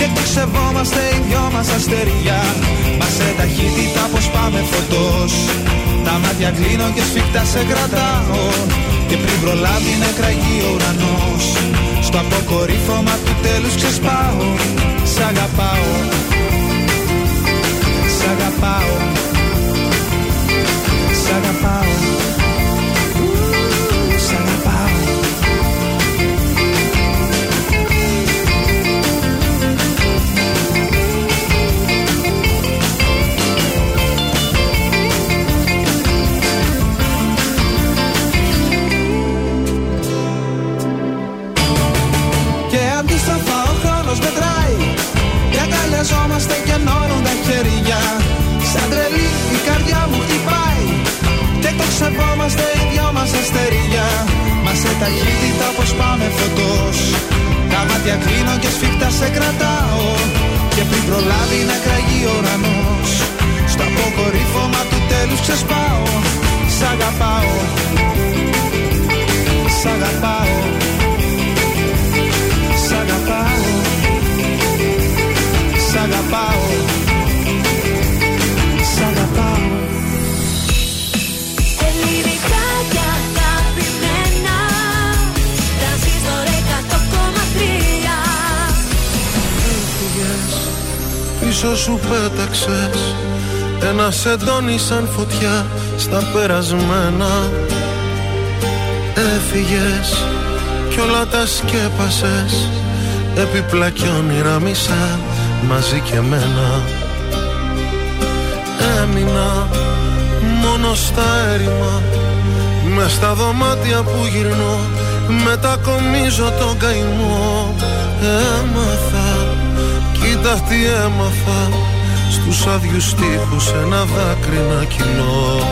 Και το ξεβόμαστε οι δυο μας αστεριά. Μας σε ταχύτητα πως πάμε φωτός. Τα μάτια κλείνω και σφιχτά σε κρατάω. Και πριν προλάβει να κραγεί ο ουρανός. Στο αποκορύφωμα του τέλους ξεσπάω. Σ' αγαπάω. Σ' αγαπάω. Σ' αγαπάω ταχύτητα πως πάμε φωτός. Τα μάτια κλείνω και σφιχτά σε κρατάω. Και πριν προλάβει να κραγεί ο ουρανός Στο αποκορύφωμα του τέλους ξεσπάω. Σ' αγαπάω. Σ' αγαπάω. Σ' αγαπάω. Σ' αγαπάω Πίσω σου πέταξες. Ένα σεντόνι σαν φωτιά Στα περασμένα. Έφυγες Κι όλα τα σκέπασες. Επιπλά κι όνειρα μισά Μαζί και μένα Έμεινα Μόνο στα έρημα. Μες στα δωμάτια που γυρνώ. Μετακομίζω τον καημό. Έμαθα Κοίτα τι έμαθα Στους άδειους τείχους ένα δάκρυ να κυλώ.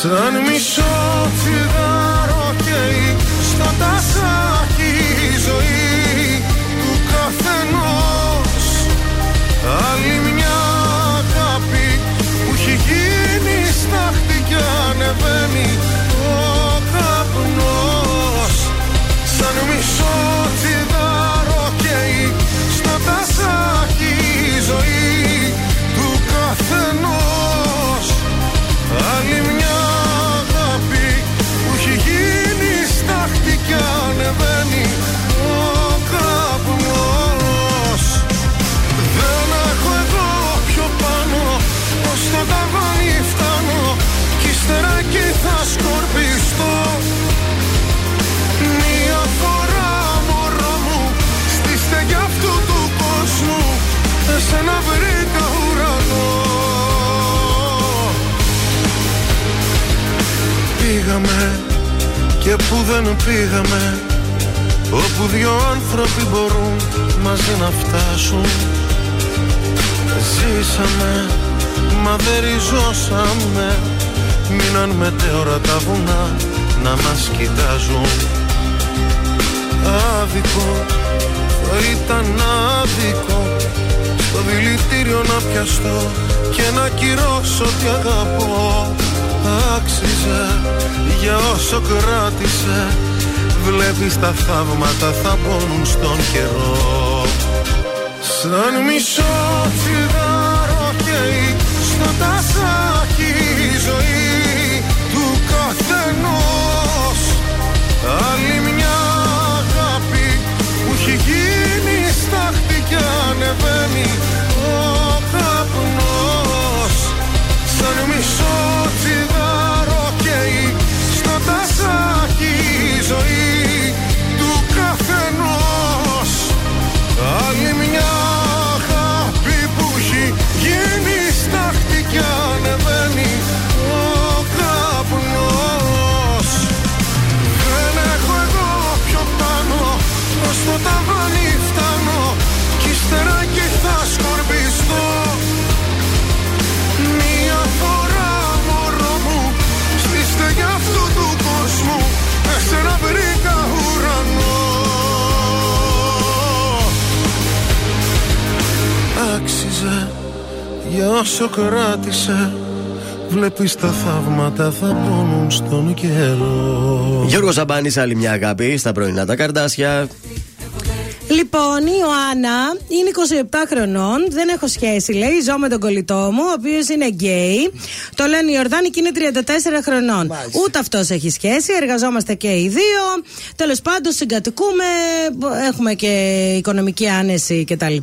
Σαν μισό τσιγάρο καίει Στο τασάκι η ζωή του καθενός. Άλλη μια αγάπη που έχει γίνει στάχτη κι ανεβαίνει ο καπνός. Σαν μισό τσιγάρο καίει στο τασάκι η ζωή του καθενός. Άλλη μια αγάπη που έχει γίνει στάχτη κι ανεβαίνει ο καπνός Δεν έχω εγώ πιο πάνω πως το ταβάνι φτάνω κι ύστερα εκεί θα σκορπιστώ βρήκα ουρανό. Πήγαμε και που δεν πήγαμε Όπου δυο άνθρωποι μπορούν μαζί να φτάσουν. Ζήσαμε, μα δεν ριζώσαμε. Μείναν μετέωρα τα βουνά να μας κοιτάζουν. Άδικο, θα ήταν άδικο Στο δηλητήριο να πιαστώ και να κυρώσω τι αγαπώ. Άξιζε για όσο κράτησε. Βλέπεις τα θαύματα θα πόνουν στον καιρό. Σαν μισό τσιγάρο καίει στο τασάκι η ζωή του καθενός. Άλλη μια αγάπη που έχει γίνει στάχτη κι ανεβαίνει ο καπνός. Σαν μισό τσιγάρο καίει στο τασάκι η ζωή του καθενός. Άλλη μια αγάπη που έχει γίνει στάχτη κι ανεβαίνει για όσο κράτησε Βλέπεις τα θαύματα θα πόνουν στον καιρό Γιώργος Ζαμπάνης, άλλη μια αγάπη στα πρωινά τα καρδάσια. Λοιπόν, η Ιωάννα είναι 27 χρονών. Δεν έχω σχέση, λέει. Ζω με τον κολλητό μου, ο οποίος είναι γκέι. Το λένε η Ιορδάνη και είναι 34 χρονών. Ούτε αυτός έχει σχέση. Εργαζόμαστε και οι δύο. Τέλος πάντων, συγκατοικούμε. Έχουμε και οικονομική άνεση κτλ.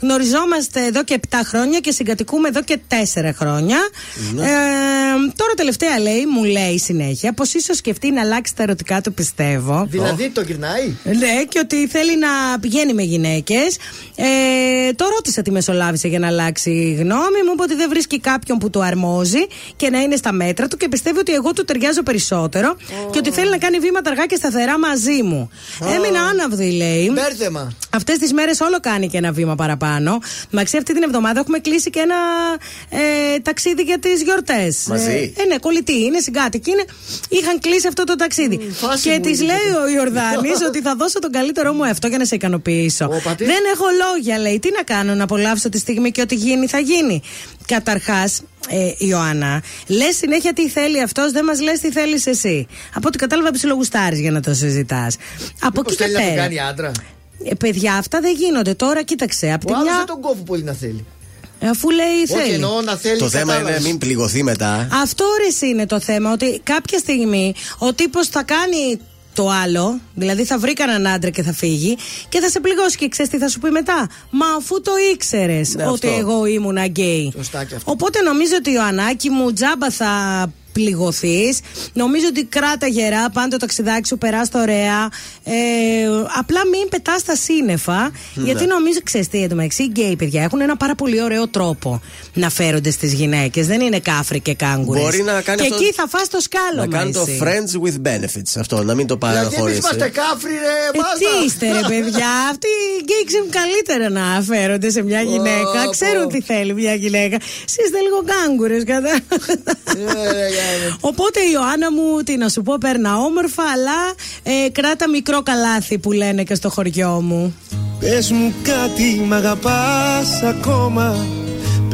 Γνωριζόμαστε εδώ και 7 χρόνια και συγκατοικούμε εδώ και 4 χρόνια. Ναι. Ε, τώρα τελευταία λέει, μου λέει συνέχεια, πως ίσως σκεφτεί να αλλάξει τα ερωτικά του, πιστεύω. Δηλαδή το γυρνάει; Ναι, και ότι θέλει να πηγαίνει με γυναίκες. Ε, το ρώτησα τι μεσολάβησε για να αλλάξει γνώμη. Μου είπε ότι δεν βρίσκει κάποιον που του αρμόζει και να είναι στα μέτρα του και πιστεύει ότι εγώ του ταιριάζω περισσότερο και ότι θέλει να κάνει βήματα αργά και σταθερά μαζί μου. Έμεινα άναυδη, λέει. Μπέρδεμα. Αυτές τις μέρες όλο κάνει και ένα βήμα παραπάνω. Μαξί αυτή την εβδομάδα έχουμε κλείσει και ένα ε, ταξίδι για τις γιορτές. Μαζί; Ε, ε, ναι, κολλητή είναι, συγκάτοικη είναι. Είχαν κλείσει αυτό το ταξίδι. φάση και μου της είναι. λέει ο Ιορδάνης ότι θα δώσω τον καλύτερό μου αυτό για να σε ικανοποιήσω. Όπα, τι. Δεν έχω λόγια, λέει. Τι να κάνω, να απολαύσω τη στιγμή και ό,τι γίνει θα γίνει. Καταρχάς, ε, Ιωάννα, λες συνέχεια τι θέλει αυτός, δεν μας λες τι θέλεις εσύ. Από ό,τι κατάλαβα, ψιλογουστάρει για να το συζητάς. Από Μήπως εκεί και θέλει να τον πέρα. κάνει άντρα; Ε, παιδιά, αυτά δεν γίνονται. Τώρα κοίταξε. Απ' Ο τη άλλος μια, δεν τον κόβει πολύ να θέλει. αφού λέει Όχι θέλει. εννοώ να θέλει. Το θέμα κατάλαβες. είναι μην πληγωθεί μετά. Αυτό ρε είναι το θέμα. Ότι κάποια στιγμή ο τύπος θα κάνει το άλλο, δηλαδή θα βρει κανέναν άντρα και θα φύγει και θα σε πληγώσει και ξέρεις τι θα σου πει μετά. Μα αφού το ήξερες Ναι, ότι αυτό. εγώ ήμουν γκέι. Σωστά και αυτό. Οπότε νομίζω ότι ο Ανάκη μου τζάμπα θα πληγωθείς. Νομίζω ότι κράτα γερά, πάντα το ταξιδάκι σου, περνάς ωραία. Ε, απλά μην πετάς στα σύννεφα. Ναι. Γιατί νομίζω, ξέρεις τι, εντωμεταξύ οι γκέι παιδιά έχουν ένα πάρα πολύ ωραίο τρόπο να φέρονται στις γυναίκες. Δεν είναι κάφροι και κάγκουρες. Μπορεί να κάνει Και αυτό- εκεί θα φας το σκάλωμα. Να κάνει το εσύ. friends with benefits. Αυτό, να μην το Δηλαδή εμείς παραχωρήσεις. είμαστε κάφροι, ρε. Ε, Μάλτα. τι είστε ρε παιδιά, αυτοί οι γκέι ξέρουν καλύτερα να φέρονται σε μια γυναίκα. πω. Ξέρουν τι θέλει μια γυναίκα. Εσείς είστε λίγο κάγκουρες κατά. Ε, ρε, Γιάννη. Οπότε Ιωάννα μου, τι να σου πω, παίρνα όμορφα, αλλά ε, κράτα μικρό καλάθι που λένε και στο χωριό μου. Πες μου κάτι, μ' αγαπάς ακόμα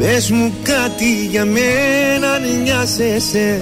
Πες μου κάτι για μένα αν νοιάζεσαι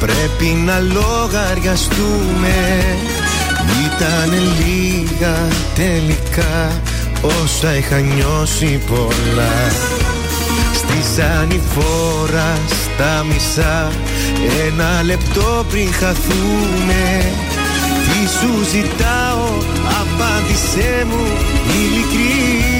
Πρέπει να λογαριαστούμε. Ήταν λίγα τελικά. Όσα είχα νιώσει πολλά. Στη ανηφόρα στα μισά. Ένα λεπτό πριν χαθούμε. Τι σου ζητάω Απάντησέ μου ειλικρινά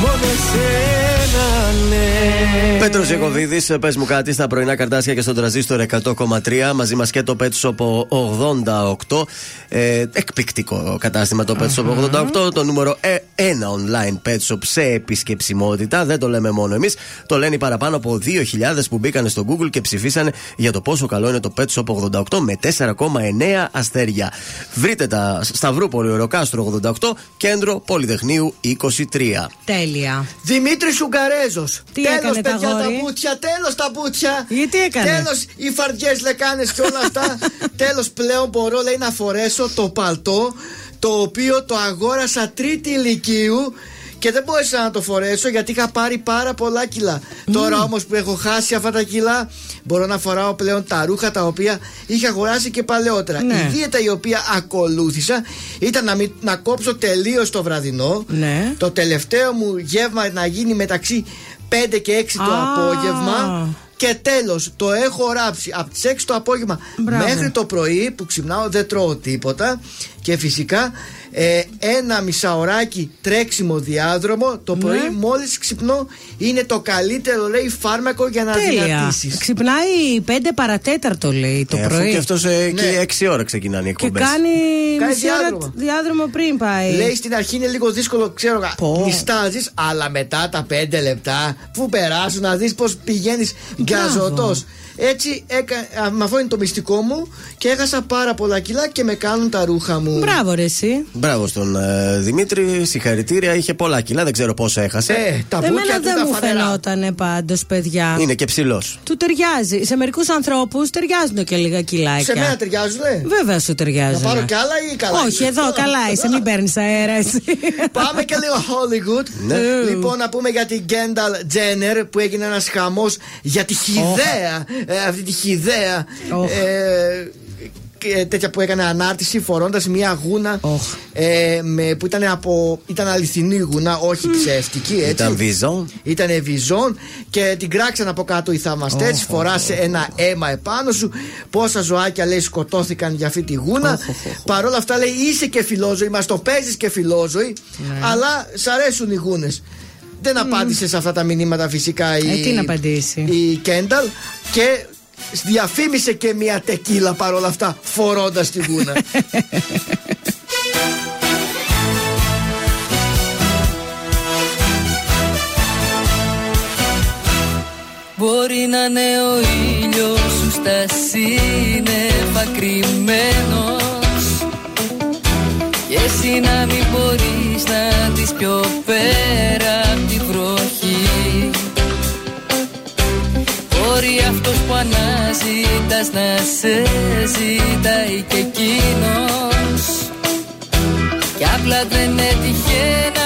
μόνο εσένα ναι Πέτρος Ζεκοβίδη, πες μου κάτι στα πρωινά καρτάσια και στον τραζίστορ 100,3. Μαζί μας και το Pet Shop 88. Ε, εκπληκτικό κατάστημα το Pet Shop 88. Το νούμερο 1 online Pet Shop σε επισκεψιμότητα. Δεν το λέμε μόνο εμείς. Το λένε οι παραπάνω από 2.000 που μπήκαν στο Google και ψηφίσανε για το πόσο καλό είναι το Pet Shop 88 με 4,9 αστέρια. Βρείτε τα Σταυρούπολη Οροκάστρο 88, κέντρο Πολυτεχνείου 23. Τέλεια. Δημήτρης Ουγγαρέζος. Τι Τέλος, έκανε τα παιδιά, τα αγόρι; μπουτια. Τέλος τα μπουτια. Γιατί έκανε; Τέλος οι φαρδιές λεκάνες και όλα αυτά. Τέλος πλέον μπορώ, λέει, να φορέσω το παλτό το οποίο το αγόρασα τρίτη ηλικίου και δεν μπόρεσα να το φορέσω γιατί είχα πάρει πάρα πολλά κιλά. Τώρα όμως που έχω χάσει αυτά τα κιλά, μπορώ να φοράω πλέον τα ρούχα τα οποία είχα αγοράσει και παλαιότερα. Ναι. Η δίαιτα η οποία ακολούθησα ήταν να, μην, να κόψω τελείως το βραδινό. Ναι. Το τελευταίο μου γεύμα να γίνει μεταξύ 5 και 6 το Α. απόγευμα. Και τέλος, το έχω ράψει από τις 6 το απόγευμα Μπράβο. μέχρι το πρωί που ξυπνάω, δεν τρώω τίποτα. Και φυσικά ε, ένα μισάωράκι τρέξιμο διάδρομο το πρωί Ναι. μόλις ξυπνώ είναι το καλύτερο λέει φάρμακο για να Τέλεια. δυνατήσεις Ξυπνάει 5 παρατέταρτο λέει το Ε, αφού πρωί. και αυτός εκεί Ναι. 6 ώρα ξεκινάνε οι Και εκπομπές. κάνει, Κάνει μισή ώρα διάδρομο. διάδρομο πριν πάει. Λέει στην αρχή είναι λίγο δύσκολο, ξέρω, Πω. νιστάζεις, αλλά μετά τα 5 λεπτά που περάσουν να δεις πώς πηγαίνεις γκαζωτός. Έτσι, έκα, α, με αυτό είναι το μυστικό μου και έχασα πάρα πολλά κιλά και με κάνουν τα ρούχα μου. Μπράβο, ρε, εσύ. Μπράβο στον ε, Δημήτρη, συγχαρητήρια. Είχε πολλά κιλά, δεν ξέρω πόσο έχασε. Ε, τα Εμένα μπουκιά του δεν τα μου φανερά. φαινότανε πάντως, παιδιά. Είναι και ψηλός. Του ταιριάζει. Σε μερικούς ανθρώπους ταιριάζουν και λίγα κιλάκια. Σε μένα ταιριάζουνε; Βέβαια σου ταιριάζουν. Να πάρω κι άλλα ή καλά. Όχι, εδώ καλά είσαι, μην παίρνεις αέρας εσύ. Πάμε και λίγο Hollywood. Ναι. Λοιπόν, να πούμε για την Kendall Jenner που έγινε ένας χαμός για τη χιδέα. Ε, αυτή τη χιδέα. Οχ. ε, και τέτοια που έκανε ανάρτηση φορώντας μια γούνα ε, με, που ήταν, από, ήταν αληθινή γούνα, όχι ψεύτικη. Έτσι. Ήταν βυζόν. Ήταν βυζόν και την κράξαν από κάτω οι θαυμαστές. Οχ, φοράσε ένα αίμα επάνω σου. Πόσα ζωάκια λέει σκοτώθηκαν για αυτή τη γούνα. Παρ' όλα αυτά λέει είσαι και φιλόζωη, μας το παίζεις και φιλόζωη. Ναι. Αλλά σ' αρέσουν οι γούνες. Δεν απάντησες σε αυτά τα μηνύματα φυσικά η, Ε, τι να απαντήσει. η Κένταλ και διαφήμισε και μια τεκίλα παρόλα αυτά φορώντας τη γούνα. Μπορεί να είναι ο ήλιος σου στα σύννεφα κρυμμένος Και εσύ να μην μπορείς να δεις πιο πέρα Μπορεί αυτός που αναζητάς να σε ζητάει και εκείνος. Κι απλά δεν έτυχε να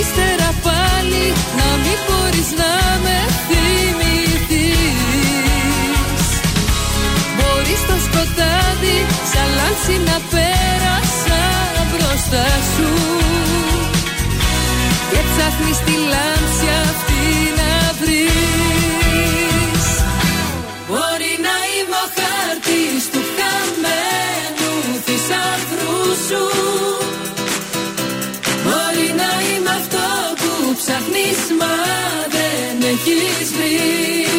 ύστερα πάλι να μην μπορείς να με θυμηθείς. Μπορείς το σκοτάδι σαν λάμψη να πέρασα μπροστά σου. Και ψάχνεις τη λάμψη αυτή να βρεις. ψάχνεις μα δεν έχεις βρει.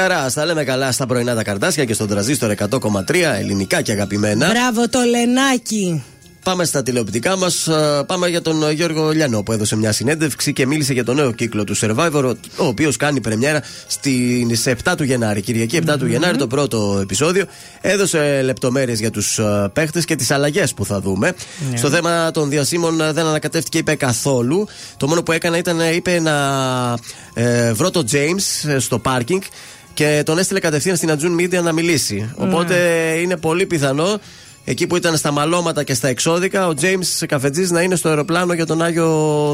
Ζουγαρά. Τα λέμε καλά στα πρωινά τα καρτάσια και στον τραζίστορ 100,3 ελληνικά και αγαπημένα. Μπράβο το Λενάκι. Πάμε στα τηλεοπτικά μας. Πάμε για τον ε, Γιώργο Λιανό που έδωσε μια συνέντευξη και μίλησε για το νέο κύκλο του Survivor, ο οποίος κάνει πρεμιέρα στι 7 του Γενάρη. Κυριακή 7 mm-hmm. του Γενάρη, το πρώτο επεισόδιο. Έδωσε λεπτομέρειες για τους ε, παίχτες και τις αλλαγές που θα δούμε. Yeah. Στο θέμα των διασύμων ε, δεν ανακατεύτηκε, είπε καθόλου. Το μόνο που έκανα ήταν, είπε να ε, βρω τον James στο πάρκινγκ και τον έστειλε κατευθείαν στην Ατζούν Media να μιλήσει. Οπότε είναι πολύ πιθανό εκεί που ήταν στα μαλώματα και στα εξώδικα, ο James Καφετζής να είναι στο αεροπλάνο για τον Άγιο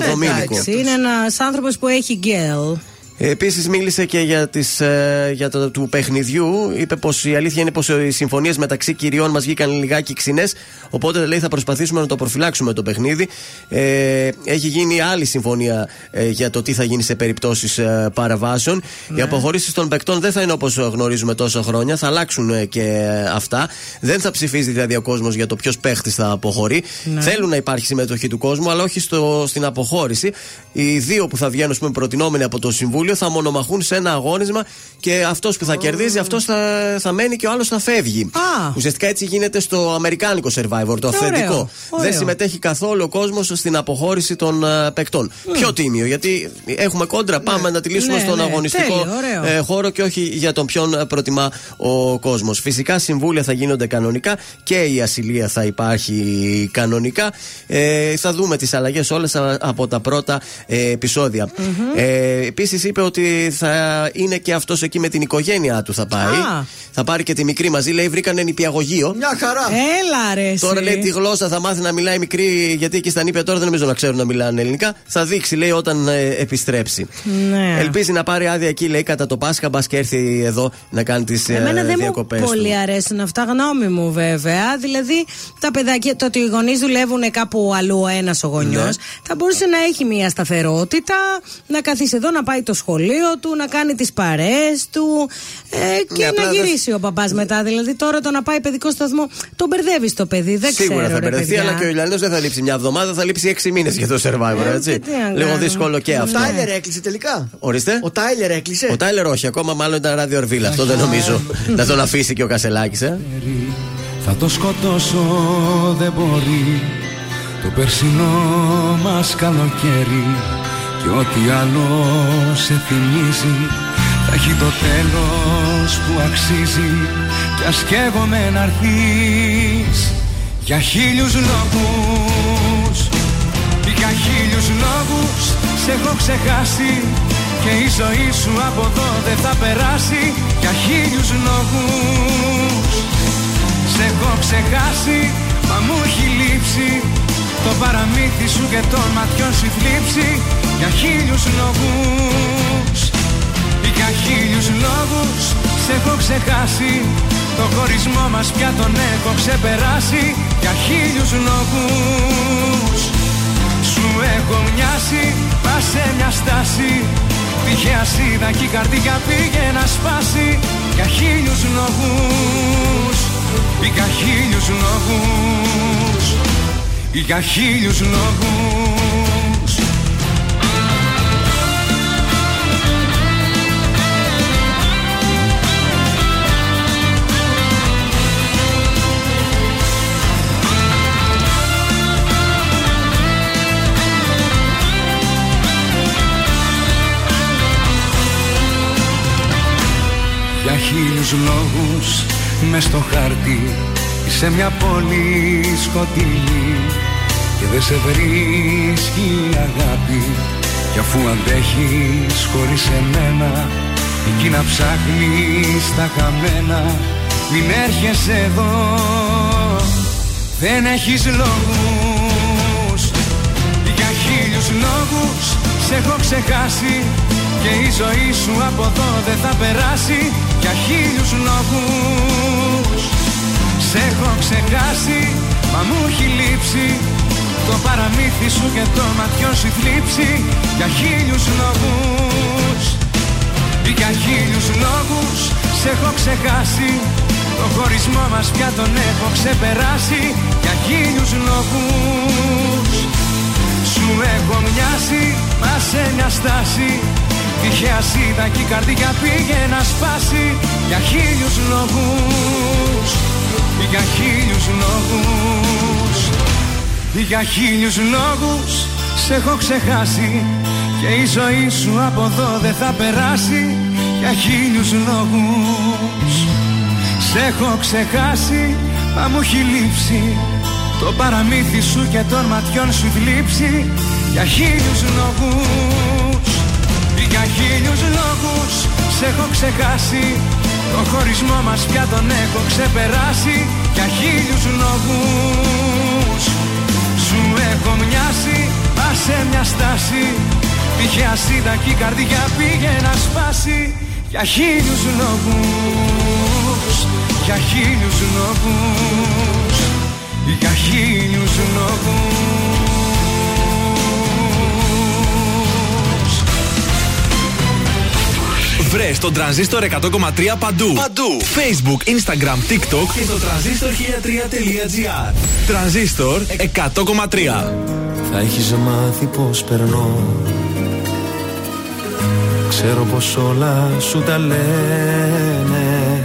Δομήνικο. Εντάξει, είναι ένας άνθρωπος που έχει γκέλ. Επίσης μίλησε και για, τις, ε, για το του παιχνιδιού. Είπε πως η αλήθεια είναι πως οι συμφωνίες μεταξύ κυριών μας βγήκαν λιγάκι ξινές. Οπότε λέει θα προσπαθήσουμε να το προφυλάξουμε το παιχνίδι. Ε, έχει γίνει άλλη συμφωνία ε, για το τι θα γίνει σε περιπτώσεις ε, παραβάσεων. Οι αποχωρήσεις των παικτών δεν θα είναι όπως γνωρίζουμε τόσα χρόνια. Θα αλλάξουν ε, και αυτά. Δεν θα ψηφίζει δηλαδή ο κόσμος για το ποιος παίχτης θα αποχωρεί. Ναι. Θέλουν να υπάρχει συμμετοχή του κόσμου, αλλά όχι στο, στην αποχώρηση. Οι δύο που θα βγαίνουν, ας πούμε, προτινόμενοι από το Συμβούλιο θα μονομαχούν σε ένα αγώνισμα και αυτός που θα κερδίζει, αυτός θα, θα μένει και ο άλλος θα φεύγει. Α. Ουσιαστικά έτσι γίνεται στο αμερικάνικο survivor, το αυθεντικό. ωραίο. Δεν συμμετέχει καθόλου ο κόσμος στην αποχώρηση των ε, παικτών. Πιο τίμιο, γιατί έχουμε κόντρα, πάμε να τη λύσουμε Ναι, στον ναι. αγωνιστικό Τέλειο, ωραίο. ε, χώρο και όχι για τον ποιον ε, προτιμά ο κόσμος. Φυσικά συμβούλια θα γίνονται κανονικά και η ασυλία θα υπάρχει κανονικά. Ε, θα δούμε τις αλλαγές όλες από τα πρώτα ε, επεισόδια. Ε, Επίσης είπε ότι θα είναι και αυτός εκεί με την οικογένειά του θα πάει. Α. Θα πάρει και τη μικρή μαζί. Λέει βρήκανε νηπιαγωγείο. Μια χαρά. Έλα ρε. εσύ. Τώρα λέει τη γλώσσα θα μάθει να μιλάει μικρή, γιατί εκεί στα νήπια τώρα δεν νομίζω να ξέρουν να μιλάνε ελληνικά. Θα δείξει, λέει, όταν ε, επιστρέψει. Ναι. Ελπίζει να πάρει άδεια εκεί, λέει, κατά το Πάσχα, μπας και έρθει εδώ να κάνει τις Εμένα δεν μου διακοπές. πολύ αρέσουν αυτά, γνώμη μου βέβαια. Δηλαδή, τα παιδάκια, το ότι οι γονείς δουλεύουν κάπου αλλού ο ένας ο γονιός, Ναι. θα μπορούσε να έχει μια σταθερότητα, να καθίσει εδώ, να πάει το σχολείο του, να κάνει τις παρέ του ε, και Ναι, απλά να δεν- γυρίσει ο παπάς μετά. Δηλαδή, τώρα το να πάει παιδικό σταθμό, τον μπερδεύεις το παιδί. Δεν Σίγουρα ξέρω. θα ρε, μπερδευτεί, παιδιά. αλλά και ο Ιλιανό δεν θα λείψει μια εβδομάδα, θα λείψει έξι μήνες για το survivor, έτσι. Ε, τι να Λίγο κάνουμε. δύσκολο και Ο αυτό. Τάιλερ έκλεισε τελικά. Ορίστε. Ο Τάιλερ έκλεισε. Ο Τάιλερ όχι, ακόμα μάλλον ήταν ράδιο Ορβίλα. Αυτό δεν νομίζω να τον αφήσει και ο Κασελάκης, ε. Θα το σκοτώσω δεν μπορεί Το περσινό μας καλοκαίρι Και ό,τι άλλο σε θυμίζει Θα έχει το τέλος που αξίζει. Κι ας καίγομαι να έρθεις Για χίλιους λόγους. Για χίλιους λόγους σε έχω ξεχάσει Και η ζωή σου από εδώ δεν θα περάσει. Για χίλιους λόγους σε έχω ξεχάσει, μα μου έχει λείψει Το παραμύθι σου και των ματιών σου η θλίψη Για χίλιους λόγους. Για χίλιους λόγους σε έχω ξεχάσει Το χωρισμό μας πια τον έχω ξεπεράσει. Για χίλιους λόγους Σου έχω μοιάσει, πας σε μια στάση. Τυχαία σίδα και η καρδιά πήγε να σπάσει. Για χίλιους λόγους Για χίλιους λόγους Για χίλιους λόγους. Για χίλιους λόγους μες στο χάρτη Είσαι μια πόλη σκοτεινή Και δεν σε βρίσκει η αγάπη. Κι αφού αντέχεις χωρίς εμένα Εκεί να ψάχνεις τα χαμένα. Μην έρχεσαι εδώ Δεν έχεις λόγους. Για χίλιους λόγους σε έχω ξεχάσει Και η ζωή σου από εδώ δεν θα περάσει. Για χίλιους λόγους Σε έχω ξεχάσει μα μου έχει λείψει. Το παραμύθι σου και το ματιό σου η θλίψη Για χίλιους λόγους. Για χίλιους λόγους σε έχω ξεχάσει. Το χωρισμό μας πια τον έχω ξεπεράσει Για χίλιους λόγους. Σου έχω μοιάσει, μα σε μια στάση. Τυχαία σίδα και η καρδιά πήγε να σπάσει Για χίλιους λόγους Για χίλιους λόγους Για χίλιους λόγους σε έχω ξεχάσει Και η ζωή σου από εδώ δεν θα περάσει. Για χίλιους λόγους Σε έχω ξεχάσει μα μου έχει λείψει Το παραμύθι σου και των ματιών σου θλίψει Για χίλιους λόγους Για χίλιους λόγους σε έχω ξεχάσει Το χωρισμό μας πια τον έχω ξεπεράσει Για χίλιους λόγους. Σου έχω μοιάσει μα σε μια στάση. Τυχαία σύντακη καρδιά πήγε να σπάσει Για χίλιους λόγους. Για χίλιους λόγους. Για χίλιους λόγους Βρες τον τρανζίστορ 100,3 παντού. Παντού. Facebook, Instagram, TikTok και το τρανζίστορ 1003.gr. Τρανζίστορ 100,3. Θα έχεις μάθει πως περνώ Ξέρω πως όλα σου τα λένε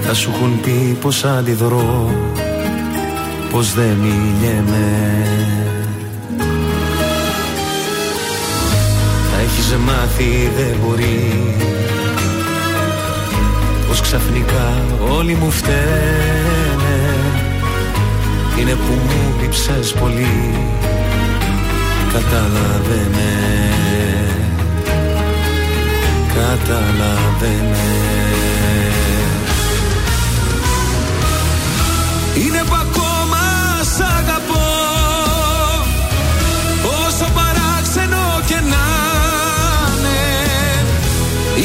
Θα σου έχουν πει πως αντιδρώ Πως δεν μιλιέμαι Θα έχεις μάθει δεν μπορεί. Πως ξαφνικά όλοι μου φταίνε Είναι που μου λείψες πολύ. Καταλαβαίνε. Καταλαβαίνε. Είναι που ακόμα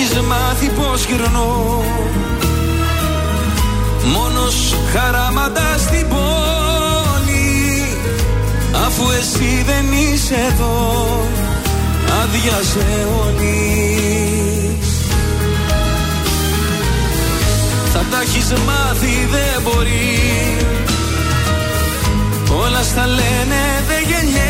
έχεις μάθει πως γυρνώ. Μόνος χαράματας στην πόλη Αφού εσύ δεν είσαι εδώ Άδειασε όλης. Θα τα έχεις μάθει δεν μπορεί. Όλα στα λένε δεν γεννιέμαι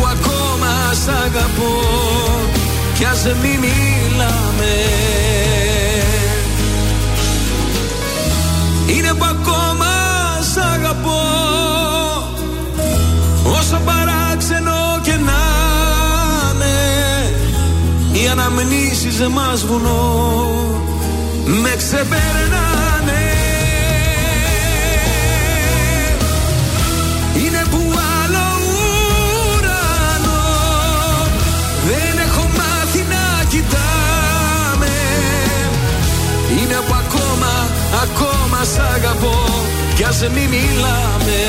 που ακόμα σ' αγαπώ. Κι ας μη μιλάμε. Είναι που ακόμα σ' αγαπώ. Όσο παράξενο και να είναι Οι αναμνήσεις μας βουνό. Με ξεπερνάνε σ' αγαπώ Κι ας μη μιλάμε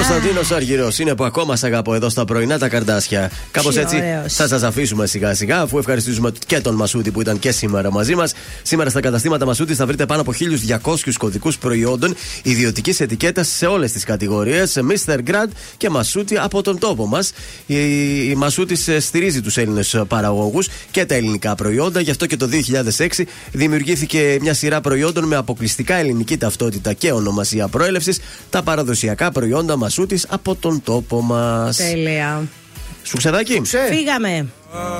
Κωνσταντίνος Αργυρός είναι που ακόμα σ' αγαπώ εδώ στα πρωινά τα καρδάσια. Κάπως Τι έτσι ωραίος. θα σας αφήσουμε σιγά σιγά, αφού ευχαριστήσουμε και τον Μασούτη που ήταν και σήμερα μαζί μας. Σήμερα στα καταστήματα Μασούτη θα βρείτε πάνω από 1200 κωδικούς προϊόντων ιδιωτικής ετικέτας σε όλες τις κατηγορίες. Mr. Grad και Μασούτη από τον τόπο μας. Η, η Μασούτη στηρίζει τους Έλληνες παραγωγούς και τα ελληνικά προϊόντα. Γι' αυτό και το 2006 δημιουργήθηκε μια σειρά προϊόντων με αποκλειστικά ελληνική ταυτότητα και ονομασία προέλευσης. Τα παραδοσιακά προϊόντα Μασούτη από τον τόπο μας. Τέλεια. Σου ξεδάκι. Φύγαμε.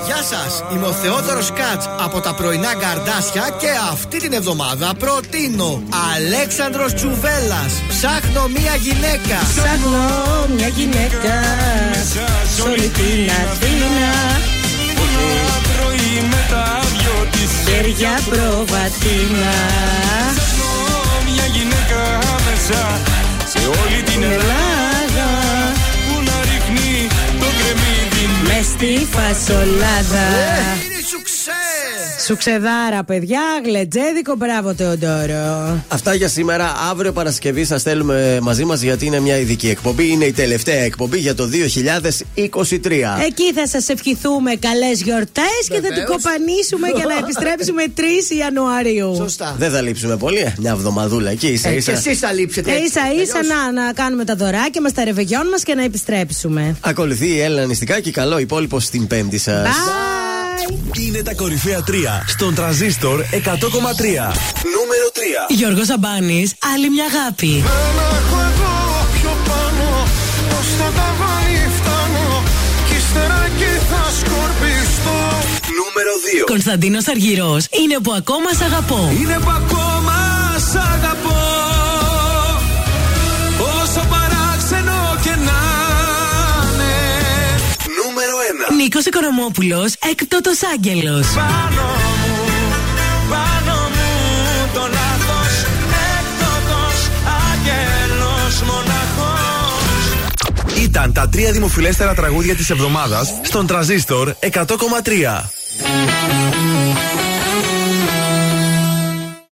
Γεια σας, είμαι ο Θεόδωρος Κάτς από τα πρωινά καρδάσια και αυτή την εβδομάδα προτείνω Αλέξανδρος Τσουβέλλας Ψάχνω μία γυναίκα. Ψάχνω μια γυναίκα Σ' όλη την Αθήνα πρωί με τα δυο της Χέρια προβατίνα Μια γυναίκα μέσα σε όλη την Ελλάδα Μες στη φασολάδα Είναι σουξέ. Σουξεδάρα παιδιά, γλετζέδικο, μπράβο Τεοντόρο Αυτά για σήμερα. Αύριο Παρασκευή σας στέλνουμε μαζί μας γιατί είναι μια ειδική εκπομπή. Είναι η τελευταία εκπομπή για το 2023. Εκεί θα σας ευχηθούμε καλές γιορτές και θα την Βεβαίως. κοπανίσουμε για να επιστρέψουμε 3 Ιανουαρίου. Σωστά. Δεν θα λείψουμε πολύ. ε. Μια εβδομαδούλα εκεί, ίσα Ε, ίσα. και εσείς θα λείψετε. Ε, έτσι. ίσα ίσα Αλλιώς- να, να κάνουμε τα δωράκια μας, τα ρεβεγιόν μας και να επιστρέψουμε. Ακολουθεί η Έλληνα νηστικά και καλό υπόλοιπο στην Πέμπτη σας. Είναι τα κορυφαία 3 στον τραζίστορ 100,3. Νούμερο 3. Γιώργος Αμπάνης, άλλη μια αγάπη. Ένα έχω εγώ πιο πάνω Πώς θα τα βάλει φτάνω Κι ύστερα εκεί θα σκορπιστώ Νούμερο 2. Κωνσταντίνος Αργυρός, είναι που ακόμα σ' αγαπώ. Είναι που ακόμα Νίκος Οικονομόπουλος, έκτοτος άγγελος. Πάνω μου, πάνω μου το λάθος Έκτοτος άγγελος μοναχός Ήταν τα τρία δημοφιλέστερα τραγούδια της εβδομάδας στον τραζίστορ 100,3.